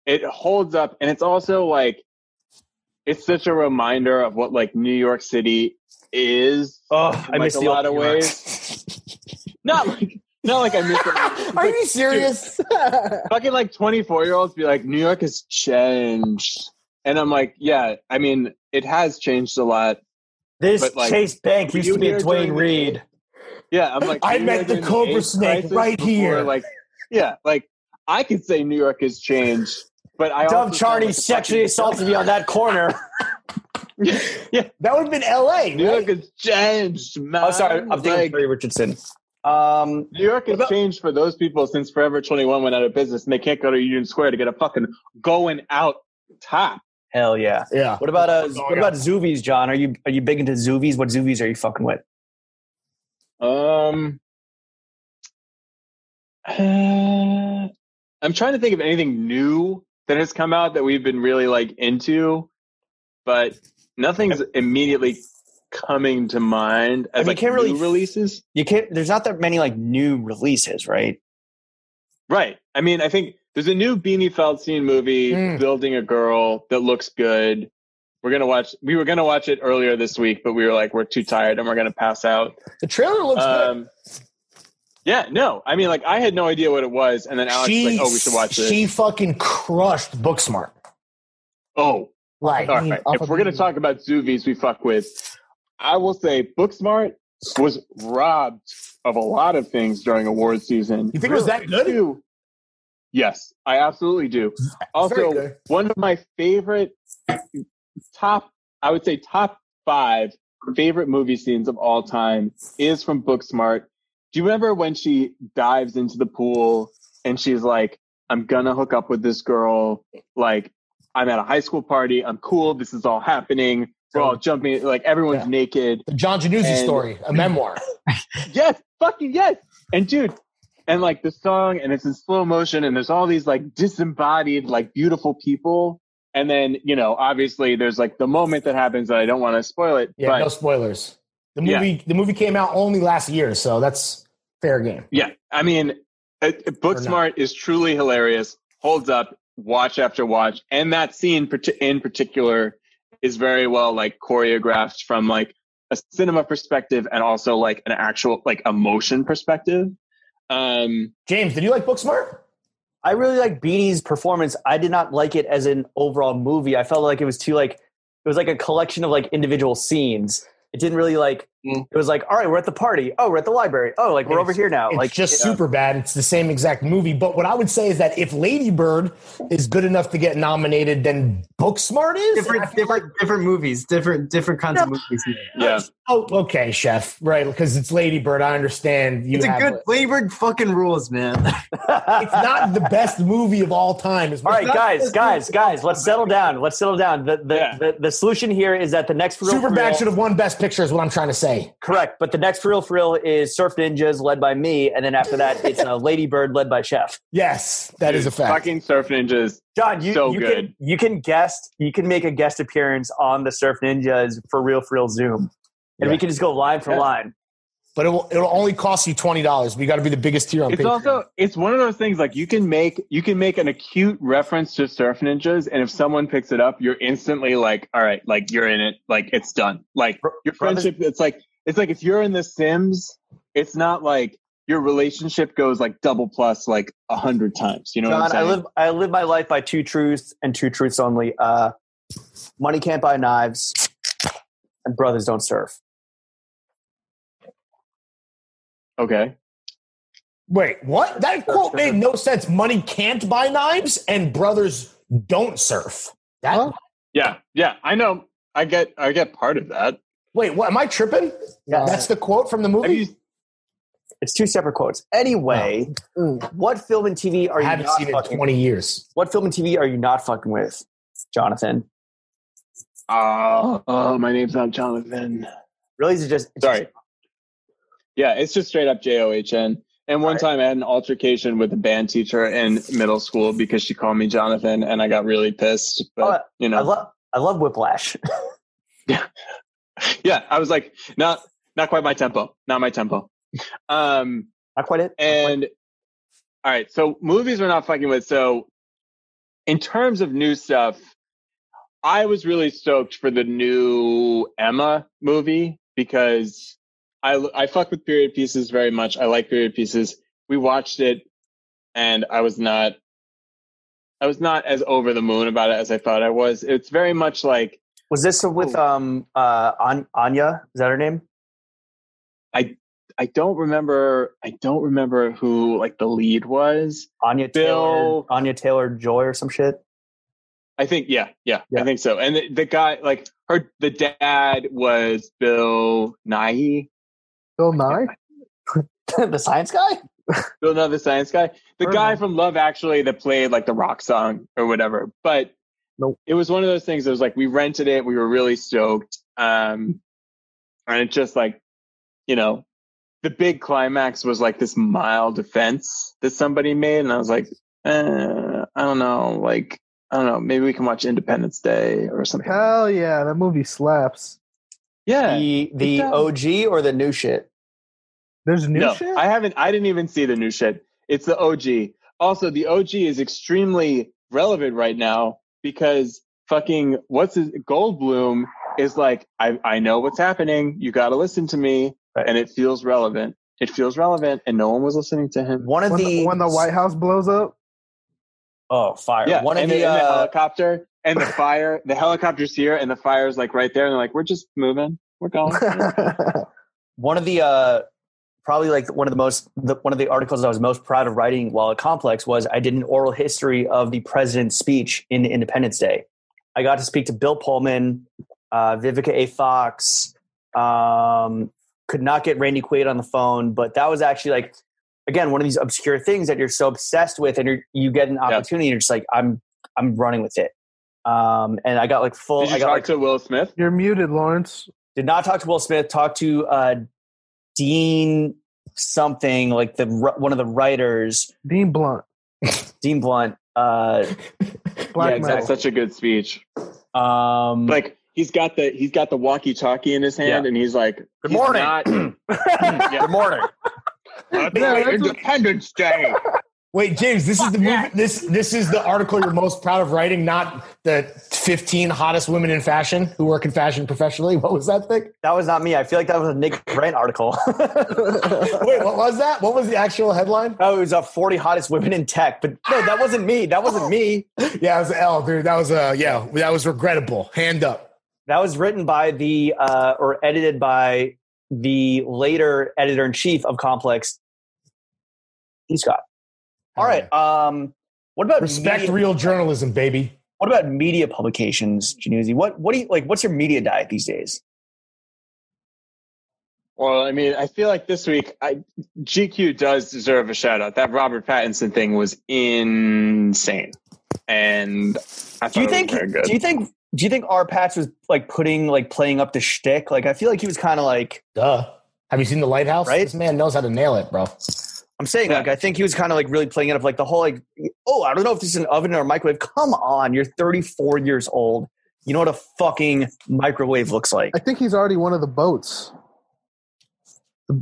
it holds up and it's also like it's such a reminder of what like New York City is. Oh, in, I like, miss a lot of ways. Not like not like I miss it. Are you serious? fucking like 24 year olds be like new york has changed and i'm like yeah i mean it has changed a lot This like, Chase Bank used to be a here during Duane the- Reade. yeah i'm like I met the Cobra AIDS Snake right before, here. like yeah like i could say new york has changed but i Dov also sound Charney like sexually assaulted me on that corner. Yeah, that would have been L.A. new york right? has changed man. oh, sorry, I'm thinking Like, of Richardson. Um, New York has about- changed for those people since Forever 21 went out of business and they can't go to Union Square to get a fucking going out top. hell yeah. Yeah. What about uh, what about Zoovies, John? Are you are you big into Zoovies? What Zoovies are you fucking with? Um, uh, I'm trying to think of anything new that has come out that we've been really like into, but nothing's immediately coming to mind I as mean, like can't really- new releases. You can't. There's not that many like new releases, right? Right. I mean, I think there's a new Beanie Feldstein movie, Mm. Building a Girl, that looks good. We're gonna watch. We were gonna watch it earlier this week, but we were like, we're too tired and we're gonna pass out. The trailer looks good. Um, yeah, no, I mean, like, I had no idea what it was, and then Alex was like, "Oh, we should watch this." She fucking crushed Booksmart. oh, Like, all right. If we're gonna talk about Zoovies, we fuck with. I will say, Booksmart was robbed of a lot of things during award season. You think it was that good? Too. Yes, I absolutely do. Also, one of my favorite top, I would say top five favorite movie scenes of all time is from Booksmart. Do you remember when she dives into the pool and she's like, I'm gonna hook up with this girl. Like, I'm at a high school party. I'm cool. This is all happening. We're all jumping. Like, everyone's Yeah. naked. the John Jannuzzi story, a memoir. Yes, fucking yes. And dude, and like the song, and it's in slow motion, and there's all these like disembodied, like beautiful people. And then, you know, obviously there's like the moment that happens that I don't want to spoil it. Yeah, but no spoilers. The Yeah. movie, the movie came out only last year, so that's fair game. yeah, I mean, uh, it- Booksmart is truly hilarious, holds up, watch after watch. And that scene in particular is very well like choreographed from like a cinema perspective and also like an actual like emotion perspective. Um, James, did you like Booksmart? I really like Beanie's performance. I did not like it as an overall movie. I felt like it was too like it was like a collection of like individual scenes. It didn't really like Mm. it was like, all right, we're at the party. Oh, we're at the library. Oh, like we're over here now. It's like just yeah. super bad. It's the same exact movie. But what I would say is that if Lady Bird is good enough to get nominated, then Booksmart is. I different, feel different, different movies, different, different kinds of movies. yeah. Oh, okay, chef. Right, because it's Lady Bird. I understand. You It's a have good Ladybird fucking rules, man. It's not the best movie of all time. Is All right, guys, guys, guys, let's settle down. Let's settle down. The the, Yeah. the, the solution here is that the next for real, for Superbad should have won Best Picture. Is what I'm trying to say. Correct, but the next for real for real is Surf Ninjas led by me, and then after that it's a Lady Bird led by Chef. Yes, that is Dude, a fact. Fucking Surf Ninjas. John, you, So you good. can you can guest you can make a guest appearance on the Surf Ninjas for real for real Zoom, and we can just go line for Yeah. line. But it will, it'll only cost you twenty dollars. But you got to be the biggest tier on It's Patreon. also it's one of those things like you can make you can make an acute reference to Surf Ninjas, and if someone picks it up, you're instantly like, all right, like you're in it, like it's done. Like your friendship, it's like it's like if you're in The Sims, it's not like your relationship goes like double plus like a hundred times. You know what I'm John, I live I live my life by two truths and two truths only. Uh, money can't buy knives, and brothers don't surf. Okay. Wait, what? That quote made no sense. Money can't buy knives, and brothers don't surf. That Huh? Yeah, yeah, I know. I get I get part of that. wait, what? Am I tripping? Yes. That's the quote from the movie. you, It's two separate quotes. Anyway, Mm. what film and TV are you? I you haven't not seen it in fucking? twenty years. What film and TV are you not fucking with, Jonathan? oh, oh, my name's not Jonathan. Really, is it just it's Sorry. Yeah, it's just straight up J O H N. And one time I had an altercation with a band teacher in middle school because she called me Jonathan and I got really pissed. But, Oh, you I know, love I love Whiplash. yeah, Yeah. I was like, not, not quite my tempo, not my tempo. Um, Not quite it. Not quite- and all right, so movies we're not fucking with. So in terms of new stuff, I was really stoked for the new Emma movie because I I fuck with period pieces very much. I like period pieces. We watched it, and I was not I was not as over the moon about it as I thought I was. It's very much like was this with um uh An- Anya? Is that her name? I I don't remember I don't remember who like the lead was. Anya Bill- Taylor, Anya Taylor Joy or some shit. I think yeah, yeah, Yeah. I think so. And the, the guy like her the dad was Bill Nighy. Bill Nye. the science guy. Bill Nye the science guy. The Heard guy of from Love Actually that played like the rock song or whatever. But Nope. it was one of those things that was like we rented it, we were really stoked. Um and it just like, you know, the big climax was like this mild defense that somebody made, and I was like, eh, I don't know, like I don't know, maybe we can watch Independence Day or something. Hell yeah, that movie slaps. Yeah. The the OG or the new shit? There's new no, shit. I haven't. I didn't even see the new shit. It's the OG. Also, the OG is extremely relevant right now because fucking what's his Goldblum is like. I I know what's happening. You got to listen to me, Right. and it feels relevant. It feels relevant, and no one was listening to him. One of when, the the, when the White House blows up. oh fire. Yeah, One of the, the, and the uh, helicopter and the fire. The helicopter's here, and the fire's like right there, and they're like, "We're just moving. We're going." one of the uh probably like one of the most the, one of the articles I was most proud of writing while at Complex was I did an oral history of the president's speech in Independence Day. I got to speak to Bill Pullman, uh, Vivica A. Fox. Um, could not get Randy Quaid on the phone, but that was actually like again one of these obscure things that you're so obsessed with, and you're, you get an opportunity, and you're just like I'm I'm running with it. Um, and I got like full. Did you I got talk like to Will Smith? You're muted, Lawrence. did not talk to Will Smith. Talked to uh, Dean something like the one of the writers, Dean Blunt. Dean Blunt. Uh, Black Yeah, exactly. That's such a good speech. um, like he's got the he's got the walkie talkie in his hand Yeah. and he's like Good he's morning. not- Good morning. Happy Yeah, that's- Independence Day. Wait, James, this is the movie, this this is the article you're most proud of writing, not the 15 hottest women in fashion who work in fashion professionally. What was that thing? That was not me. I feel like that was a Nick Brent article. Wait, what was that? What was the actual headline? oh, it was a 40 hottest women in tech, but no, that wasn't me. That wasn't me. Yeah, it was L, dude. That was uh yeah, that was regrettable. Hand up. That was written by the uh, or edited by the later editor in chief of Complex, D. Scott. All right. Um, what about Respect media- real journalism, baby. What about media publications, Jannuzzi? What what do you like? What's your media diet these days? Well, I mean, I feel like this week I, GQ does deserve a shout out. That Robert Pattinson thing was insane, and I Do you thought it was think? very good. Do you think? Do you think our Patch was like putting like playing up the shtick? Like I feel like he was kind of like Duh. Have you seen the lighthouse? Right? This man knows how to nail it, bro. I'm saying. Yeah. Like I think he was kind of like really playing it up. Like the whole like oh I don't know if this is an oven or a microwave. Come on, you're 34 years old. You know what a fucking microwave looks like. I think he's already one of the boats.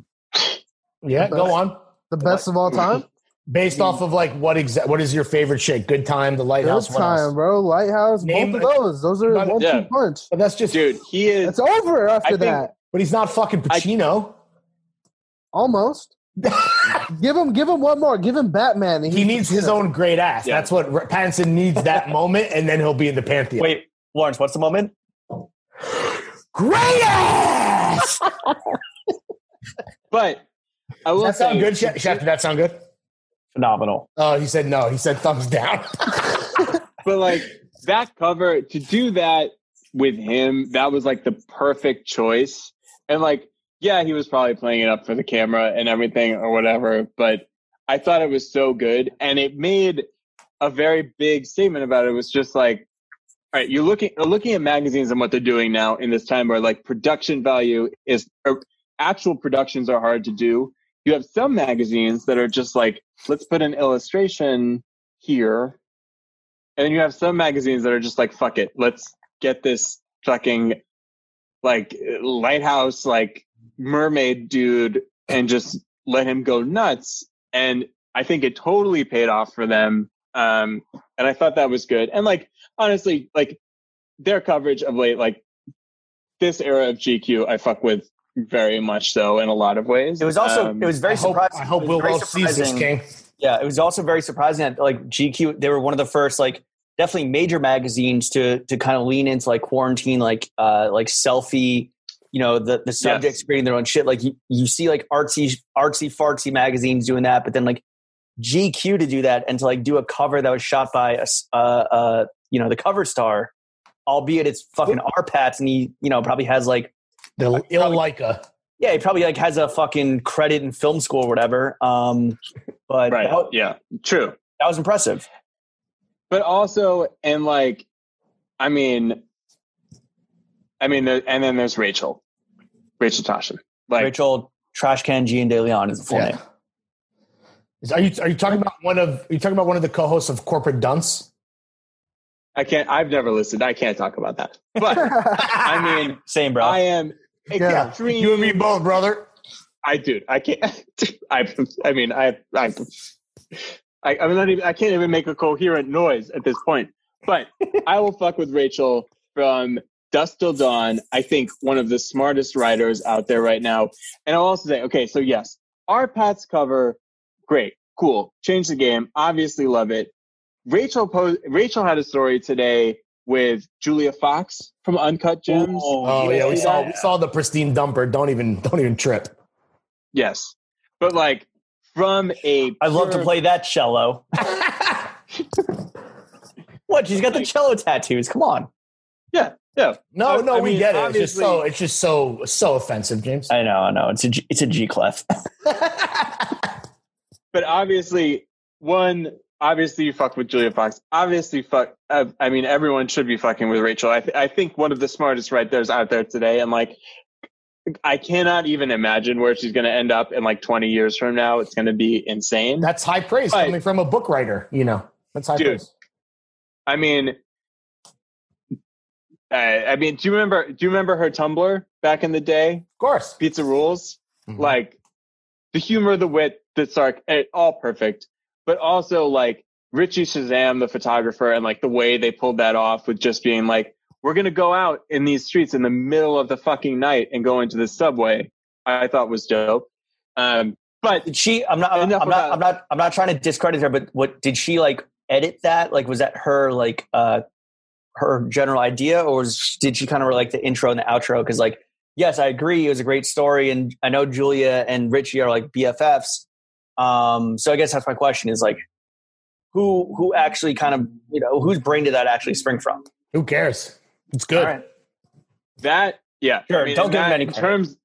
Yeah, go on. The best of all time. Based off of like what exa- what is your favorite shit? Good time, the Good lighthouse. what else? time, bro. Lighthouse. Name- both of those. Those are But- one Yeah. two punch. But that's just dude? He is. It's over after I think- that. But he's not fucking I- Pacino. Almost. give him. Give him one more. Give him Batman. he needs his own great ass. Yeah. That's what R- Pattinson needs. That moment, and then he'll be in the pantheon. Wait, Lawrence, what's the moment? great ass. but I will Does that sound say, good, Chef? Chef, Did that sound good? Phenomenal. Oh, he said no. He said thumbs down. but like that cover to do that with him, that was like the perfect choice. And like, yeah, he was probably playing it up for the camera and everything or whatever, but I thought it was so good. And it made a very big statement about it. It was just like, all right, you're looking looking at magazines and what they're doing now in this time where like production value is or actual productions are hard to do. you have some magazines that are just like, let's put an illustration here. And you have some magazines that are just like, fuck it, let's get this fucking like lighthouse, like mermaid dude and just let him go nuts. And I think it totally paid off for them. Um, and I thought that was good. And like, honestly, like their coverage of late, like this era of GQ, I fuck with very much so in a lot of ways. It was also Um, it was very I hope, surprising. I hope it was Will very Welch sees this, surprising- King. Yeah, it was also very surprising that like GQ they were one of the first like definitely major magazines to to kind of lean into like quarantine like uh like selfie you know the the subjects Yes. creating their own shit like you, you see like artsy artsy fartsy magazines doing that but then like GQ to do that and to like do a cover that was shot by a uh uh you know the cover star albeit it's fucking Arpats and he you know probably has like The ill Leica. yeah he probably like has a fucking credit in film school or whatever um but right. that, Yeah, true. that was impressive but also and like i mean i mean and then there's rachel rachel Tashjian like Rachel Trash Can Gian De Leon is the full Yeah. name. Is- Are you are you talking about one of are you talking about one of the co-hosts of Corporate Dunce? i can't i've never listened i can't talk about that but i mean Same, bro. i am Yeah. extreme You and me both, brother. i do i can't i i mean i i I, I'm not even, I can't even make a coherent noise at this point. But I will fuck with Rachel from Dusk Till Dawn. I think one of the smartest writers out there right now. And I'll also say, okay, so yes, our Pat's cover, great, cool, change the game. Obviously, love it. Rachel po- Rachel had a story today with Julia Fox from Uncut Gems. Oh You yeah, we saw that? we saw the pristine dumper. Don't even don't even trip. Yes, but like from a I'd love to play that cello. what? She's got the cello tattoos. Come on. Yeah, yeah. No, I- no, I we mean, get it. It's just so it's just so so offensive, James. I know, I know. It's a G, it's a G clef. but obviously one obviously you fuck with julia fox obviously fuck uh, i mean everyone should be fucking with rachel I, th- I think one of the smartest writers out there today and like i cannot even imagine where she's going to end up in like 20 years from now it's going to be insane That's high praise Right. coming from a book writer. You know, that's high Dude. praise. i mean uh, i mean do you remember do you remember her tumblr back in the day Of course. pizza rules Mhm. like the humor, the wit, the sarc, eh, all perfect. But also like Richie Shazam, the photographer, and like the way they pulled that off with just being like, we're gonna go out in these streets in the middle of the fucking night and go into the subway. I thought was dope. Um, but Did she? I'm not. I'm, I'm not. about- I'm not. I'm not trying to discredit her, but what did she like? Edit that? Like, was that her like uh her general idea, or was, did she kind of like the intro and the outro? Because like, yes, I agree, it was a great story, and I know Julia and Richie are like BFFs. Um, so I guess that's my question: is like, who who actually kind of you know whose brain did that actually spring from? Who cares? It's good. All right. that, yeah, Sure, I don't in give him that- any in terms.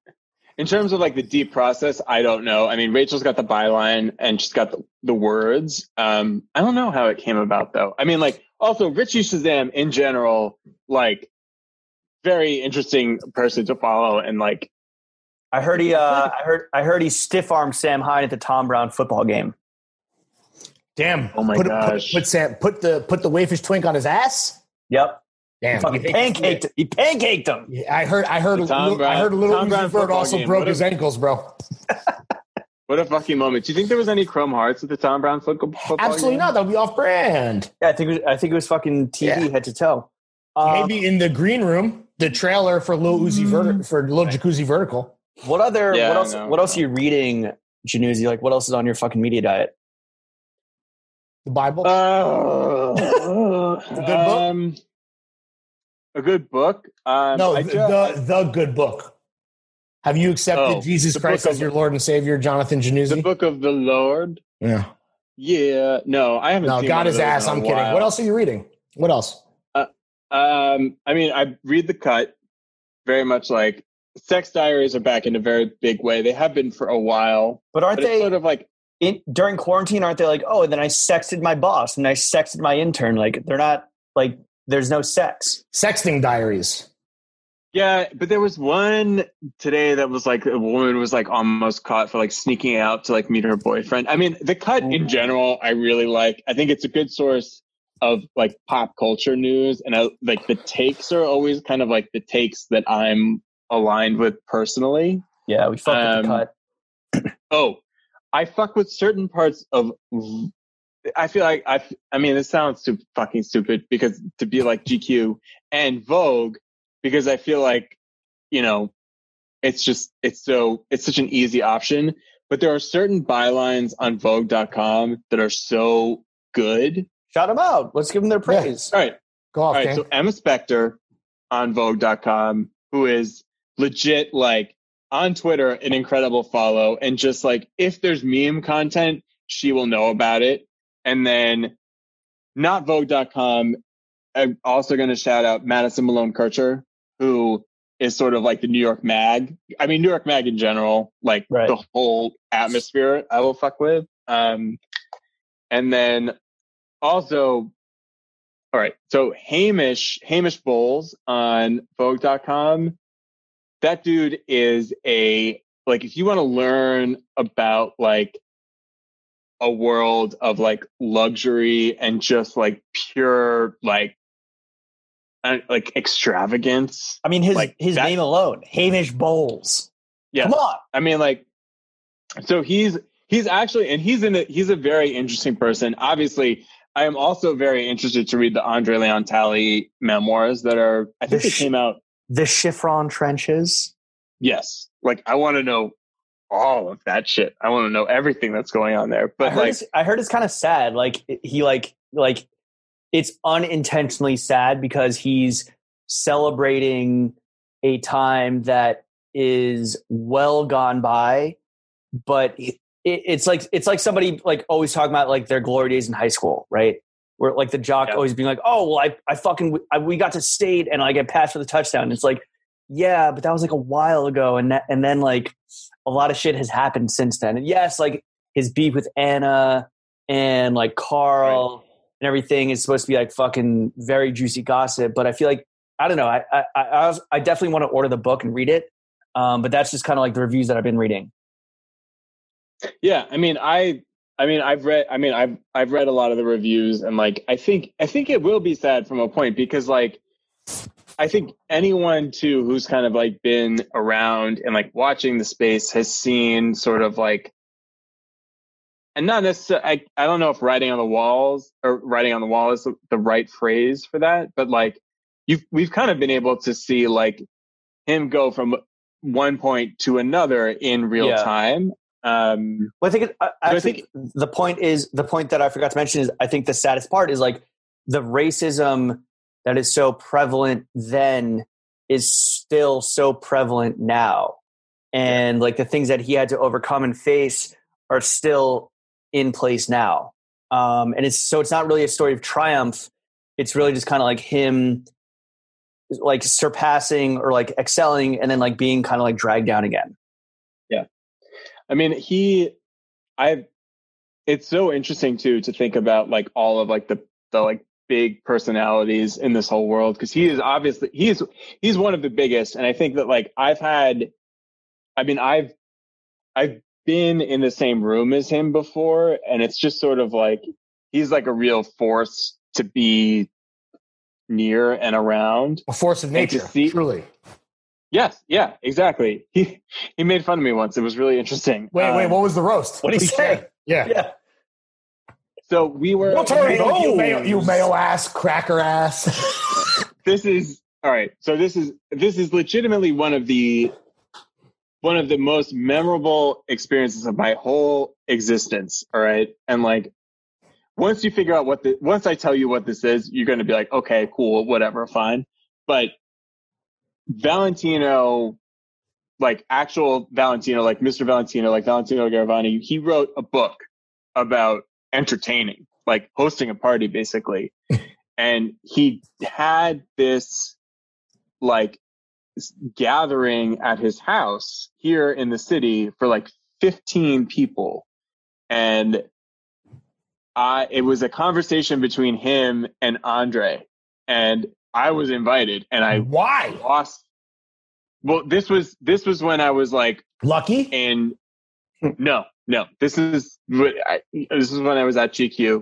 In terms of like the deep process, I don't know. I mean, Rachel's got the byline and she's got the, the words. Um, I don't know how it came about though. I mean, like also Richie Shazam in general, like very interesting person to follow and like I heard he. Uh, I heard. I heard he stiff armed Sam Hyde at the Thom Browne football game. Damn. Oh my put, gosh. Put, put Sam put the put the wayfish twink on his ass. Yep. Damn. Fucking You hate to see pancaked. He pancaked him. Yeah, I heard. I heard. Thom Browne- I heard a little Tom Uzi Brown Vert also game. broke What his a- ankles, bro. what a fucking moment. Do you think there was any Chrome Hearts at the Thom Browne football? football Absolutely game? not. That would be off brand. Yeah, I think. It was, I think it was fucking TV Yeah. head to toe. Um, Maybe in the green room, the trailer for Lil Uzi Vert for Lil Jacuzzi Vertical. What other? Yeah, what else? no, what else are you reading, Jannuzzi? Like, what else is on your fucking media diet? The Bible. Uh, a good book? Um, a good book. Um, no, I the, ju- the the good book. Have you accepted Oh, Jesus Christ as your Lord and Savior, Jonathan the book of the Lord. Yeah. Yeah, no, I haven't. No, seen got one his ass. in a I'm kidding. What else are you reading? What else? Um, I mean, I read the cut. Very much like sex diaries are back in a very big way. They have been for a while, But aren't but they sort of like in, during quarantine? Aren't they like, oh, and then I sexted my boss and I sexted my intern? Like, they're not like. There's no sex. Sexting diaries. Yeah, but there was one today that was like a woman was like almost caught for like sneaking out to like meet her boyfriend. I mean, the cut in general, I really like. I think it's a good source of like pop culture news, and I, like the takes are always kind of like the takes that I'm aligned with personally. Yeah, we fucked with the Um, cut. Oh, I fuck with certain parts of. I feel like I. I mean, this sounds too fucking stupid because to be like GQ and Vogue, because I feel like, you know, it's just it's so it's such an easy option. But there are certain bylines on Vogue.com that are so good. Shout them out. Let's give them their praise. All right, Go off, all right. So Emma Spector on Vogue.com, who is legit like on Twitter, an incredible follow, and just like if there's meme content, she will know about it. And then not Vogue.com. I'm also going to shout out Madison Malone Kircher, who is sort of like the New York Mag. I mean, New York Mag in general, like Right. the whole atmosphere I will fuck with. Um, and then also, all right. So Hamish, Hamish Bowles on Vogue.com. That dude is a, like, if you want to learn about like a world of like luxury and just like pure, like, uh, like extravagance. I mean, his Like his that- name alone, Hamish Bowles. Yeah. Come on. I mean, like, so he's he's actually, and he's in a, he's a very interesting person. Obviously, I am also very interested to read the Andre Leon Talley memoirs that are. I think The they came out. The Chiffon trenches. Yes, like I want to know all of that shit. I want to know everything that's going on there. I But heard, like, it's, I heard it's kind of sad. Like he like like it's unintentionally sad because he's celebrating a time that is well gone by, but it, it's like it's like somebody like always talking about like their glory days in high school, right? Where like the jock Yeah. always being like, "Oh, well, I I fucking I, we got to state and I get passed for the touchdown." It's like, yeah, but that was like a while ago, and that, and then like a lot of shit has happened since then. And yes, like his beef with Anna and like Carl and everything is supposed to be like fucking very juicy gossip. But I feel like I don't know. I I I, I, was, I definitely want to order the book and read it. Um, but that's just kind of like the reviews that I've been reading. yeah, I mean, I. I mean, I've read. I mean, I've I've read a lot of the reviews, and like, I think I think it will be sad from a point because, like, I think anyone too who's kind of like been around and like watching the space has seen sort of like, and not necessarily. I I don't know if writing on the walls or writing on the wall is the, the right phrase for that, but like, you've we've kind of been able to see like him go from one point to another in real Yeah. time. Um, Well, I think it, I, I actually think- the point is the point that I forgot to mention is I think the saddest part is like the racism that is so prevalent then is still so prevalent now, and like the things that he had to overcome and face are still in place now. Um, and it's so it's not really a story of triumph. It's really just kind of like him like surpassing or like excelling and then like being kind of like dragged down again. Yeah. I mean, he, I, it's so interesting too to think about like all of like the the like big personalities in this whole world because he is obviously he's he's one of the biggest, and I think that like I've had, I mean, I've I've been in the same room as him before, and it's just sort of like he's like a real force to be near and around. A force of nature, see- truly. Yes, yeah, exactly. He he made fun of me once. It was really interesting. Wait, wait, Um, what was the roast? what did he say? Yeah. Yeah. So we were. We'll turn you, mayo, you mayo ass, cracker ass. This is all right. So this is this is legitimately one of the one of the most memorable experiences of my whole existence. All right, and like once you figure out what the once I tell you what this is, you're going to be like, okay, cool, whatever, fine. But Valentino, like actual Valentino, like Mr. Valentino, like Valentino Garavani, he wrote a book about entertaining, like hosting a party, basically. and he had this like gathering at his house here in the city for like 15 people and I it was a conversation between him and Andre and I was invited and I Why? lost well, this was this was when I was like Lucky. and no, no, this is I, this is when I was at GQ,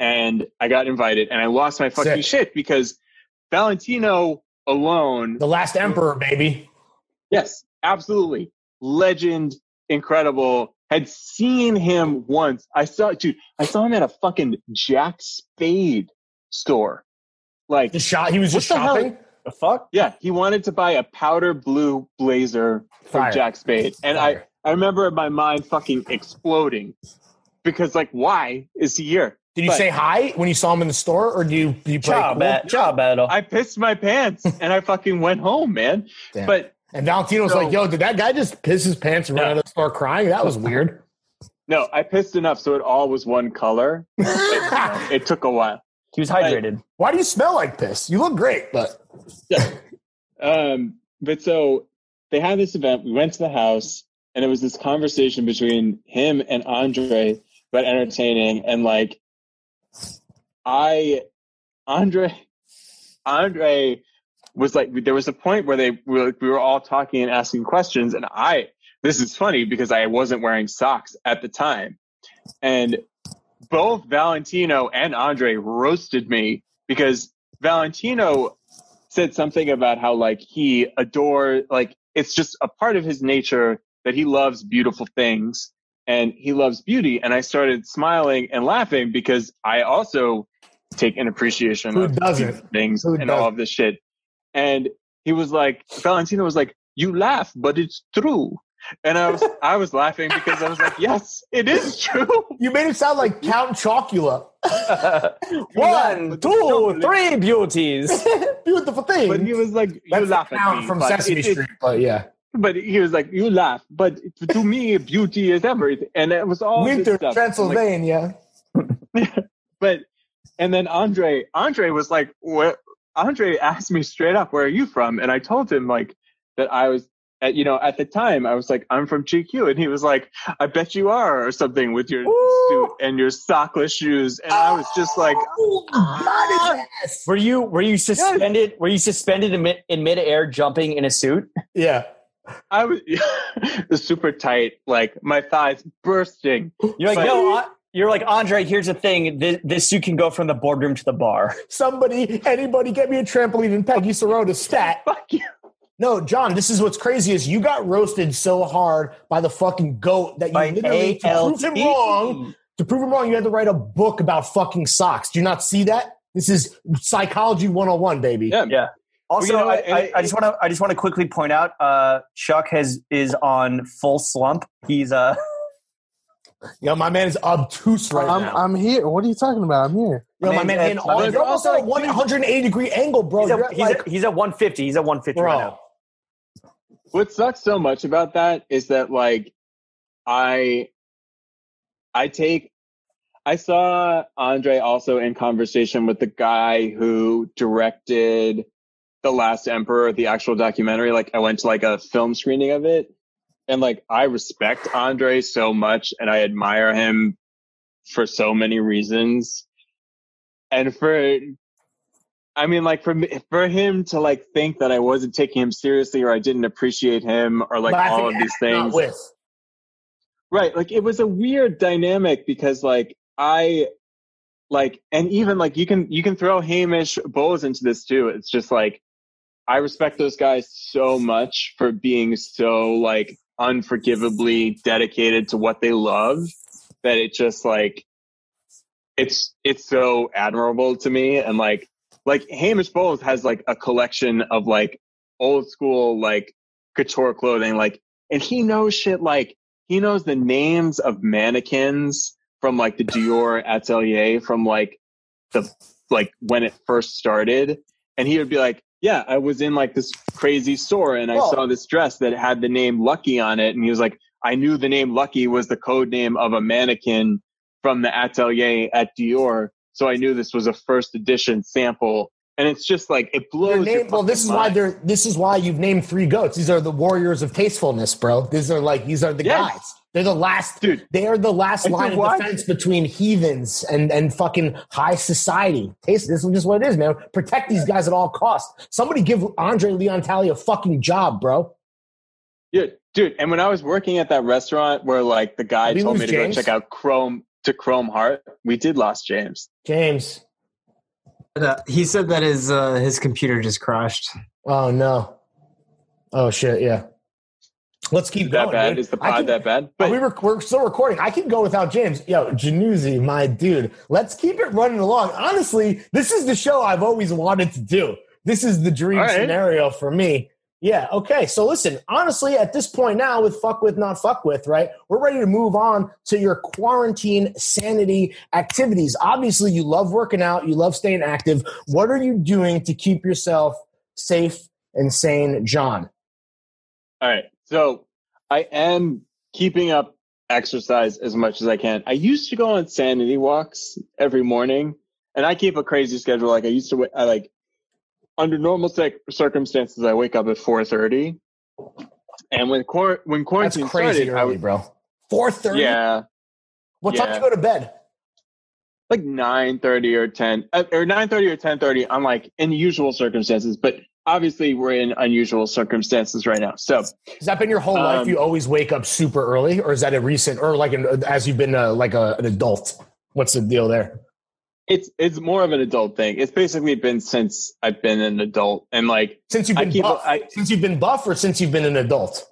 and I got invited, and I lost my fucking Sick. shit because Valentino alone, The last emperor, baby. yes, absolutely, legend, incredible. Had seen him once. I saw, dude, I saw him at a fucking Jack Spade store. Like, the shot. He was just What the hell? shopping. The fuck? yeah, he wanted to buy a powder blue blazer from Fire. Jack Spade, and Fire. I remember my mind fucking exploding because like why is he here? Did you But say hi when you saw him in the store, or do you do you play Ciao, cool? ba- ciao, battle. I pissed my pants and I fucking went home, man. Damn. But And Valentino's So- like, "Yo, did that guy just piss his pants and run out of the store crying? That was weird." no, I pissed enough so it all was one color. It, it took a while. He was hydrated. Why do you smell like piss? You look great, but Um, but so they had this event. We went to the house, and it was this conversation between him and Andre about entertaining. And like, I, Andre, Andre was like, there was a point where they were like, we were all talking and asking questions, and I. This is funny because I wasn't wearing socks at the time, and both Valentino and Andre roasted me because Valentino said something about how like he adore like it's just a part of his nature that he loves beautiful things and he loves beauty and i started smiling and laughing because i also take an appreciation Who of doesn't? things Who and all doesn't? of this shit and he was like valentino was like you laugh but it's true and i was i was laughing because i was like yes it is true you made it sound like Count Chocula. One, two, three beauties. Beautiful thing. but he was like you That's the laugh at me from Sesame it- it- Street. But yeah, but he was like, "You laugh, but to me, beauty is everything." And it was all this Winter, stuff. Transylvania. Like, but and then Andre, Andre was like, "Where?" Andre asked me straight up, "Where are you from?" And I told him like that I was. At, you know, at the time, I was like, "I'm from GQ," and he was like, "I bet you are," or something with your suit and your sockless shoes. And I was just like, oh, God, his. Were you were you suspended? Were you suspended in, mid, in midair, jumping in a suit? Yeah. I was the super tight, like my thighs bursting. You're like, But- no. An- You're like Andre. Here's the thing. This, this suit can go from the boardroom to the bar. Somebody, anybody, get me a trampoline and Peggy Sirota stat. Fuck you. No, John, this is what's crazy is you got roasted so hard by the fucking goat that you By literally to prove him ALT. wrong. To prove him wrong, you had to write a book about fucking socks. Do you not see that? This is psychology 101, baby. Yeah, Yeah. Also, Well, you know I, what, I, I just want to I just want to quickly point out, uh, Chuck has is on full slump. He's uh Yo, my man is obtuse right I'm, now. I'm here. What are you talking about? I'm here. Yo, my man's man, at all, you're almost at a 180 degree angle, bro. he's, at, at he's, like, at, he's at 150. He's at 150 right now. what sucks so much about that is that like i i take i saw andre also in conversation with the guy who directed the last emperor the actual documentary like i went to like a film screening of it and like i respect andre so much and i admire him for so many reasons and for I mean, like for me, for him to like think that I wasn't taking him seriously or I didn't appreciate him or like Laughing all of these things, with. right? Like it was a weird dynamic because like I like and even like you can you can throw Hamish Bowles into this too. It's just like I respect those guys so much for being so like unforgivably dedicated to what they love that it just like it's it's so admirable to me. And like like Hamish Bowles has like a collection of like old school like couture clothing like and he knows shit like he knows the names of mannequins from like the Dior atelier from like the like when it first started. And he would be like yeah I was in like this crazy store and I saw this dress that had the name Lucky on it and he was like I knew the name Lucky was the code name of a mannequin from the atelier at Dior so I knew this was a first edition sample and it's just like it blows. your name, well, this is fucking why they're. This is why you've named three goats. These are the warriors of tastefulness, bro. These are like these are the Yes. guys. They're the last. Dude. they are the last line of defense between heathens and and fucking high society. Taste. This is just what it is, man. Protect these guys at all costs. Somebody give Andre Leon Talley a fucking job, bro. Dude, dude, and when I was working at that restaurant where like the guy told me to James? go check out Chrome to Chrome Heart, we did lost James. James. Uh, he said that his uh, his computer just crashed. Oh no. Oh shit. Yeah. Let's keep Is that going. bad? dude. Is the pod can- that bad? But we rec- we're still recording. I can go without James. Yo, Jannuzzi, my dude. Let's keep it running along. Honestly, this is the show I've always wanted to do. This is the dream All right. scenario for me. Yeah. Okay. So listen, honestly, at this point now, with fuck with, not fuck with, right? We're ready to move on to your quarantine sanity activities. Obviously, you love working out, you love staying active. What are you doing to keep yourself safe and sane, John? all right. So I am keeping up exercise as much as I can. I used to go on sanity walks every morning, and I keep a crazy schedule. Like I used to, I like under normal cir- circumstances, I wake up at four thirty, and when quar- when That's quarantine crazy started, I early, would, bro. Four thirty. yeah, What time do you go to bed? like nine thirty or ten uh, or nine thirty or ten thirty. I'm like in usual circumstances, but obviously we're in unusual circumstances right now. So Has that been your whole life? Um, You always wake up super early, or is that a recent, or like an, as you've been uh, like a, an adult? What's the deal there? It's it's more of an adult thing. It's basically been since I've been an adult, and like Since you've been keep buff, I, since you've been buff, or since you've been an adult?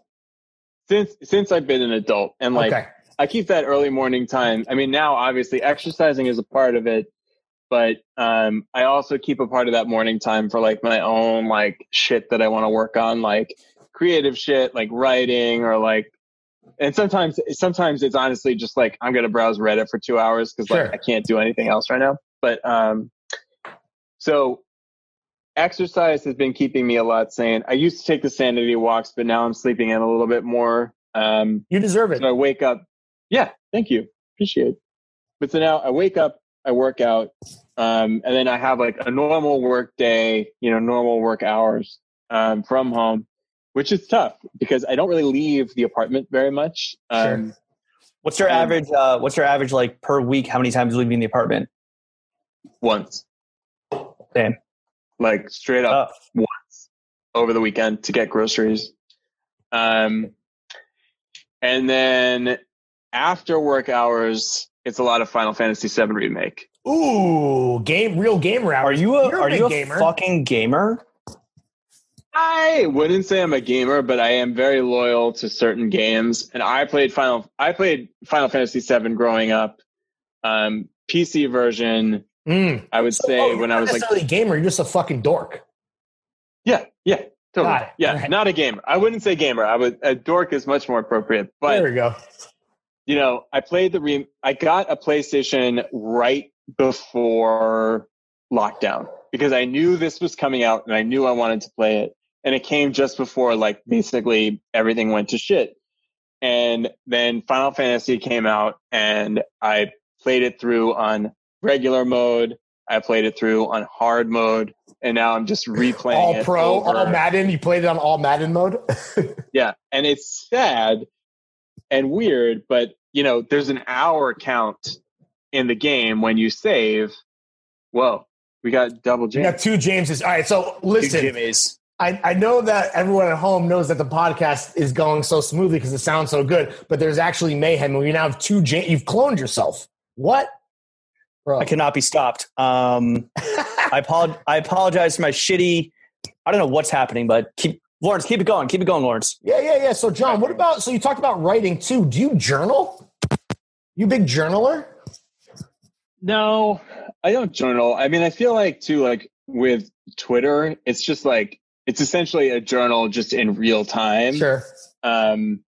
since since I've been an adult, and like okay, I keep that early morning time. I mean, now obviously exercising is a part of it, but um, I also keep a part of that morning time for like my own like shit that I want to work on, like creative shit, like writing or like. And sometimes, sometimes it's honestly just like I'm gonna browse Reddit for two hours because Sure. like I can't do anything else right now. But um, so exercise has been keeping me a lot sane. I used to take the sanity walks, but now I'm sleeping in a little bit more. Um, you deserve it. so I wake up. Yeah, thank you. Appreciate it. But so now I wake up, I work out, um, and then I have like a normal work day, you know, normal work hours um, from home, which is tough because I don't really leave the apartment very much. Um, What's your average? Uh, what's your average like per week? How many times leaving the apartment? Once, Same. like straight up Uh, once over the weekend to get groceries. Um, and then after work hours, it's a lot of Final Fantasy VII remake. Ooh, game, real gamer are you a You're are big you a gamer. fucking gamer? I wouldn't say I'm a gamer, but I am very loyal to certain games. And I played Final I played Final Fantasy VII growing up. Um, PC version, Mm. I would So, say oh, when I was like necessarily a gamer, you're just a fucking dork. Yeah, yeah, totally. Got it. Yeah, All right. not a gamer. I wouldn't say gamer. I would a dork is much more appropriate. But there we go. you know, I played the re I got a PlayStation right before lockdown because I knew this was coming out and I knew I wanted to play it. And it came just before like basically everything went to shit. And then Final Fantasy came out and I played it through on regular mode. I played it through on hard mode. And now I'm just replaying All it. pro, over. all Madden. You played it on all Madden mode. Yeah, and it's sad and weird, but you know, there's an hour count in the game when you save. Whoa, we got double we got two Jameses. All right, so listen. Jimmy's. I, I know that everyone at home knows that the podcast is going so smoothly because it sounds so good, but there's actually mayhem. And we now have two. Ja- you've cloned yourself. What, bro? I cannot be stopped. Um, I apologize. I apologize for my shitty. I don't know what's happening, but keep Lawrence. Keep it going. Keep it going, Lawrence. yeah, yeah, yeah. So, John, what about? So you talked about writing too. Do you journal? You big journaler? No, I don't journal. I mean, I feel like too, like with Twitter, it's just like it's essentially a journal just in real time. Sure. um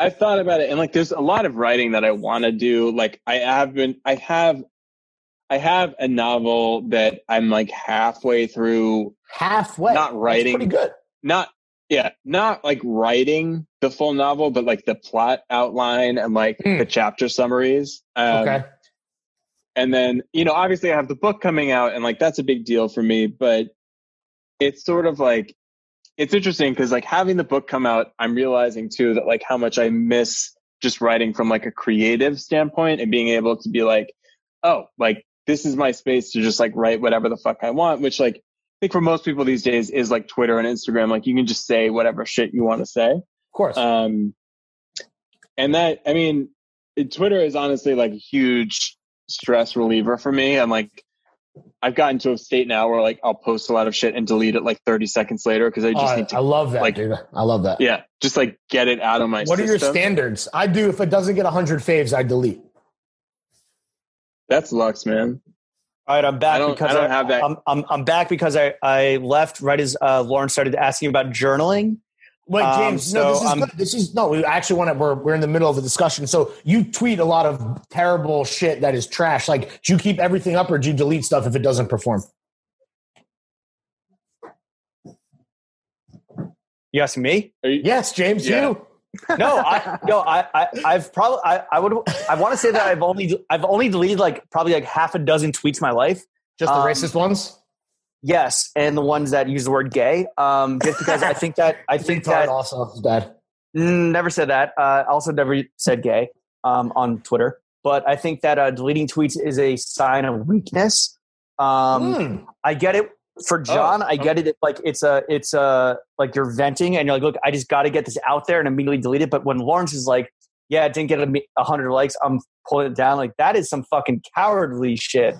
i've thought about it and like there's a lot of writing that i want to do like i have been i have i have a novel that i'm like halfway through Halfway. Not That's writing. pretty good. not yeah not like writing the full novel but like the plot outline and like Hmm. the chapter summaries um, okay. and then you know obviously I have the book coming out, and like that's a big deal for me. But it's sort of like it's interesting because like having the book come out, I'm realizing too that like how much I miss just writing from like a creative standpoint and being able to be like, oh, like this is my space to just like write whatever the fuck I want, which like I think for most people these days is like Twitter and Instagram. Like you can just say whatever shit you want to say. Of course. Um, and that, I mean, Twitter is honestly like a huge stress reliever for me. I'm like, I've gotten to a state now where like I'll post a lot of shit and delete it like 30 seconds later because I Oh, just I, need to, I love that, like- dude. I love that. yeah, just like get it out of my What are your standards? I do. If it doesn't get 100 faves, I delete. That's Lux, man. All right, I'm back I don't- because I don't have that- I'm, I'm I'm back because I I left right as uh, Lauren started asking about journaling. Wait, Um, James. no, this is I'm- good. This is no. We actually want to. We're we're in the middle of a discussion. So you tweet a lot of terrible shit that is trash. Like, do you keep everything up or do you delete stuff if it doesn't perform? You asking me? You, Yes, James. Yeah. You. No, I no, I, I I've probably I, I would I want to say that I've only I've only deleted like probably like half a dozen tweets in my life. Just the Um, racist ones. Yes, and the ones that use the word gay. Um, just because I think that I think that also is bad. Mm, never said that. Uh, also never said gay um, on Twitter. But I think that uh, deleting tweets is a sign of weakness. Um, Hmm. I get it for John. I get it. Like it's a, it's a like you're venting and you're like, look, I just got to get this out there and immediately delete it. But when Lawrence is like, yeah, it didn't get a hundred likes, I'm pulling it down. Like that is some fucking cowardly shit,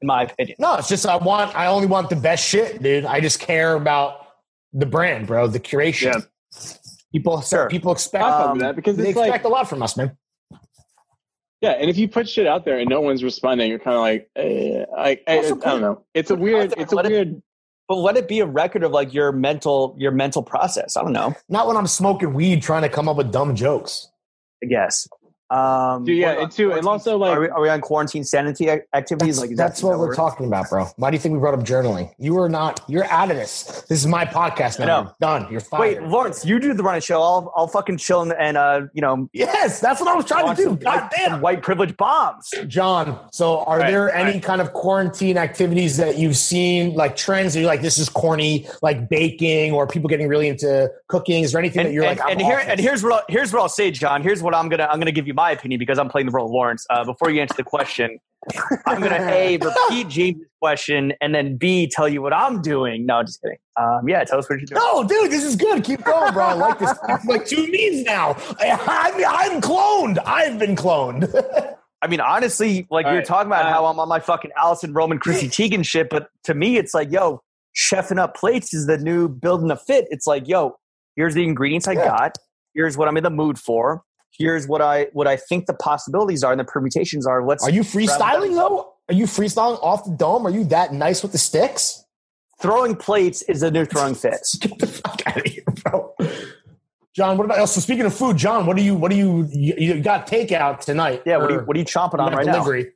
in my opinion. No, it's just I want. I only want the best shit, dude. I just care about the brand, bro. The curation. Yeah. People, Sure. people expect. Um, that because they it's like expect a lot from us, man. Yeah, and if you put shit out there and no one's responding, you're kind of like, eh, I, I, I don't know. It's a weird. It's a weird. But let it be a record of like your mental, your mental process. I don't know. Not when I'm smoking weed trying to come up with dumb jokes. I guess. Um, Dude, yeah, what and too- and also, like- are we, are we on quarantine sanity activities? That's, like, is that's that, what is that we're talking about, bro. Why do you think we brought up journaling? You are not. You're out of this. This is my podcast I now. know. Done. You're fine. Wait. Lawrence, you do the running show. I'll, I'll fucking chill and, and uh, you know, yes, that's what I was trying to do. some God white, damn. white privilege bombs. John, so are Right, there any right. kind of quarantine activities that you've seen, like trends that you're like, this is corny, like baking or people getting really into cooking? Is there anything And, that you're and, like, I'm and here and here's what I'll, here's what I'll say, John. Here's what I'm gonna I'm gonna give you my opinion because I'm playing the role of Lawrence. Uh, before you answer the question, I'm gonna a repeat James' question and then b tell you what I'm doing. No, just kidding. Um, yeah, tell us what you're doing. No, dude, this is good. Keep going, bro. I like this. It's like two means now. I, I, I'm cloned. I've been cloned. I mean, honestly, like All you're right, talking about uh, how I'm on my fucking Alison Roman Chrissy Teigen shit, but to me, it's like, yo, chefing up plates is the new building a fit. It's like, yo, here's the ingredients I Yeah. got. Here's what I'm in the mood for. Here's what I what I think the possibilities are and the permutations are. Let's Are you freestyling though? Are you freestyling off the dome? Are you that nice with the sticks? throwing plates is a new throwing fits. Get the fuck out of here, bro. John, what about so speaking of food, John, what do you what do you you, you got takeout tonight? Yeah, what are you what are you chomping on got right now? delivery?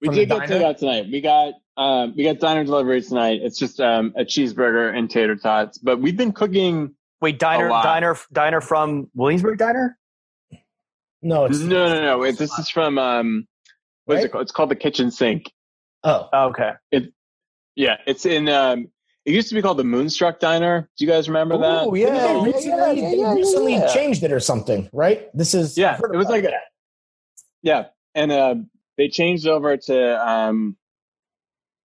We did get takeout tonight. We got um, we got diner delivery tonight. It's just um, a cheeseburger and tater tots. But we've been cooking. Wait, diner A lot. diner diner from Williamsburg Diner? No, it's No, no, no. It, this is from um, what is Right? it called? It's called the Kitchen Sink. oh Oh, okay. Yeah, it's in. Um, it used to be called the Moonstruck Diner. Do you guys remember that? Ooh, They yeah, yeah, recently, yeah, yeah, they yeah, recently yeah. changed it or something, right? This is Yeah, it was like a, yeah, and uh, they changed over to um,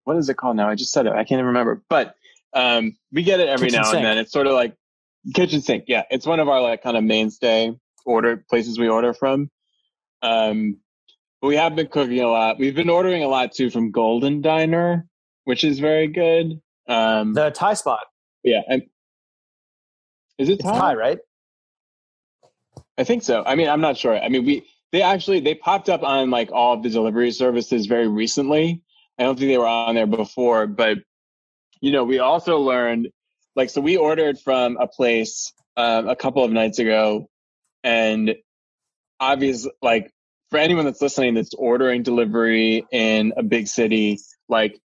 what is it called now? I just said it. I can't even remember. But um, we get it every Kitchen now sink. and then. It's sort of like kitchen sink. Yeah, it's one of our like kind of mainstay order places we order from. Um, but we have been cooking a lot. We've been ordering a lot too from Golden Diner, which is very good. Um, The Thai spot. yeah, and is it Thai? Thai, right? I think so. I mean, I'm not sure. I mean, we they actually they popped up on like all of the delivery services very recently. I don't think they were on there before, but you know, we also learned like so we ordered from a place um, a couple of nights ago, and obviously, like for anyone that's listening that's ordering delivery in a big city, like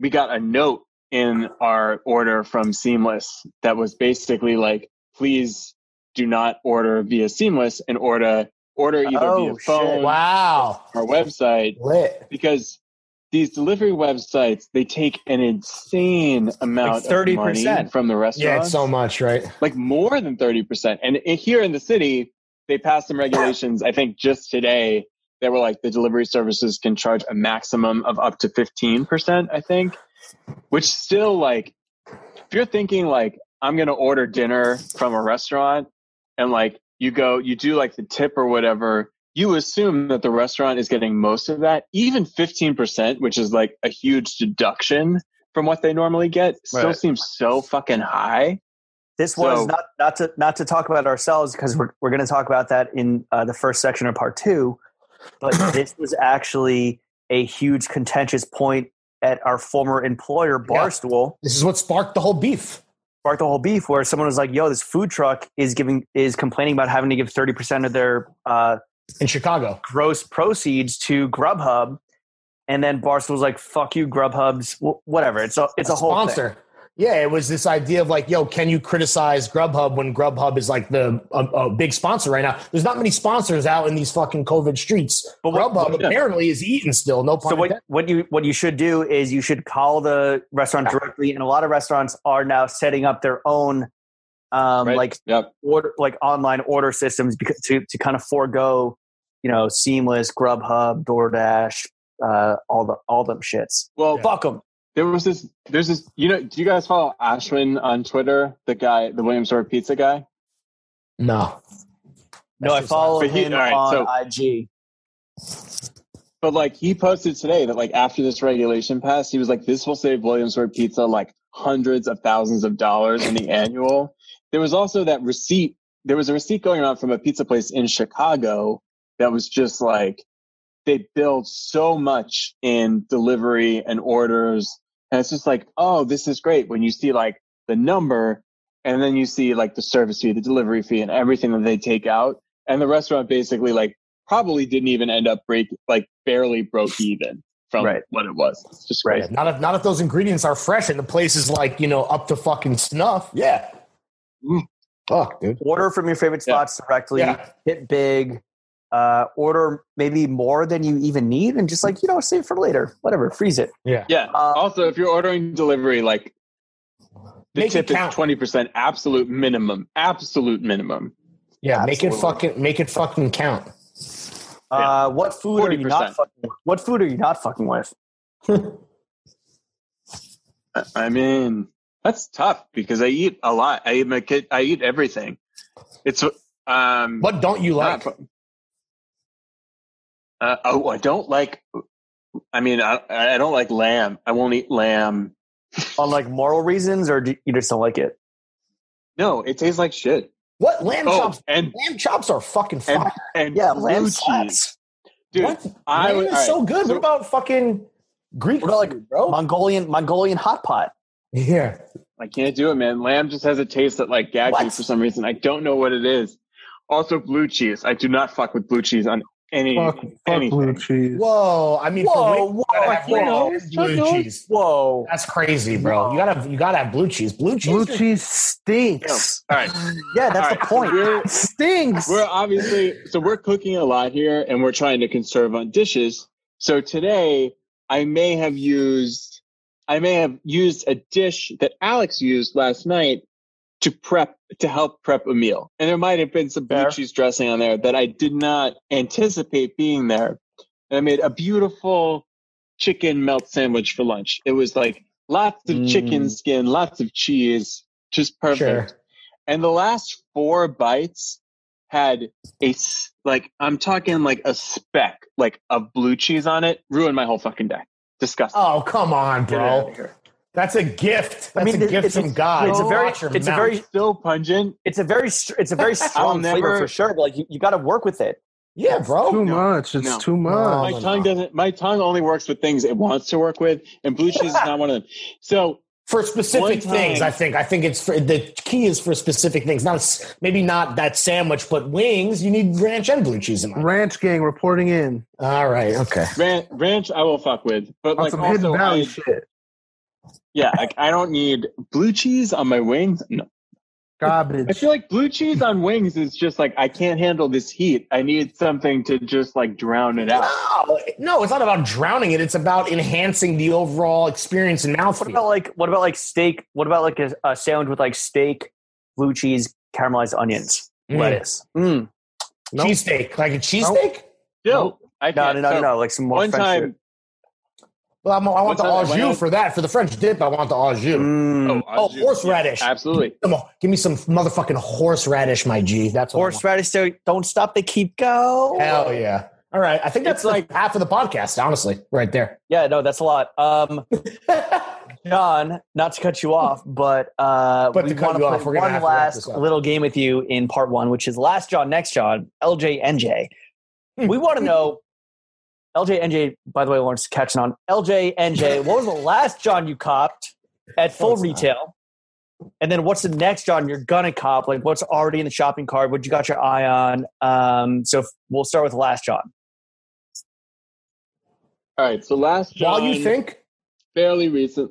we got a note in our order from Seamless that was basically like, please do not order via Seamless and order order either Oh, via shit. phone Wow. or website Lit. because these delivery websites they take an insane amount of 30%. money from the restaurant. Yeah, it's so much, right? like more than 30%. And here in the city, they passed some regulations, I think just today, that were like the delivery services can charge a maximum of up to 15%, I think, which still like, if you're thinking like, I'm going to order dinner from a restaurant and like you go, you do like the tip or whatever, you assume that the restaurant is getting most of that. Even 15%, which is like a huge deduction from what they normally get, still Right. seems so fucking high. This was not not to not to talk about ourselves because we're we're going to talk about that in uh, the first section of part two. But this was actually a huge contentious point at our former employer Yeah. Barstool. This is what sparked the whole beef. Sparked the whole beef where someone was like, "Yo, this food truck is giving is complaining about having to give thirty percent of their uh, in Chicago. gross proceeds to Grubhub," and then Barstool was like, "Fuck you, Grubhub's whatever." It's a it's a, whole thing. sponsor. Yeah, it was this idea of like, yo, can you criticize Grubhub when Grubhub is like the a, a big sponsor right now? There's not many sponsors out in these fucking COVID streets. But what- Grubhub what- apparently is eating still. No pun So what, what you what you should do is you should call the restaurant directly, and a lot of restaurants are now setting up their own um, Right. like Yep. order like online order systems because to to kind of forego you know Seamless, Grubhub, DoorDash, uh, all the all them shits. Well, Fuck them. there was this. There's this. You know, do you guys follow Ashwin on Twitter? The guy, the Williamsburg pizza guy. No. No, I follow But he- him all right, on so- IG. But like he posted today that like after this regulation passed, he was like, "This will save Williamsburg Pizza like hundreds of thousands of dollars in the annual." There was also that receipt. There was a receipt going around from a pizza place in Chicago that was just like they billed so much in delivery and orders, and it's just like, oh, this is great when you see like the number, and then you see like the service fee, the delivery fee, and everything that they take out, and the restaurant basically like probably didn't even end up break like barely broke even from Right. what it was. It's just Right. Not if not if those ingredients are fresh and the place is like, you know, up to fucking snuff. Yeah. Mm. Fuck, dude. Order from your favorite Yeah. spots directly. Yeah. Hit big. Uh, order maybe more than you even need, and just like you know, save for later. Whatever, freeze it. Yeah. Yeah. Uh, also, if you're ordering delivery, like the Make it tip is twenty percent absolute minimum. Absolute minimum. Yeah. Make it fucking make it fucking count. Uh, what food are you not 40%. fucking? What food are you not fucking with? I- I mean, that's tough because I eat a lot. I eat my kid. I eat everything. It's um. What don't you like? not- Uh, oh, I don't like. I mean, I I don't like lamb. I won't eat lamb. On like moral reasons, or do you just don't like it? No, it tastes like shit. What lamb Oh, chops? and Lamb chops are fucking and fire. and Yeah, lamb chops. dude. what? I lamb would- is all right, so good. so- what about fucking Greek What about, like, food, bro? Mongolian Mongolian hot pot. Yeah. I can't do it, man. Lamb just has a taste that like gags me for some reason. I don't know what it is. Also, blue cheese. I do not fuck with blue cheese on any Fuck, fuck anything. blue cheese. Whoa. I mean, Whoa, for wings, whoa, you have whoa, wings, blue whoa. cheese. Whoa! That's crazy, bro. You gotta you gotta have blue cheese. Blue cheese. Blue is- cheese stinks. All right, Yeah, that's All the right, point. We're, Stinks. we're obviously so we're cooking a lot here, and we're trying to conserve on dishes. So today, I may have used I may have used a dish that Alex used last night to prep to help prep a meal, and there might have been some blue cheese dressing on there that I did not anticipate being there. And I made a beautiful chicken melt sandwich for lunch. It was like lots of Mm. chicken skin, lots of cheese, just perfect. Sure. And the last four bites had a like I'm talking like a speck like of blue cheese on it. Ruined my whole fucking day. Disgusting. Oh, come on, Get out bro. of here. That's a gift. That's I mean, a gift it's from a- God. it's a very- Watch your it's a very- still pungent. It's a very it's a very strong flavor for sure. But like you, you got to work with it. yeah, bro. too No. much. It's No. too much. No. My tongue doesn't. My tongue only works with things it wants to work with, and blue cheese is not one of them. So for specific One things. I think. I think it's for the key is for specific things. Not maybe not that sandwich, but wings. You need ranch and blue cheese in my. Ranch gang reporting in All right. Okay. ranch, ranch I will fuck with, but on like some also, Valley I, shit. yeah, like I don't need blue cheese on my wings. No, I feel like blue cheese on wings is just like I can't handle this heat. I need something to just like drown it out. No, no, it's not about drowning it. It's about enhancing the overall experience and now. What about like what about like steak? What about like a, a sandwich with like steak, blue cheese, caramelized onions, Mm. lettuce? Mm. Nope. Cheesesteak, like a cheesesteak. Still, I No, no, no, so no, Like some more One French time, food. Well, I'm, I want What's the that? au When I- jus for that. For the French dip, I want the au jus. Mm. Oh, horseradish. absolutely. Come on, give me some motherfucking horseradish, my G. That's what I. Horseradish, so don't stop, they keep go. Hell yeah! All right, I think that's It's like like- half of the podcast. Honestly, right there. Yeah, no, that's a lot. Um, John, not to cut you off, but uh, But we to cut want you to off, play we're gonna one have last this little game with you in part one, which is last John, next John, LJ, NJ. Hmm. we want to know, LJ, NJ. By the way, Lawrence catching on. LJ, NJ. What was the last John you copped at full it's not. retail? And then what's the next John you're gonna cop? Like what's already in the shopping cart? What you got your eye on? Um, so f- we'll start with the last John. All right. So last While John, you think, fairly recent.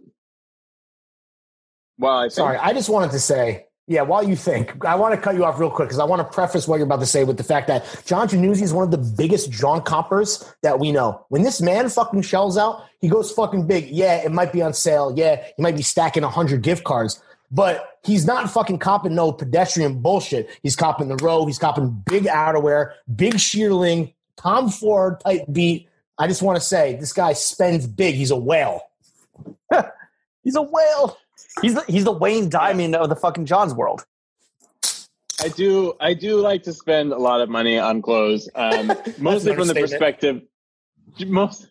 Well, I think, sorry, I just wanted to say, yeah. While you think, I want to cut you off real quick because I want to preface what you're about to say with the fact that John Jannuzzi is one of the biggest John compers that we know. When this man fucking shells out, he goes fucking big. Yeah, it might be on sale. Yeah, he might be stacking hundred gift cards. But he's not fucking copping no pedestrian bullshit. He's copping the row. He's copping big outerwear, big shearling, Tom Ford type beat. I just want to say this guy spends big. He's a whale. He's a whale. He's the, he's the Wayne Diamond of the fucking John's world. I do. I do like to spend a lot of money on clothes. Um, mostly from the perspective, most,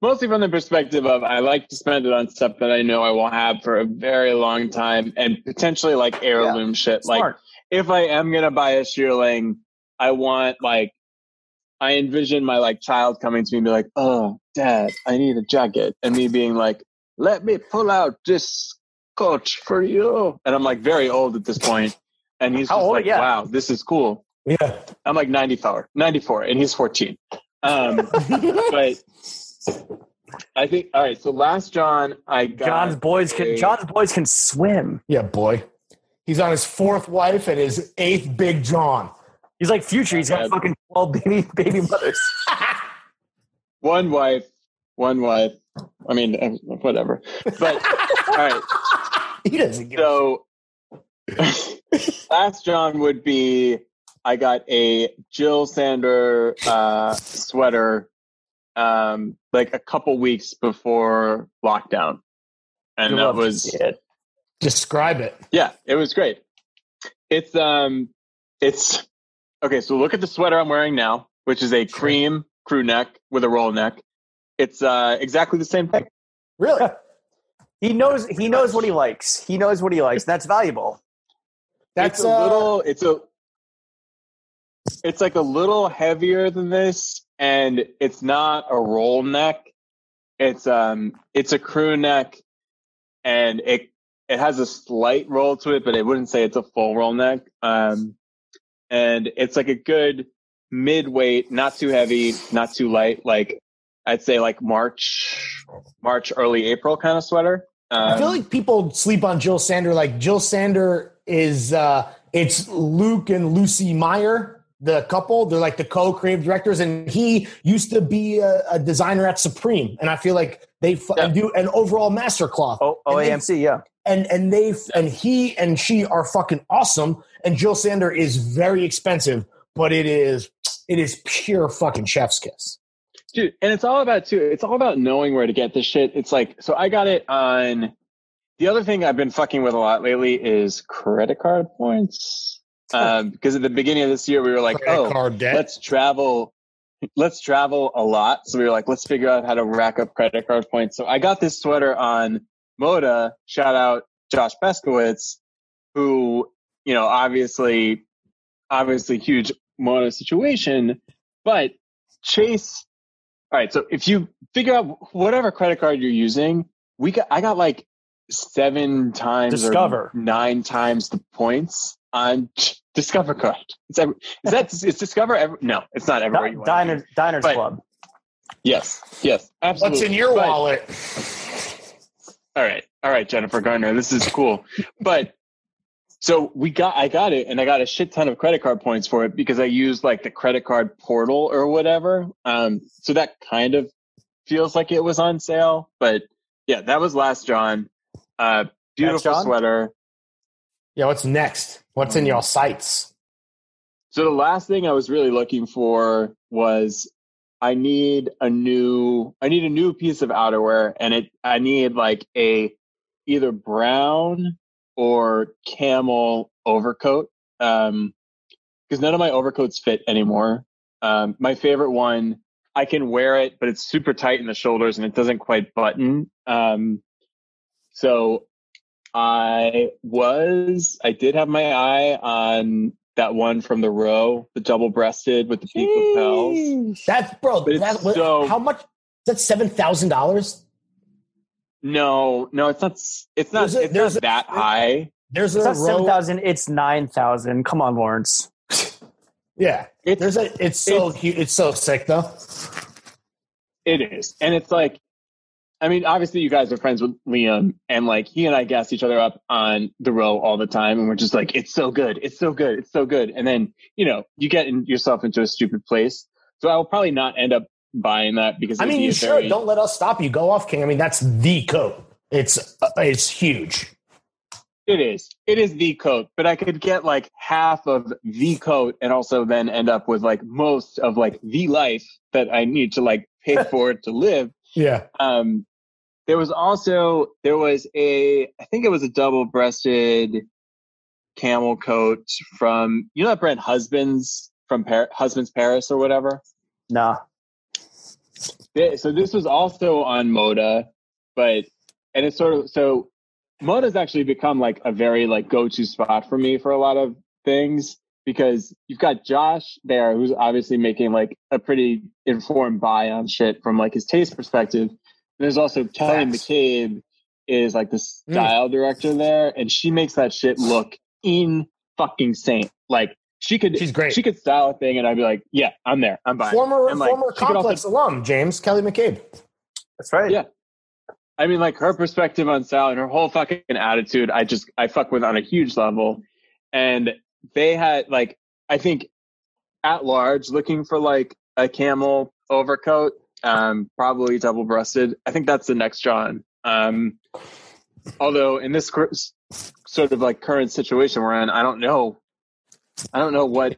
mostly from the perspective of I like to spend it on stuff that I know I will have for a very long time and potentially like heirloom shit. Like if I am gonna buy a shearling, I want like I envision my like child coming to me and be like, "Oh, Dad, I need a jacket," and me being like, "Let me pull out this coat for you," and I'm like very old at this point, and he's How just old? like, Yeah. "Wow, this is cool." Yeah. I'm like 94, 94, and he's 14. Um, but I think all right. So last John, I got John's boys can a- John's boys can swim. Yeah, boy. He's on his fourth wife and his eighth big John. He's like future. He's got Yeah. fucking twelve baby baby mothers. one wife, one wife. I mean, uh, whatever. But all right. He doesn't give a So last John would be I got a Jill Sander uh, sweater um, like a couple weeks before lockdown, and You that was it. Describe it. yeah, it was great. It's um, it's okay. So look at the sweater I'm wearing now, which is a cream crew neck with a roll neck. It's uh exactly the same thing. Really? He knows he knows what he likes. He knows what he likes. That's valuable. That's it's a uh, little it's a it's like a little heavier than this and it's not a roll neck it's um it's a crew neck and it it has a slight roll to it but i wouldn't say it's a full roll neck um and it's like a good mid-weight not too heavy not too light like i'd say like march march early april kind of sweater um, I feel like people sleep on Jill Sander. Like Jill Sander is uh it's Luke and Lucie Meier, the couple. They're like the co-creative directors, and he used to be a, a designer at Supreme. And I feel like they f- Yeah. do an overall master cloth. Oh, And they- yeah. and and they and he and she are fucking awesome. And Jill Sander is very expensive, but it is it is pure fucking chef's kiss. Dude and it's all about too it's all about knowing where to get this shit. It's like so i got it on the other thing i've been fucking with a lot lately is credit card points. Um, because at the beginning of this year we were like Credit oh card debt. let's travel let's travel a lot. So we were like let's figure out how to rack up credit card points. So i got this sweater on moda. Shout out josh peskowitz who you know obviously obviously huge moda situation. But chase all right so if you figure out whatever credit card you're using we got i got like seven times Discover. or nine times the points on discover card is that is that is discover ever no it's not everywhere you Di- want Diners, Diners But- Club. yes yes absolutely What's in your But- wallet? all right all right jennifer garner this is cool but So we got, I got it, and I got a shit ton of credit card points for it because I used like the credit card portal or whatever. Um, so that kind of feels like it was on sale. But yeah, that was last John. Uh, beautiful John? sweater. Yeah, what's next? What's in your sights? So the last thing I was really looking for was I need a new I need a new piece of outerwear and it I need like a either brown or camel overcoat. Um because none of my overcoats fit anymore. Um my favorite one I can wear it but it's super tight in the shoulders and it doesn't quite button. Um so I was I did have my eye on that one from the row, the double breasted with the peak lapels. That's bro. But it's That, so- how much? That's seven thousand dollars. No, no, it's not. It's not. There's a- it's there's not a- that high. There's It's a not seven row. thousand. It's nine thousand. Come on, Lawrence. Yeah, It's there's a. It's so hu- it's so sick though. it is, and it's like, I mean, obviously you guys are friends with Liam, and like he and I gas each other up on the row all the time, and we're just like, it's so good, it's so good, it's so good, and then you know you get in, yourself into a stupid place. So I will probably not end up buying that because I mean, you should. very- Don't let us stop you. Go off, King. I mean, that's the coat. It's uh, it's huge. It is. It is the coat, but I could get like half of the coat and also then end up with like most of like the life that I need to like pay for it to live. Yeah. Um, there was also there was a I think it was a double breasted camel coat from you know that brand Husbands from Par- Husbands Paris or whatever. Nah. So this was also on Moda, but and it's sort of so Moda's actually become like a very like go-to spot for me for a lot of things because you've got Josh there who's obviously making like a pretty informed buy on shit from like his taste perspective. And there's also Kelly Facts. McCabe is like the Mm. style director there and she makes that shit look in fucking saint. Like she could She's great. she could style a thing and I'd be like, yeah, I'm there. I'm buying. Former And, like, former she could also- complex alum James Kelly McCabe. That's right. Yeah. I mean, like her perspective on Sal and her whole fucking attitude, I just I fuck with on a huge level. And they had like I think at large looking for like a camel overcoat, um, probably double breasted. I think that's the next John. Um, although in this cur- sort of like current situation we're in, I don't know. I don't know what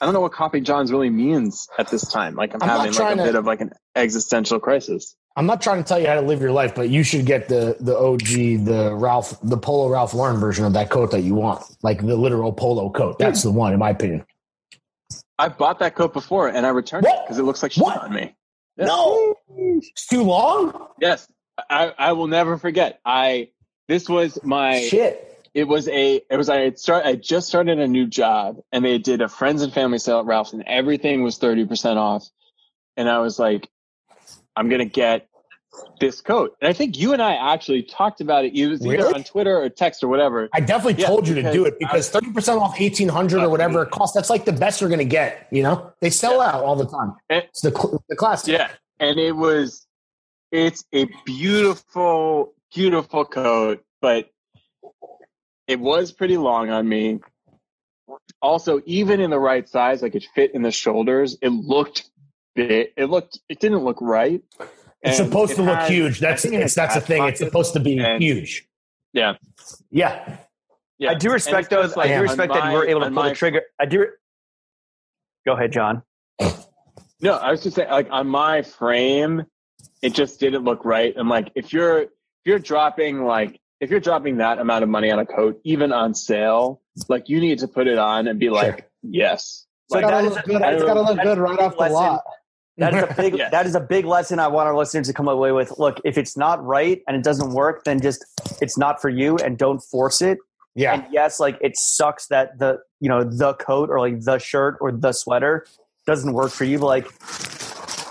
I don't know what copy Johns really means at this time. Like I'm, I'm having like a to- bit of like an existential crisis. I'm not trying to tell you how to live your life, but you should get the the OG, the Ralph, the Polo Ralph Lauren version of that coat that you want, like the literal polo coat. That's the one, in my opinion. I bought that coat before and I returned it because it looks like shit What? on me. Yeah. No, it's too long. Yes, I, I will never forget. I this was my Shit. It was a it was I had start I just started a new job and they did a friends and family sale at Ralph's and everything was thirty percent off, and I was like, I'm gonna get this coat. And I think you and I actually talked about it. It was either Really? on Twitter or text or whatever. I definitely Yeah, told you to do it because thirty percent off eighteen hundred or whatever it costs. That's like the best you're gonna get. You know, they sell out all the time. And- It's the the classic. Yeah, and it was it's a beautiful, beautiful coat, but it was pretty long on me. Also, even in the right size, like it fit in the shoulders, it looked big. It looked it didn't look right. It's And supposed it to look had- huge. That's I it's, that's the thing. It's supposed to be and- huge. Yeah. Yeah. Yeah. I do respect those. though. just I do on respect that you were able to pull my- the trigger. I do. Go ahead, John. No, I was just saying, like on my frame, it just didn't look right. I'm like, if you're if you're dropping like if you're dropping that amount of money on a coat, even on sale, like you need to put it on and be like, Sure. yes. So Like, that gotta look good. that is It's a- gotta look good right big off the lesson. lot. That is a big. Yes. That is a big lesson I want our listeners to come away with. Look, if it's not right and it doesn't work, then just it's not for you, and don't force it. Yeah. And yes, like it sucks that the you know the coat or like the shirt or the sweater doesn't work for you. But like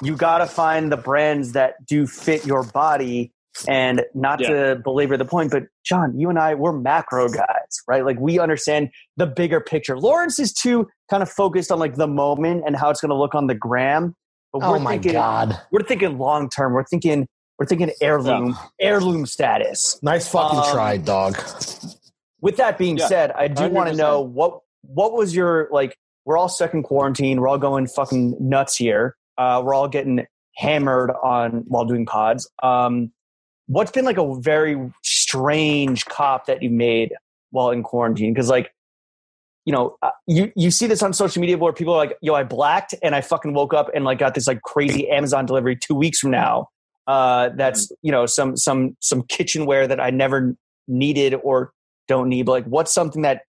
you got to find the brands that do fit your body. And not to belabor the point, but John, you and I, we're macro guys, right? Like we understand the bigger picture. Lawrence is too kind of focused on like the moment and how it's going to look on the gram. But Oh we're my thinking, god. we're thinking long term. We're thinking we're thinking heirloom heirloom status. Nice fucking Um, try, dog. with that being Yeah, said, I do want to know what what was your like. We're all stuck in quarantine. We're all going fucking nuts here. Uh, we're all getting hammered on while doing pods. Um, what's been like a very strange cop that you made while in quarantine? Because like, you know, uh, you you see this on social media where people are like, "Yo, I blacked and I fucking woke up and like got this like crazy Amazon delivery two weeks from now." Uh, that's you know some some some kitchenware that I never needed or don't need. But like, what's something that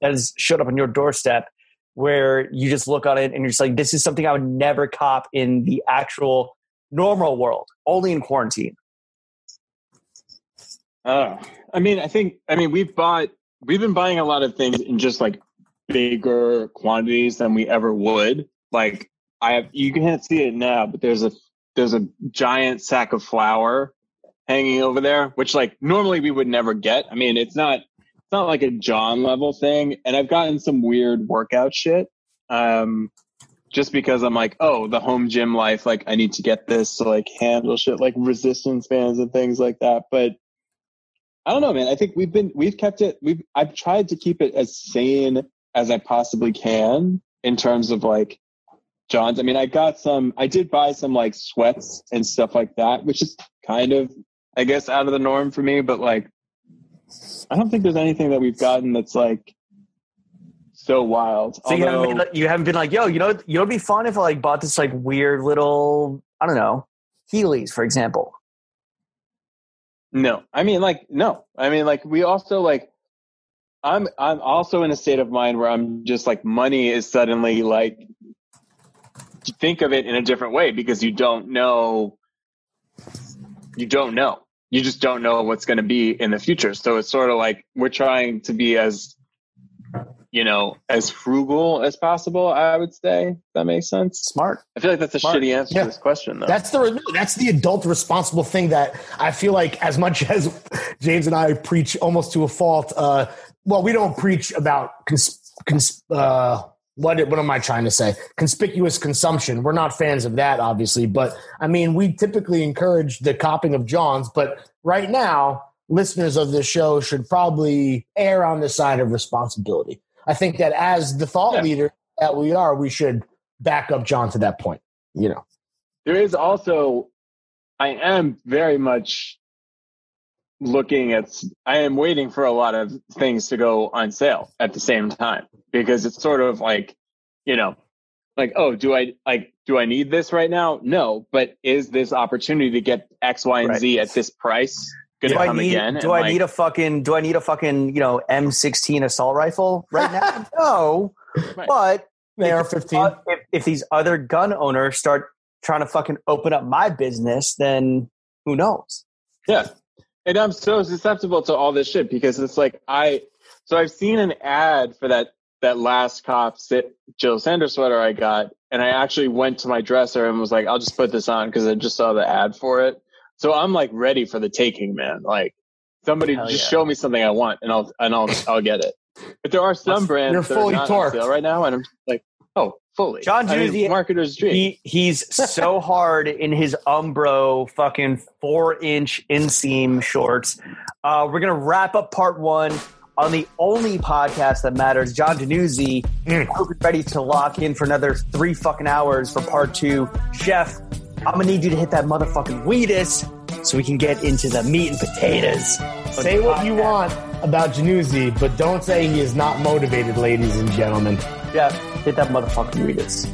that has showed up on your doorstep where you just look on it and you're just like, this is something I would never cop in the actual normal world, only in quarantine. Oh, I mean, I think, I mean, we've bought, we've been buying a lot of things in just like bigger quantities than we ever would. Like, I have, you can't see it now, but there's a, there's a giant sack of flour hanging over there, which like normally we would never get. I mean, it's not, it's not like a John level thing. And I've gotten some weird workout shit. Um, just because I'm like, oh, the home gym life, like I need to get this to like handle shit like resistance bands and things like that. But I don't know, man. I think we've been we've kept it we've I've tried to keep it as sane as I possibly can in terms of like John's. I mean, I got some I did buy some like sweats and stuff like that, which is kind of I guess out of the norm for me, but like I don't think there's anything that we've gotten that's like so wild. So you haven't, been, like- you haven't been like, yo, you know, you know, it'd be fun if I like bought this like weird little, I don't know, Heelys, for example. No, I mean like no. I mean like we also like I'm I'm also in a state of mind where I'm just like money is suddenly like think of it in a different way because you don't know you don't know. You just don't know what's going to be in the future. So it's sort of like we're trying to be as you know, as frugal as possible, I would say. That makes sense. Smart. I feel like that's a Smart. shitty answer Yeah. to this question though. That's the that's the adult responsible thing that I feel like as much as James and I preach almost to a fault. Uh, well, we don't preach about cons, cons, uh, what what am I trying to say? Conspicuous consumption. We're not fans of that, obviously, but I mean, we typically encourage the copying of Johns. But right now, listeners of this show should probably err on the side of responsibility. I think that as the thought Yeah. leader that we are, we should back up John to that point. You know. there is also i am very much looking at i am waiting for a lot of things to go on sale at the same time because it's sort of like you know like oh do i like do i need this right now no but is this opportunity to get x y and Right. z at this price gonna Do I come need? again Do I need a fucking? Do I need a fucking? You know, M16 assault rifle right now? no. Right. But AR if, 15. if, if these other gun owners start trying to fucking open up my business, then who knows? Yeah. And I'm so susceptible to all this shit because it's like I so I've seen an ad for that that last cop sit Jil Sanders sweater I got and I actually went to my dresser and was like I'll just put this on because I just saw the ad for it. So I'm like ready for the taking, man. Like somebody Hell just yeah. show me something I want and I'll and I'll I'll get it. But there are some brands You're that fully are not torqued. on sale right now and I'm like, oh, fully. John I mean, Juicy- marketer's dream. He he's so hard in his Umbro fucking four inch inseam shorts. Uh, we're gonna wrap up part one on the only podcast that matters. John Jannuzzi, Mm. hope you're ready to lock in for another three fucking hours for part two. Chef, I'm gonna need you to hit that motherfucking weedus so we can get into the meat and potatoes. Say what you want about Jannuzzi, but don't say he is not motivated, ladies and gentlemen. Yeah, hit that motherfucking weedus.